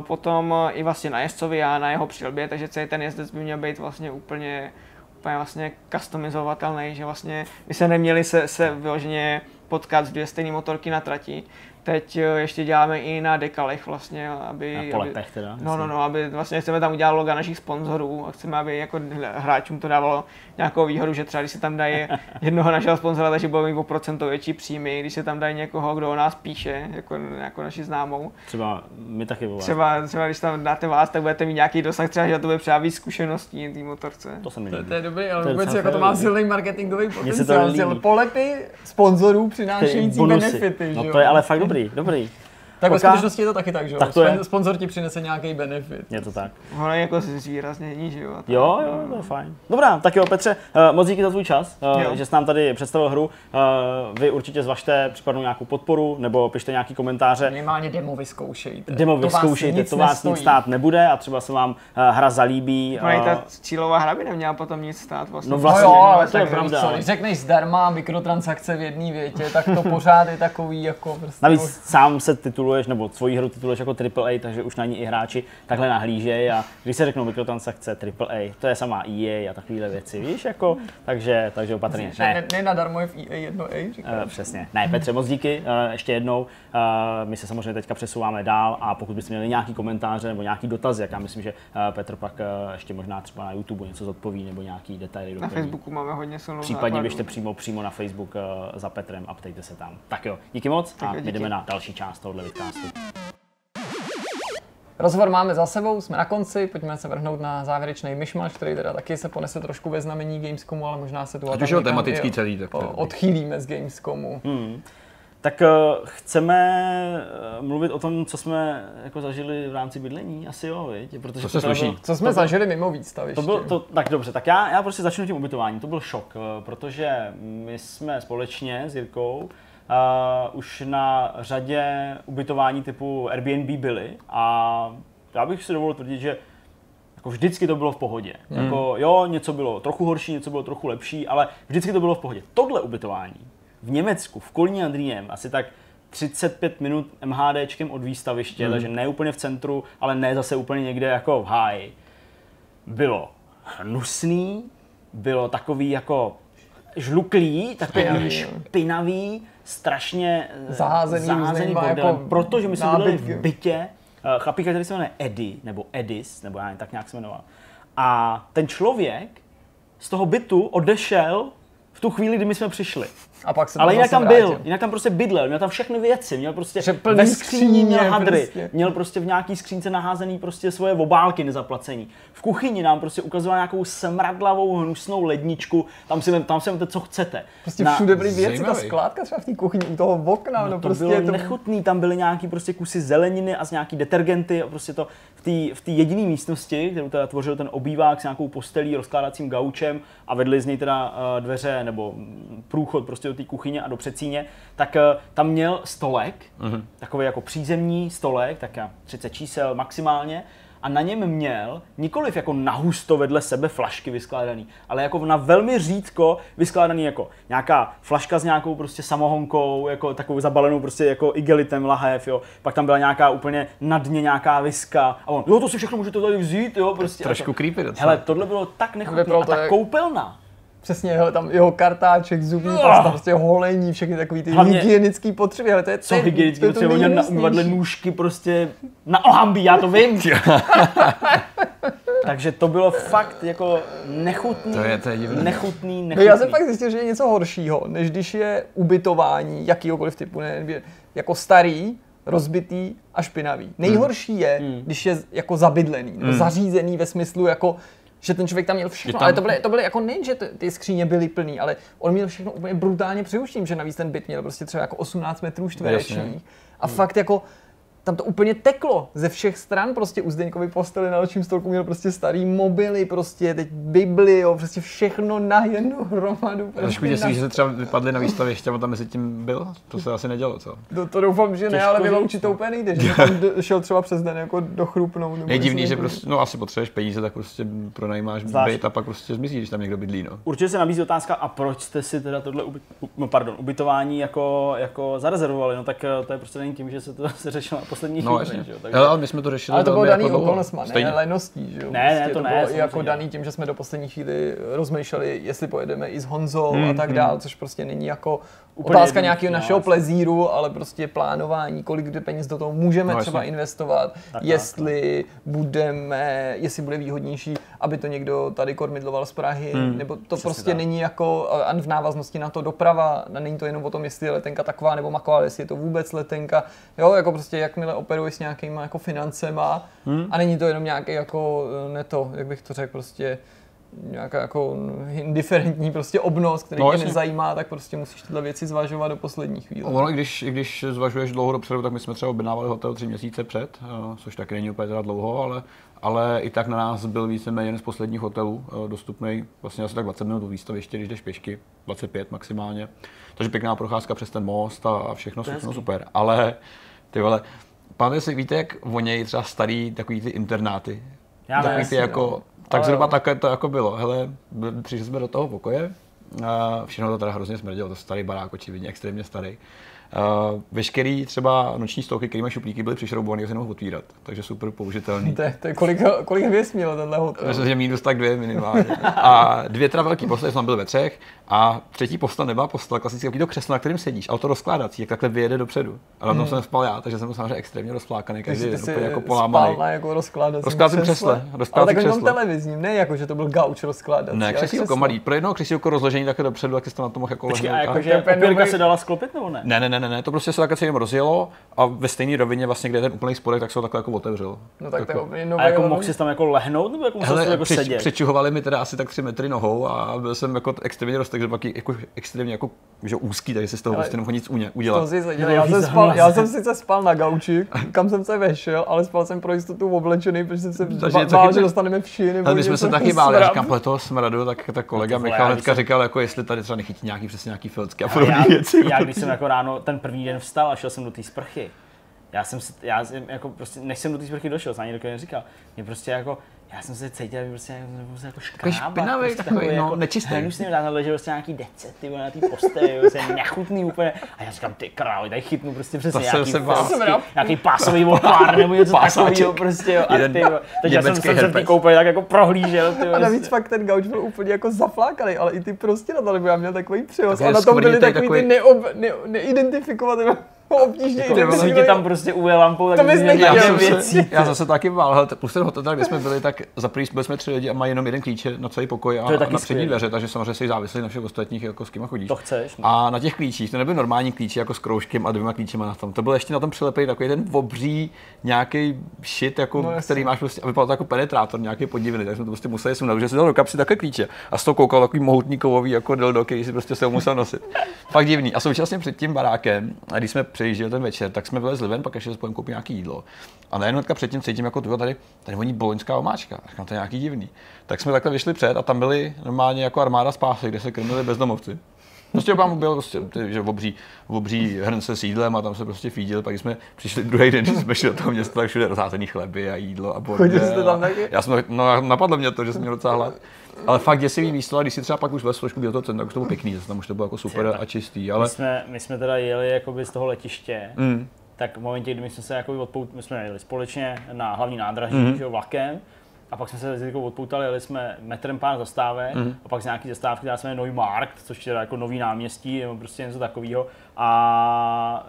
Potom i vlastně na jezdcovi a na jeho přilbě, takže celý ten jezdec by měl být vlastně úplně, úplně vlastně customizovatelný, že vlastně by se neměli se, se vyloženě potkat z dvě stejné motorky na trati. Teď eh, ještě děláme i na dekalech vlastně, aby... Na aby poletech teda. No, no, no, aby vlastně chceme tam udělat loga našich sponzorů a chceme, aby jako hráčům to dávalo nějakou výhodu, že třeba když se tam dají jednoho našeho sponzora, takže budou mít o procento větší příjmy, když se tam dají někoho, kdo o nás píše, jako, jako naši známou. Třeba my taky voláme. Třeba, třeba když tam dáte vás, tak budete mít nějaký dosah, třeba, že to bude třeba víc zkušeností té motorce. To se mi To, líbí. to je dobrý, To ale je vůbec jako to má silný marketingový to potenciál. Polepy sponzorů přinášející benefity, No že to je ale fakt dobrý, por não por. Tak ve skutečnosti je to taky tak, že jo? Tak to je. Spon- Sponzor ti přinese nějaký benefit. Je to tak. Ono je jako zvýraznění, že jo. a tak. Jo, jo, to je fajn. Dobrá, tak jo, Petře, eh, moc díky za tvůj čas, eh, Jo. že jsi nám tady představil hru. Eh, Vy určitě zvažte případnou nějakou podporu nebo pište nějaký komentáře. Minimálně demo vyzkoušejte. Demo To vás vyzkoušejte, nic to vás nic stát nebude a třeba se vám hra zalíbí. I eh, ta cílová hra by neměla potom nic stát vlastně. No No vlastně, jo, ale to je tak pravda, co, když řekneš zdarma mikrotransakce v jedné větě, tak to pořád je takový jako prostě... Navíc sám se tituluješ, nebo svoji hru tituluješ jako AAA, takže už na ní i hráči takhle nahlížejí a když se řeknou mikrotransakce AAA, to je samá EA a takovéhle věci, víš, jako, takže, takže opatrně. Ne, ne, ne nadarmo je v EA jedno A, říkám. Uh, přesně. Ne, Petře, moc díky uh, ještě jednou. Uh, my se samozřejmě teďka přesouváme dál a pokud byste měli nějaký komentáře nebo nějaký dotazy, jak já myslím, že uh, Petr pak uh, ještě možná třeba na YouTube něco zodpoví nebo nějaký detaily Na. Facebooku máme hodně silnou Případně základnu. běžte přímo, přímo na Facebook uh, za Petrem a ptejte se tam. Tak jo, díky moc Tak a my jdeme na další část tohohle vidcastu. Rozhovor máme za sebou, jsme na konci, pojďme se vrhnout na závěrečný myšmaš, který teda taky se ponese trošku ve znamení Gamescomu, ale možná se tu a Ať už je tematický celý, tak odchýlíme z Gamescomu. Hmm. Tak uh, chceme uh, mluvit o tom, co jsme jako zažili v rámci bydlení, asi jo, viď? Protože Co to se sluší? bylo- Co jsme to bylo- zažili mimo výstaviště? To byl, to, tak dobře, tak já, já prostě začnu tím ubytováním. To byl šok, eh, protože my jsme společně s Jirkou uh, už na řadě ubytování typu Airbnb byli a já bych si dovolil tvrdit, že jako vždycky to bylo v pohodě. Hmm. Jako, jo, něco bylo trochu horší, něco bylo trochu lepší, ale vždycky to bylo v pohodě. Tohle ubytování v Německu, v Kolíně nad Rýnem, asi tak 35 minut MHDčkem od výstaviště, hmm. takže ne úplně v centru, ale ne zase úplně někde jako v háji bylo hnusný, bylo takový jako žluklý, takový Špinavý, špinavý, jo. špinavý strašně eh, Zaházený zaházený bordelem, jako protože my jsme nábytky. v bytě, eh, chlapíka, který se jmenuje Eddie, nebo Edis, nebo já nevím, tak nějak se jmenoval. A ten člověk z toho bytu odešel v tu chvíli, kdy my jsme přišli. A pak se Ale jinak tam vrátil. byl, jinak tam prostě bydlel, měl tam všechny věci, měl prostě Že plný ve skříni měl skříně hadry, prostě. měl prostě v nějaký skřínce naházený prostě svoje obálky nezaplacení. V kuchyni nám prostě ukazoval nějakou smradlavou hnusnou ledničku, tam si, tam si vemte, co chcete. Prostě všude byly věci, ta Zajímavý. skládka třeba v té kuchyni u toho okna, no, No to prostě bylo to... nechutný, tam byly nějaký prostě kusy zeleniny a z nějaký detergenty a prostě to v té jediné místnosti, kterou teda tvořil ten obývák s nějakou postelí, rozkládacím gaučem a vedli z něj teda eh, dveře nebo průchod prostě té kuchyně a do předsíně, tak eh, tam měl stolek, takový jako přízemní stolek, tak já 30 čísel maximálně, a na něm měl nikoliv jako nahusto vedle sebe flašky vyskládaný, ale jako na velmi řídko vyskládaný jako nějaká flaška s nějakou prostě samohonkou, jako takovou zabalenou prostě jako igelitem lahev, jo. Pak tam byla nějaká úplně na dně nějaká viska a on, jo, to si všechno můžete tady vzít, jo, prostě. Trošku to, creepy docela. Hele, tohle bylo tak nechutné a to ta jak- koupelna. Přesně, jeho, tam jeho kartáček, zubní Ah! pasta, prostě holení, všechny takový ty Hlavně- hygienické potřeby, ale to je Co to je- hygienicky, to je to protože oni umyvadle nůžky prostě na ohambí, já to vím. Takže to bylo fakt jako nechutný, To je- to je divný. nechutný, No nechutný. já jsem fakt zjistil, že je něco horšího, než když je ubytování jakýhokoliv typu, ne, jako starý, rozbitý a špinavý. Nejhorší je, Hmm. když je jako zabydlený, nebo zařízený ve smyslu jako že ten člověk tam měl všechno, tam- ale to byly, to byly jako nejen, že ty skříně byly plný, ale on měl všechno úplně brutálně přiuštím, že navíc ten byt měl prostě třeba jako 18 metrů čtverečních. A fakt jako tam to úplně teklo ze všech stran, prostě u Zdeňkovy posteli na nočním stolku měl prostě starý mobily, prostě teď Bibli, jo, prostě všechno na jednu hromadu. Trošku Prostě děsí, na... že se třeba vypadly na výstavě, ještě tam mezi tím byl. To se asi nedělo, co? to, to, doufám, že ne, Těžko ale říct, vyloučit to no. úplně nejde, že tam šel třeba přes den jako dochrupnout. Je divný, že prostě, no asi potřebuješ peníze, tak prostě pronajímáš Zvlášť. byt a pak prostě zmizí, když tam někdo bydlí, no. Určitě se nabízí otázka, a proč jste si teda tohle uby, no, pardon, ubytování jako, jako zarezervovali? No tak eh, to je prostě není tím, že se to se řešilo poslední No, chvíli. že jo, takže- Ale my jsme to řešili Ale to bylo daný jako okolnostma, ne Stejně. leností, že jo? Ne, ne, Prostě to ne, bylo i samozřejmě. jako daný tím, že jsme do poslední chvíli rozmýšleli, jestli pojedeme i s Honzou a Hmm, tak dál, což prostě není jako Úplně otázka nějakého no, našeho plezíru, ale prostě plánování, kolik kdy peněz do toho můžeme No, třeba investovat, tak, jestli budeme, jestli bude výhodnější, aby to někdo tady kormidloval z Prahy, Hmm, nebo to prostě tak. není jako, v návaznosti na to doprava, není to jenom o tom, jestli je letenka taková nebo maková, jestli je to vůbec letenka, jo, jako prostě jakmile operuješ s nějakýma jako financema Hmm. a není to jenom nějaký jako eh, neto, jak bych to řekl, prostě nějaká jako indiferentní prostě obnos, který No, tě jasně. nezajímá, tak prostě musíš tyhle věci zvažovat do poslední chvíle. Ono, i když, i když zvažuješ dlouho dopředu, tak my jsme třeba objednávali hotel tři měsíce před, eh, což taky není úplně teda dlouho, ale, ale i tak na nás byl víceméně jeden z posledních hotelů eh, dostupný, vlastně asi tak 20 minut do výstaviště, když jdeš pěšky, 25 maximálně. Takže pěkná procházka přes ten most a, a všechno, všechno super. Ale ty vole, pamatujete si, víte, jak vonějí třeba starý takový ty internáty? Já takový ne, ty jako, no. Tak Ale zhruba takhle to jako bylo. Hele, přišli jsme do toho pokoje, a všechno to teda hrozně smrdělo, to starý barák, očividně extrémně starý. Uh, veškerý třeba noční stolky, které mají šuplíky, byly přišroubované, že se nemohou otvírat, takže super použitelný. To je, to je kolik, kolik hvězd mělo tenhle hotel? Myslím, že minus tak dvě minimálně. A dvě teda velký postele, jsme tam byli ve třech. A třetí postel nebyla postel, klasicky takový to křeslo, na kterém sedíš, auto rozkládací, jak takhle vyjede dopředu. A na tom jsem spal já, takže jsem byl samozřejmě extrémně rozflákaný, každý Takže den úplně jako spal polámaný. na jako rozkládací Rozkládacím křesle, Ale rozkládacím tak jenom televizním, ne jako, že to byl gauč rozkládací. Ne, ale křesílko křeslo. malý. Pro jednoho křesílko rozložení takhle dopředu, tak jsi to na tom mohl jako Počkej, a jakože se dala sklopit nebo ne? Ne, ne, ne, ne, ne, to prostě se takhle celým rozjelo a ve stejné rovině vlastně, kde je ten úplný spodek, tak se ho takhle jako otevřel. No tak to je Jako- A jako mohl jsi tam jako lehnout, nebo jako musel jsi Hele, jako přeč, sedět? přečuhovali mi teda asi tak 3 metry nohou a byl jsem jako extrémně roztek, že pak jako extrémně jako, že úzký, takže si z toho Ale- prostě nemohl nic To udělat. si seděl. Nebo Já, jsem spal, já jsem sice spal na gauči, kam jsem se vešel, ale spal jsem pro jistotu oblečený, protože jsem se bál, že dostaneme vši. Nebo Ale my jsme se taky báli, říkám, podle toho smradu, tak ta kolega No vole, Michal říkal, jako jestli tady třeba nechytí nějaký přesně nějaký filcky a podobné já, věci. já, když jsem jako ráno ten první den vstal a šel jsem do té sprchy, já jsem, já jsem jako prostě, než jsem do té sprchy došel, jsem ani nikdo neříkal, mě prostě jako, já jsem se cítil, že prostě, prostě jako škrábat. špinavý prostě takový, no, nečistý. Hnusný, tam ležel prostě nějaký dece, ty vole, na té posteli, prostě nechutný úplně. A já říkám, ty králi, tady chytnu prostě přesně jsem nějaký, se bál. prostě, nějaký pásový opár nebo něco takového prostě, jo. A ty, takže já jsem, jsem se v té herpes. koupeli tak jako prohlížel, ty A navíc fakt ten gauč byl úplně jako zaflákaný, ale i ty prostě na to, nebo já měl takový přehoz a na tom byly takový ty takový- neidentifikovatelné, obtížně Jako, si tě tam prostě uje lampou, tak To bys jsem, věci. se, já jsem se taky bál, hele, plus ten hotel, kde jsme byli, tak za prvý byli jsme tři lidi a mají jenom jeden klíč na celý pokoj a To je taky na přední dveře, takže samozřejmě jsi závislý na všech ostatních, jako s kým chodíš. To chceš, no. A na těch klíčích, to nebyly normální klíče jako s kroužkem a dvěma klíčema na tom. To byl ještě na tom přilepený takový ten obří nějaký shit, jako, No který máš prostě, a vypadal to jako penetrátor, nějaký podivný, tak jsme to prostě museli sundat, že si dal do kapsy také klíče. A z toho koukal takový mohutný kovový jako dildo, který si prostě se ho musel nosit. Fakt divný. A současně před tím barákem, a když jsme přejížděli ten večer, tak jsme vylezli ven, pak ještě se koupit nějaký jídlo. A najednou hnedka předtím cítím jako tady, tady voní boloňská omáčka. A říkám, to je nějaký divný. Tak jsme takhle vyšli před a tam byli normálně jako armáda spásy, kde se krmili bezdomovci. Prostě obám byl prostě, ty, že v obří, v obří hrnce s jídlem a tam se prostě fídil, pak jsme přišli druhý den, když jsme šli do toho města, tak všude rozházený chleby a jídlo a Chodili jste tam taky? Já jsem, no napadlo mě to, že jsem měl docela hlad. Ale fakt děsivý místo, a když si třeba pak už vlez trošku do toho centra, tak už to bylo pěkný, zase tam už to bylo jako super a čistý, ale My jsme, my jsme teda jeli jakoby z toho letiště, mm, tak v momentě, kdy my jsme se jako odpout, my jsme jeli společně na hlavní nádraží, mm. že jo, vlakem, a pak jsme se Jirkou odpoutali, jeli jsme metrem pár zastávek Mhm. a pak z nějaký zastávky, která se jmenuje Neumarkt, což je jako nový náměstí nebo prostě něco takového. A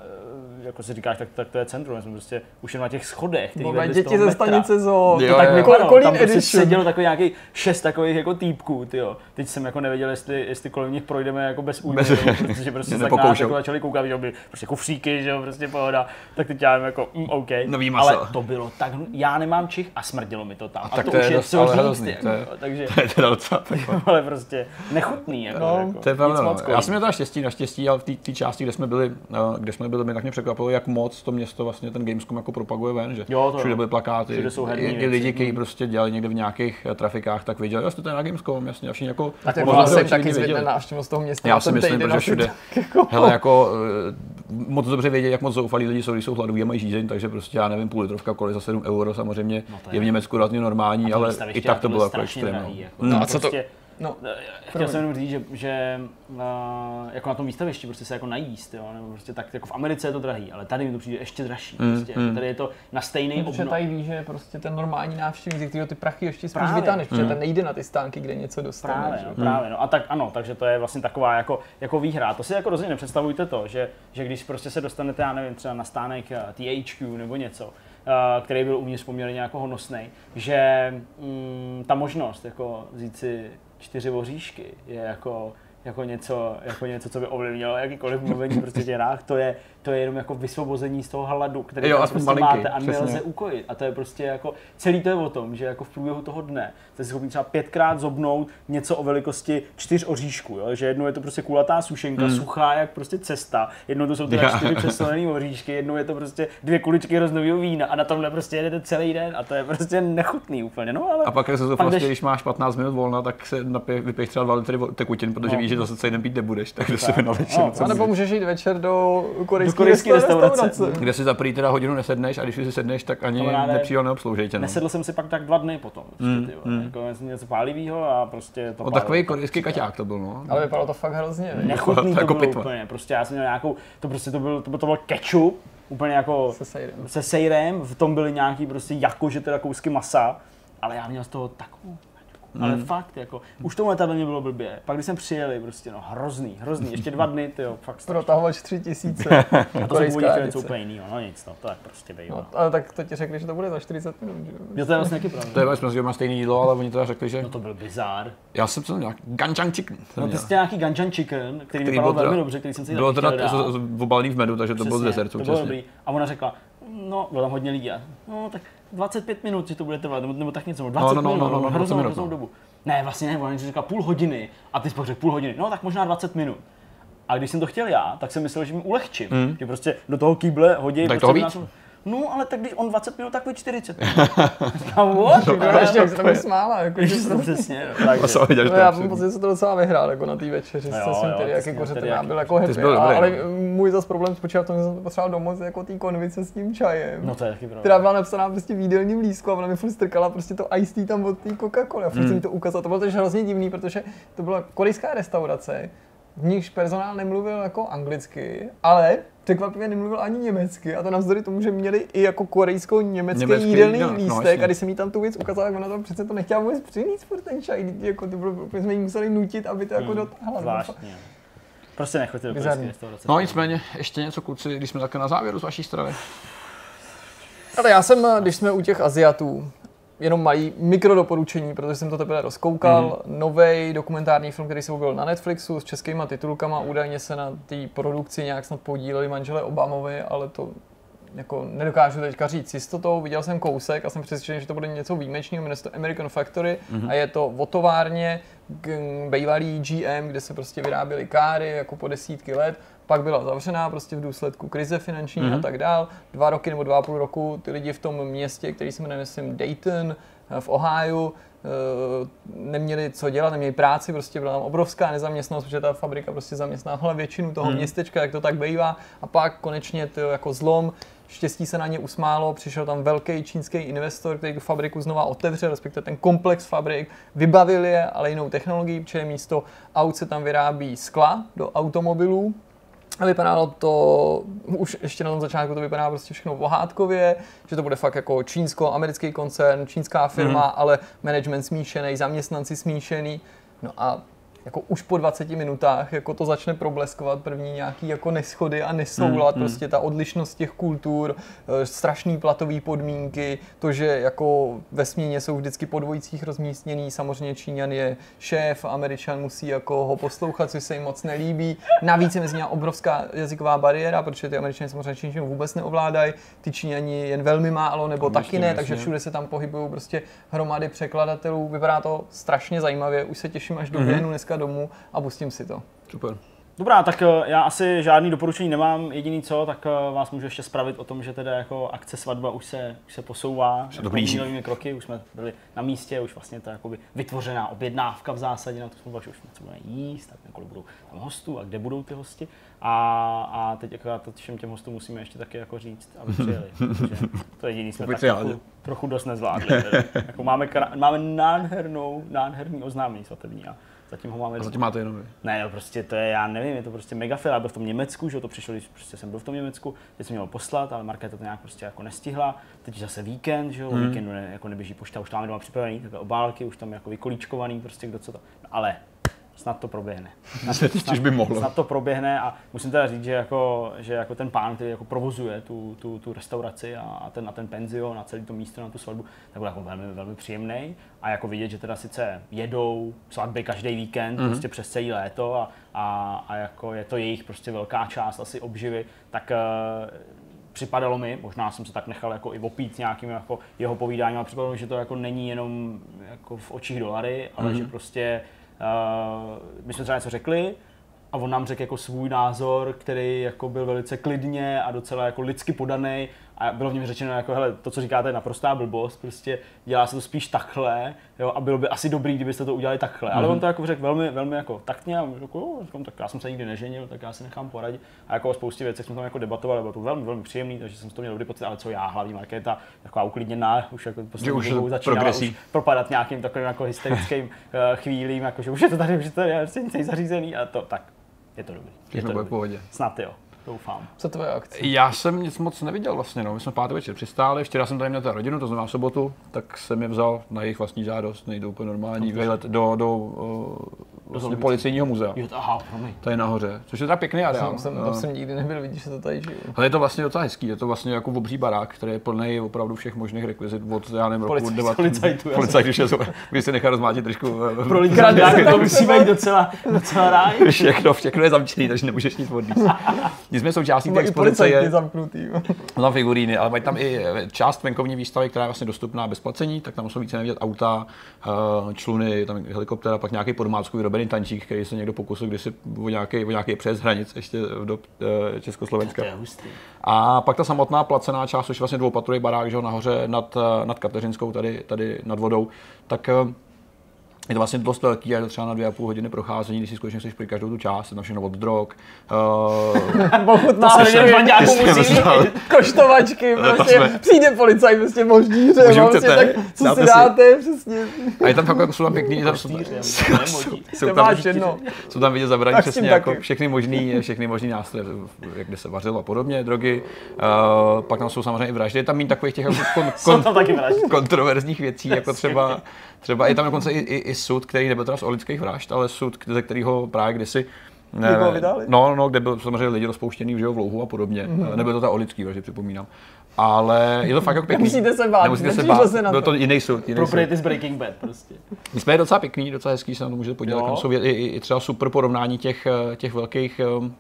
e, jako si říkáš, tak, tak to je centrum, my jsme prostě už jen na těch schodech, který z děti toho ze stanice zoo. Jo, To tak jo. vypadalo, Colin tam prostě Edition. sedělo takový nějaký šest takových jako týpků, tyjo. Teď jsem jako nevěděl, jestli, jestli kolem nich projdeme jako bez újmy, Bez- protože prostě tak nás jako začali koukat, že jo, byli prostě kufříky, že jo, prostě pohoda, tak teď já jim jako, mm, OK. Nový maso. Ale to bylo tak, já nemám čich a smrdilo mi to tam. A, tak to, to už je dost co ale říct, hrozný, jako, to je- takže, to je teda docela takové. ale prostě nechutný, jako, No, jako To je pravda. nic No. moc Já jsem měl teda štěstí, naštěstí, ale v té- té části, kde jsme byli, eh, kde jsme byli, mě tak mě překvapilo, jak moc to město vlastně ten Gamescom jako propaguje ven, že Jo, to všude jo. byly plakáty, Všude jsou herní i, i lidi, kteří prostě dělali někde v nějakých eh, trafikách, tak viděli, jo, jste to je na Gamescom, jasně, a všichni jako A ten očividně taky zvedne věděli. návštěvnost toho města. Já si myslím, protože asi všude, jako- hele, jako eh, moc dobře vědět, jak moc zoufalí lidi jsou, když jsou hladoví a mají žízeň, takže prostě já nevím, půl litrovka kolik za 7 euro samozřejmě No je je. v Německu relativně normální, ale i tak to bylo jako extrémní. drahý, jako. Mm. No a co to- Prostě- No, Chtěl jsem jenom říct, že, že uh, jako na tom výstavišti prostě se jako najíst, jo, nebo prostě tak jako v Americe je to drahý, ale tady mi to přijde ještě dražší. Mm, Prostě, mm. tady je to na stejný Protože obno... tady ví, že prostě ten normální návštěvník, ze kterého ty prachy ještě spíš Právě. vytáhneš, protože ten nejde na ty stánky, kde něco dostane. Právě, no, jo. právě, no. A tak ano, takže to je vlastně taková jako, jako výhra. To si jako rozhodně nepředstavujte to, že, že když prostě se dostanete, já nevím, třeba na stánek eh, THQ nebo něco, eh, který byl uvnitř poměrně jako honosný, že mm, ta možnost jako vzít si čtyři voříšky je jako jako něco, jako něco, co by ovlivnilo jakýkoliv mluvení prostě těch hrách, to je, to je jenom jako vysvobození z toho hladu, který Jo, prostě malinký, máte a přesně. nelze ukojit. A to je prostě jako, celý to je o tom, že jako v průběhu toho dne jste si schopni třeba pětkrát zobnout něco o velikosti čtyř oříšků, jo? že jednou je to prostě kulatá sušenka, Hmm. suchá jak prostě cesta, jednou to jsou teda čtyři přeslovený oříšky, jednou je to prostě dvě kuličky hroznového vína a na tomhle prostě jedete celý den a to je prostě nechutný úplně, no ale A pak se to Pak prostě, jdeš- když máš 15 minut volna, tak se napij, vypiješ třeba 2 litry tekutin, protože No. víš, že zase celý den pít nebudeš, tak do sebe na večer. No, co A nebo můžeš. můžeš jít večer do korejské, korejské restaurace. restaurace. kde si za prý teda hodinu nesedneš a když už si sedneš, tak ani Kamaráde, nepřijde neobsloužej tě. No. nesedl jsem si pak tak dva dny potom, prostě, Mm, mm. jako něco pálivého a prostě to On pálilo. takový korejský kaťák to byl, no. Ale vypadalo to fakt hrozně. Nechutný to Jako bylo pitva. úplně, prostě já jsem měl nějakou, to prostě to byl, to byl, to byl ketchup, úplně jako Se sejrem. se sejrem, v tom byly nějaký prostě jakože teda kousky masa, ale já měl z toho takovou Mm. ale fakt, jako, už tomu letadle mě bylo blbě. Pak když jsem přijeli, prostě no, hrozný, hrozný, ještě dva dny, ty jo, fakt strašný. Protahovač 3000. A to chtěl edice. něco úplně jiného, no nic, no, to je prostě bývá. No, ale tak to ti řekli, že to bude za 40 minut, že jo? Jo, to je vlastně taky pravda. To je vlastně, že má stejné jídlo, ale oni teda řekli, že No to byl bizár. já jsem to nějak ganjang chicken. No ty jsi nějaký ganjan chicken, který, Který vypadal velmi dobře, který jsem si Bylo teda z- z- obalený v medu, takže to z bylo současně. dobrý. A ona řekla, no, bylo tam hodně lidí. a, No, tak 25 minut, že to bude trvat, nebo, nebo tak něco, 20 no, no, minut, no, no, no, 20 hroznou, hroznou no. dobu. Ne, vlastně ne, ona něco říkala půl hodiny a ty jsi řekl půl hodiny, no tak možná 20 minut. A když jsem to chtěl já, tak jsem myslel, že mi ulehčím, Mm. že prostě do toho kýble hodí. Tak prostě toho víc. No, ale tak když on 20 minut, tak bude 40 minut. Říkám, what? Ale ještě jak se tam smála, jako, že Ještě to přesně, no, takže. A No, já to mám pocit, že se to docela vyhrál jako na té večeři No jo, jo, tedy, ty jaký já jaký- byl jako happy. byl A- dobrý, ale no. můj zas problém spočíval v tom, že jsem potřeboval domoc jako té konvice s tím čajem. No to je taky pravda. která byla napsaná prostě v jídelním lístku a ona mi furt strkala prostě to iced tea tam od té Coca-Coly a furt Hmm. mm. mi to ukázal. To bylo totiž hrozně divný, protože to byla korejská restaurace, v níž personál nemluvil jako anglicky, ale překvapivě nemluvil ani německy a to navzdory tomu, že měli i jako korejsko-německý Německý jídelný jídelník, no, lístek jasně. a když jsem jí tam tu věc ukázal, tak ona tam přece to nechtěla vůbec přinést furt ten čaj, jako to bylo, úplně jsme jí museli nutit, aby to jako Hmm, dotáhla. No. Prostě nechoďte do Bizarní. korejské restaurace. No nicméně, ještě něco kluci, když jsme takhle na závěru z vaší strany. Ale já jsem, když jsme u těch Aziatů, jenom malý mikrodoporučení, protože jsem to teprve rozkoukal. Mm-hmm. Nový dokumentární film, který se objevil na Netflixu s českýma titulkama. Údajně se na té produkci nějak snad podíleli manželé Obamovi, ale to jako nedokážu teďka říct s jistotou. Viděl jsem kousek a jsem přesvědčený, že to bude něco výjimečného. Jmenuje se to American Factory mm-hmm. a je to o továrně bývalý GM, kde se prostě vyráběly káry jako po desítky let. Pak byla zavřená prostě v důsledku krize finanční mm-hmm. a tak dál. Dva roky nebo dva a půl roku ty lidi v tom městě, který se jmenuje, myslím, Dayton, eh, v Ohio, neměli co dělat, neměli práci, prostě byla tam obrovská nezaměstnanost, protože ta fabrika prostě zaměstnávala většinu toho hmm. městečka, jak to tak bývá. A pak konečně to jako zlom, štěstí se na ně usmálo, přišel tam velký čínský investor, který tu fabriku znova otevřel, respektive ten komplex fabrik, vybavil je, ale jinou technologií, protože místo aut se tam vyrábí skla do automobilů, a vypadalo to, už ještě na tom začátku to vypadá prostě všechno pohádkově, že to bude fakt jako čínsko-americký koncern, čínská firma, mm. ale management smíšený, zaměstnanci smíšený. No a jako už po 20 minutách jako to začne probleskovat první nějaký jako neschody a nesoulad, mm, prostě ta odlišnost těch kultur, eh, strašný platový podmínky, to, že jako ve směně jsou vždycky po dvojicích rozmístěný, samozřejmě Číňan je šéf, Američan musí jako ho poslouchat, což se jim moc nelíbí. Navíc je mezi nimi obrovská jazyková bariéra, protože ty Američané samozřejmě čínštinu vůbec neovládají, ty Číňani jen velmi málo nebo taky ne, takže všude se tam pohybují prostě hromady překladatelů. Vypadá to strašně zajímavě, už se těším, až doběhnu mm-hmm. dneska domů a pustím si to. Super. Dobrá, tak eh, já asi žádný doporučení nemám. Jediný co, tak eh, vás můžu ještě spravit o tom, že teda jako akce svatba už se, už se posouvá. Dobrý novými kroky, už jsme byli na místě, už vlastně to je jakoby vytvořená objednávka v zásadě na to jsme už něco budeme jíst, tak kolik budou tam hostů a kde budou ty hosti. A, a teď jako to všem těm hostům musíme ještě taky jako říct, aby přijeli. to je jediný jsme tak trochu, trochu dost nezvládli. jako máme, máme nádhernou, nádherný oznámení svatební a Zatím ho máme. A zatím máte jenom vy. Ne, no prostě to je, já nevím, je to prostě mega fail. Já byl v tom Německu, že to přišlo, když prostě jsem byl v tom Německu, teď jsem měl poslat, ale Markéta to nějak prostě jako nestihla. Teď zase víkend, že jo, hmm. víkendu ne, jako neběží pošta, už tam máme doma připravený, takové obálky, už tam jako vykolíčkovaný, prostě kdo co to. No, ale snad to proběhne. Snad, snad, by mohlo. Snad to proběhne a musím teda říct, že jako, že jako ten pán, který jako provozuje tu, tu, tu restauraci a, a ten, na ten penzion, na celé to místo, na tu svatbu, tak byl jako velmi, velmi příjemný. A jako vidět, že teda sice jedou svatby každý víkend, mm-hmm. prostě přes celé léto a, a, a, jako je to jejich prostě velká část asi obživy, tak uh, připadalo mi, možná jsem se tak nechal jako i opít nějakým jako jeho povídáním, ale připadalo mi, že to jako není jenom jako v očích dolary, ale mm-hmm. že prostě Uh, my jsme třeba něco řekli a on nám řekl jako svůj názor, který jako byl velice klidně a docela jako lidsky podaný a bylo v něm řečeno jako, hele, to, co říkáte, je naprostá blbost, prostě dělá se to spíš takhle, jo, a bylo by asi dobrý, kdybyste to udělali takhle. Mm-hmm. Ale on mhm. to jako řekl velmi, velmi jako taktně a jako, jo, říkám, tak já jsem se nikdy neženil, tak já si nechám poradit. A jako o spoustě věcí jsme tam jako debatovali, bylo to velmi, velmi příjemný, takže jsem z toho měl dobrý pocit, ale co já, hlavní Markéta, taková uklidněná, už jako poslední dobou začíná už propadat nějakým takovým jako hysterickým eh, chvílím, jako že už je to tady, už je to tady, je zařízený a to tak. Je to dobrý. Je to dobrý. pohodě. Snad jo doufám. Co tvoje akce? Já jsem nic moc neviděl vlastně, no. My jsme pátek večer přistáli, včera jsem tady měl ta rodinu, to znamená v sobotu, tak jsem je vzal na jejich vlastní žádost, nejde úplně normální výlet do, do, uh, vlastně policejního muzea. Jo, aha, promiň. To je nahoře, což je teda pěkný areál. Jsem, jsem, tam jsem nikdy nebyl, vidíš, že to tady žiju. Ale je to vlastně docela hezký, je to vlastně jako obří barák, který je plný opravdu všech možných rekvizit od, já nevím, roku 90. Policajtů. Policajtů, když se nechá rozmátit trošku. Eh, Pro lidi, to musí být docela, docela ráj. Všechno, všechno je zamčený, takže nemůžeš nic odníst. Nicméně součástí té expozice je... zamknutý. tam figuríny, ale mají tam i část venkovní výstavy, která je vlastně dostupná bez placení, tak tam musou více nevidět auta, eh, čluny, tam helikoptera, pak nějaký podmácku vyrobený tančík, který se někdo pokusil kdysi o nějaký, o nějaký přes hranic ještě do eh, Československa. A pak ta samotná placená část, což je vlastně dvoupatrový barák, že nahoře nad, eh, nad Kateřinskou, tady, tady nad vodou, tak je to vlastně dost velký, je to třeba na dvě a půl hodiny procházení, když si skutečně chceš projít každou tu část, je všechno od drog. Uh, Pokud náhodou musí koštovačky, prostě jsme... přijde policajt, prostě moždíře, prostě, tak co si dáte, přesně. A je tam fakt, jako jsou tam pěkný, tam jsou, jsou, tam, jsou tam vidět zabraní přesně jako všechny možný, všechny možný nástroje, jak by se vařilo a podobně, drogy. Uh, pak tam jsou samozřejmě i vraždy, je tam mít takových těch jako kon, kon, kontroverzních věcí, jako třeba, třeba je tam dokonce i, i, i sud, který nebyl teda z olických vražd, ale sud, ze kterého právě kdysi ne, no, no, kde byl samozřejmě lidi rozpouštěný v louhu a podobně. Mm-hmm. Nebyl to ta olický vraždy, připomínám. Ale je to fakt jako pěkný. Nemusíte se bát, Nemusíte se bát. Se na byl to jiný soud. Jiný Property z Breaking Bad prostě. Jsme docela pěkný, docela hezký, se na to můžete podívat. Tam jsou i, i, i, třeba super porovnání těch, těch velkých um, uh,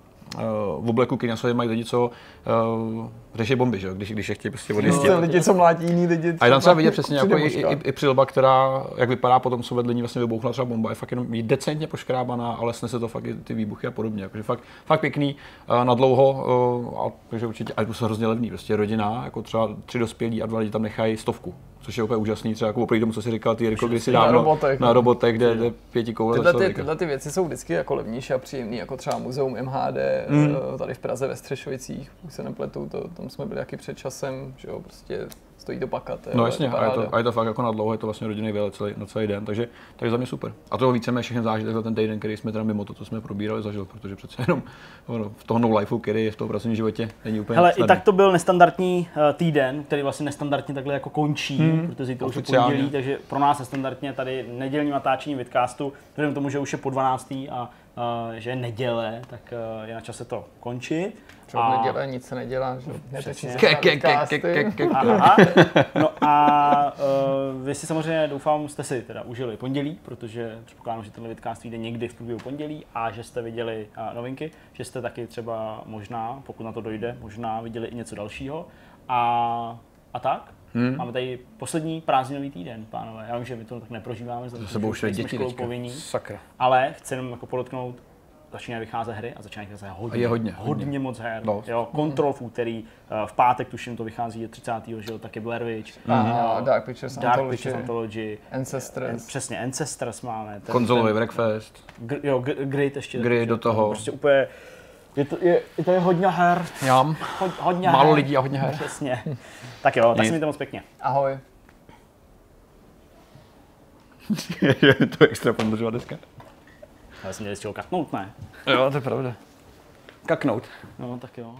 v obleku kyňasově mají lidi, co uh, řeší bomby, že? Když, když je chtějí prostě odjistit. No, lidi, co mlátí jiný lidi. A je tam třeba vidět přesně jako i, i, i, přilba, která, jak vypadá potom, co vedle ní vlastně vybouchla třeba bomba, je fakt jenom je decentně poškrábaná, ale snese to fakt i ty výbuchy a podobně. Jakože fakt, fakt pěkný, uh, na dlouho, uh, a, takže určitě, a je to hrozně levný, prostě rodina, jako třeba tři dospělí a dva lidi tam nechají stovku což je úplně úžasný, třeba jako oproti tomu, co si říkal ty Jirko, když si Na dávno robotech, na no. robotech, kde, kde pěti koule Tyhle ty, tyhle ty věci jsou vždycky jako levnější a příjemný, jako třeba muzeum MHD Mm. mm. tady v Praze ve Střešovicích, už se nepletu, to, tam jsme byli taky před časem, že jo, prostě stojí to pakat. No jasně, a je, to, a je to fakt jako na dlouho, je to vlastně rodinný výlet celý, na celý den, takže, takže za mě super. A toho více všechny zážitek za ten týden, který jsme teda mimo to, co jsme probírali, zažil, protože přece jenom ono, v toho no lifeu, který je v tom pracovním životě, není úplně Hele, i tak to byl nestandardní eh, týden, který vlastně nestandardně takhle jako končí, Hmm. protože to už je pondělí, takže pro nás nestandardně tady nedělní natáčení vidcastu, vzhledem k tomu, že už je po 12. a že je neděle, tak uh, je na čase to končit. Třeba v neděle nic se nedělá, že Ke. Aha. No a uh, vy si samozřejmě doufám, jste si teda užili pondělí, protože předpokládám, že tenhle vidcast vyjde někdy v průběhu pondělí a že jste viděli uh, novinky, že jste taky třeba možná, pokud na to dojde, možná viděli i něco dalšího. A, a tak? Hmm. Máme tady poslední prázdninový týden, pánové. Já vím, že my to tak neprožíváme, Za sebou už děti povinní, Sakra. ale chci jenom jako podotknout, začínají vycházet hry a začínají vycházet hodně, A je hodně, hodně, hodně. moc her. No. Jo, Control v úterý, eh, v pátek tuším to vychází je 30. že jo, taky Blair Witch. A Jo, Dark Pictures Dark Anthology, Pictures Anthology. Ancestors. Přesně, Ancestors máme. Konzolový breakfast. gr, jo, gr, Grid ještě. Grid do to toho. Prostě úplně, je to, je, je to je hodně her, Jam. hod, hodně Málo her. lidí a hodně her. Přesně. tak jo, tak Nic. si mějte moc pěkně. Ahoj. Je to extra pondržovat dneska. Já jsem měl z čeho katnout, ne? Jo, to je pravda. Kaknout. No, tak jo.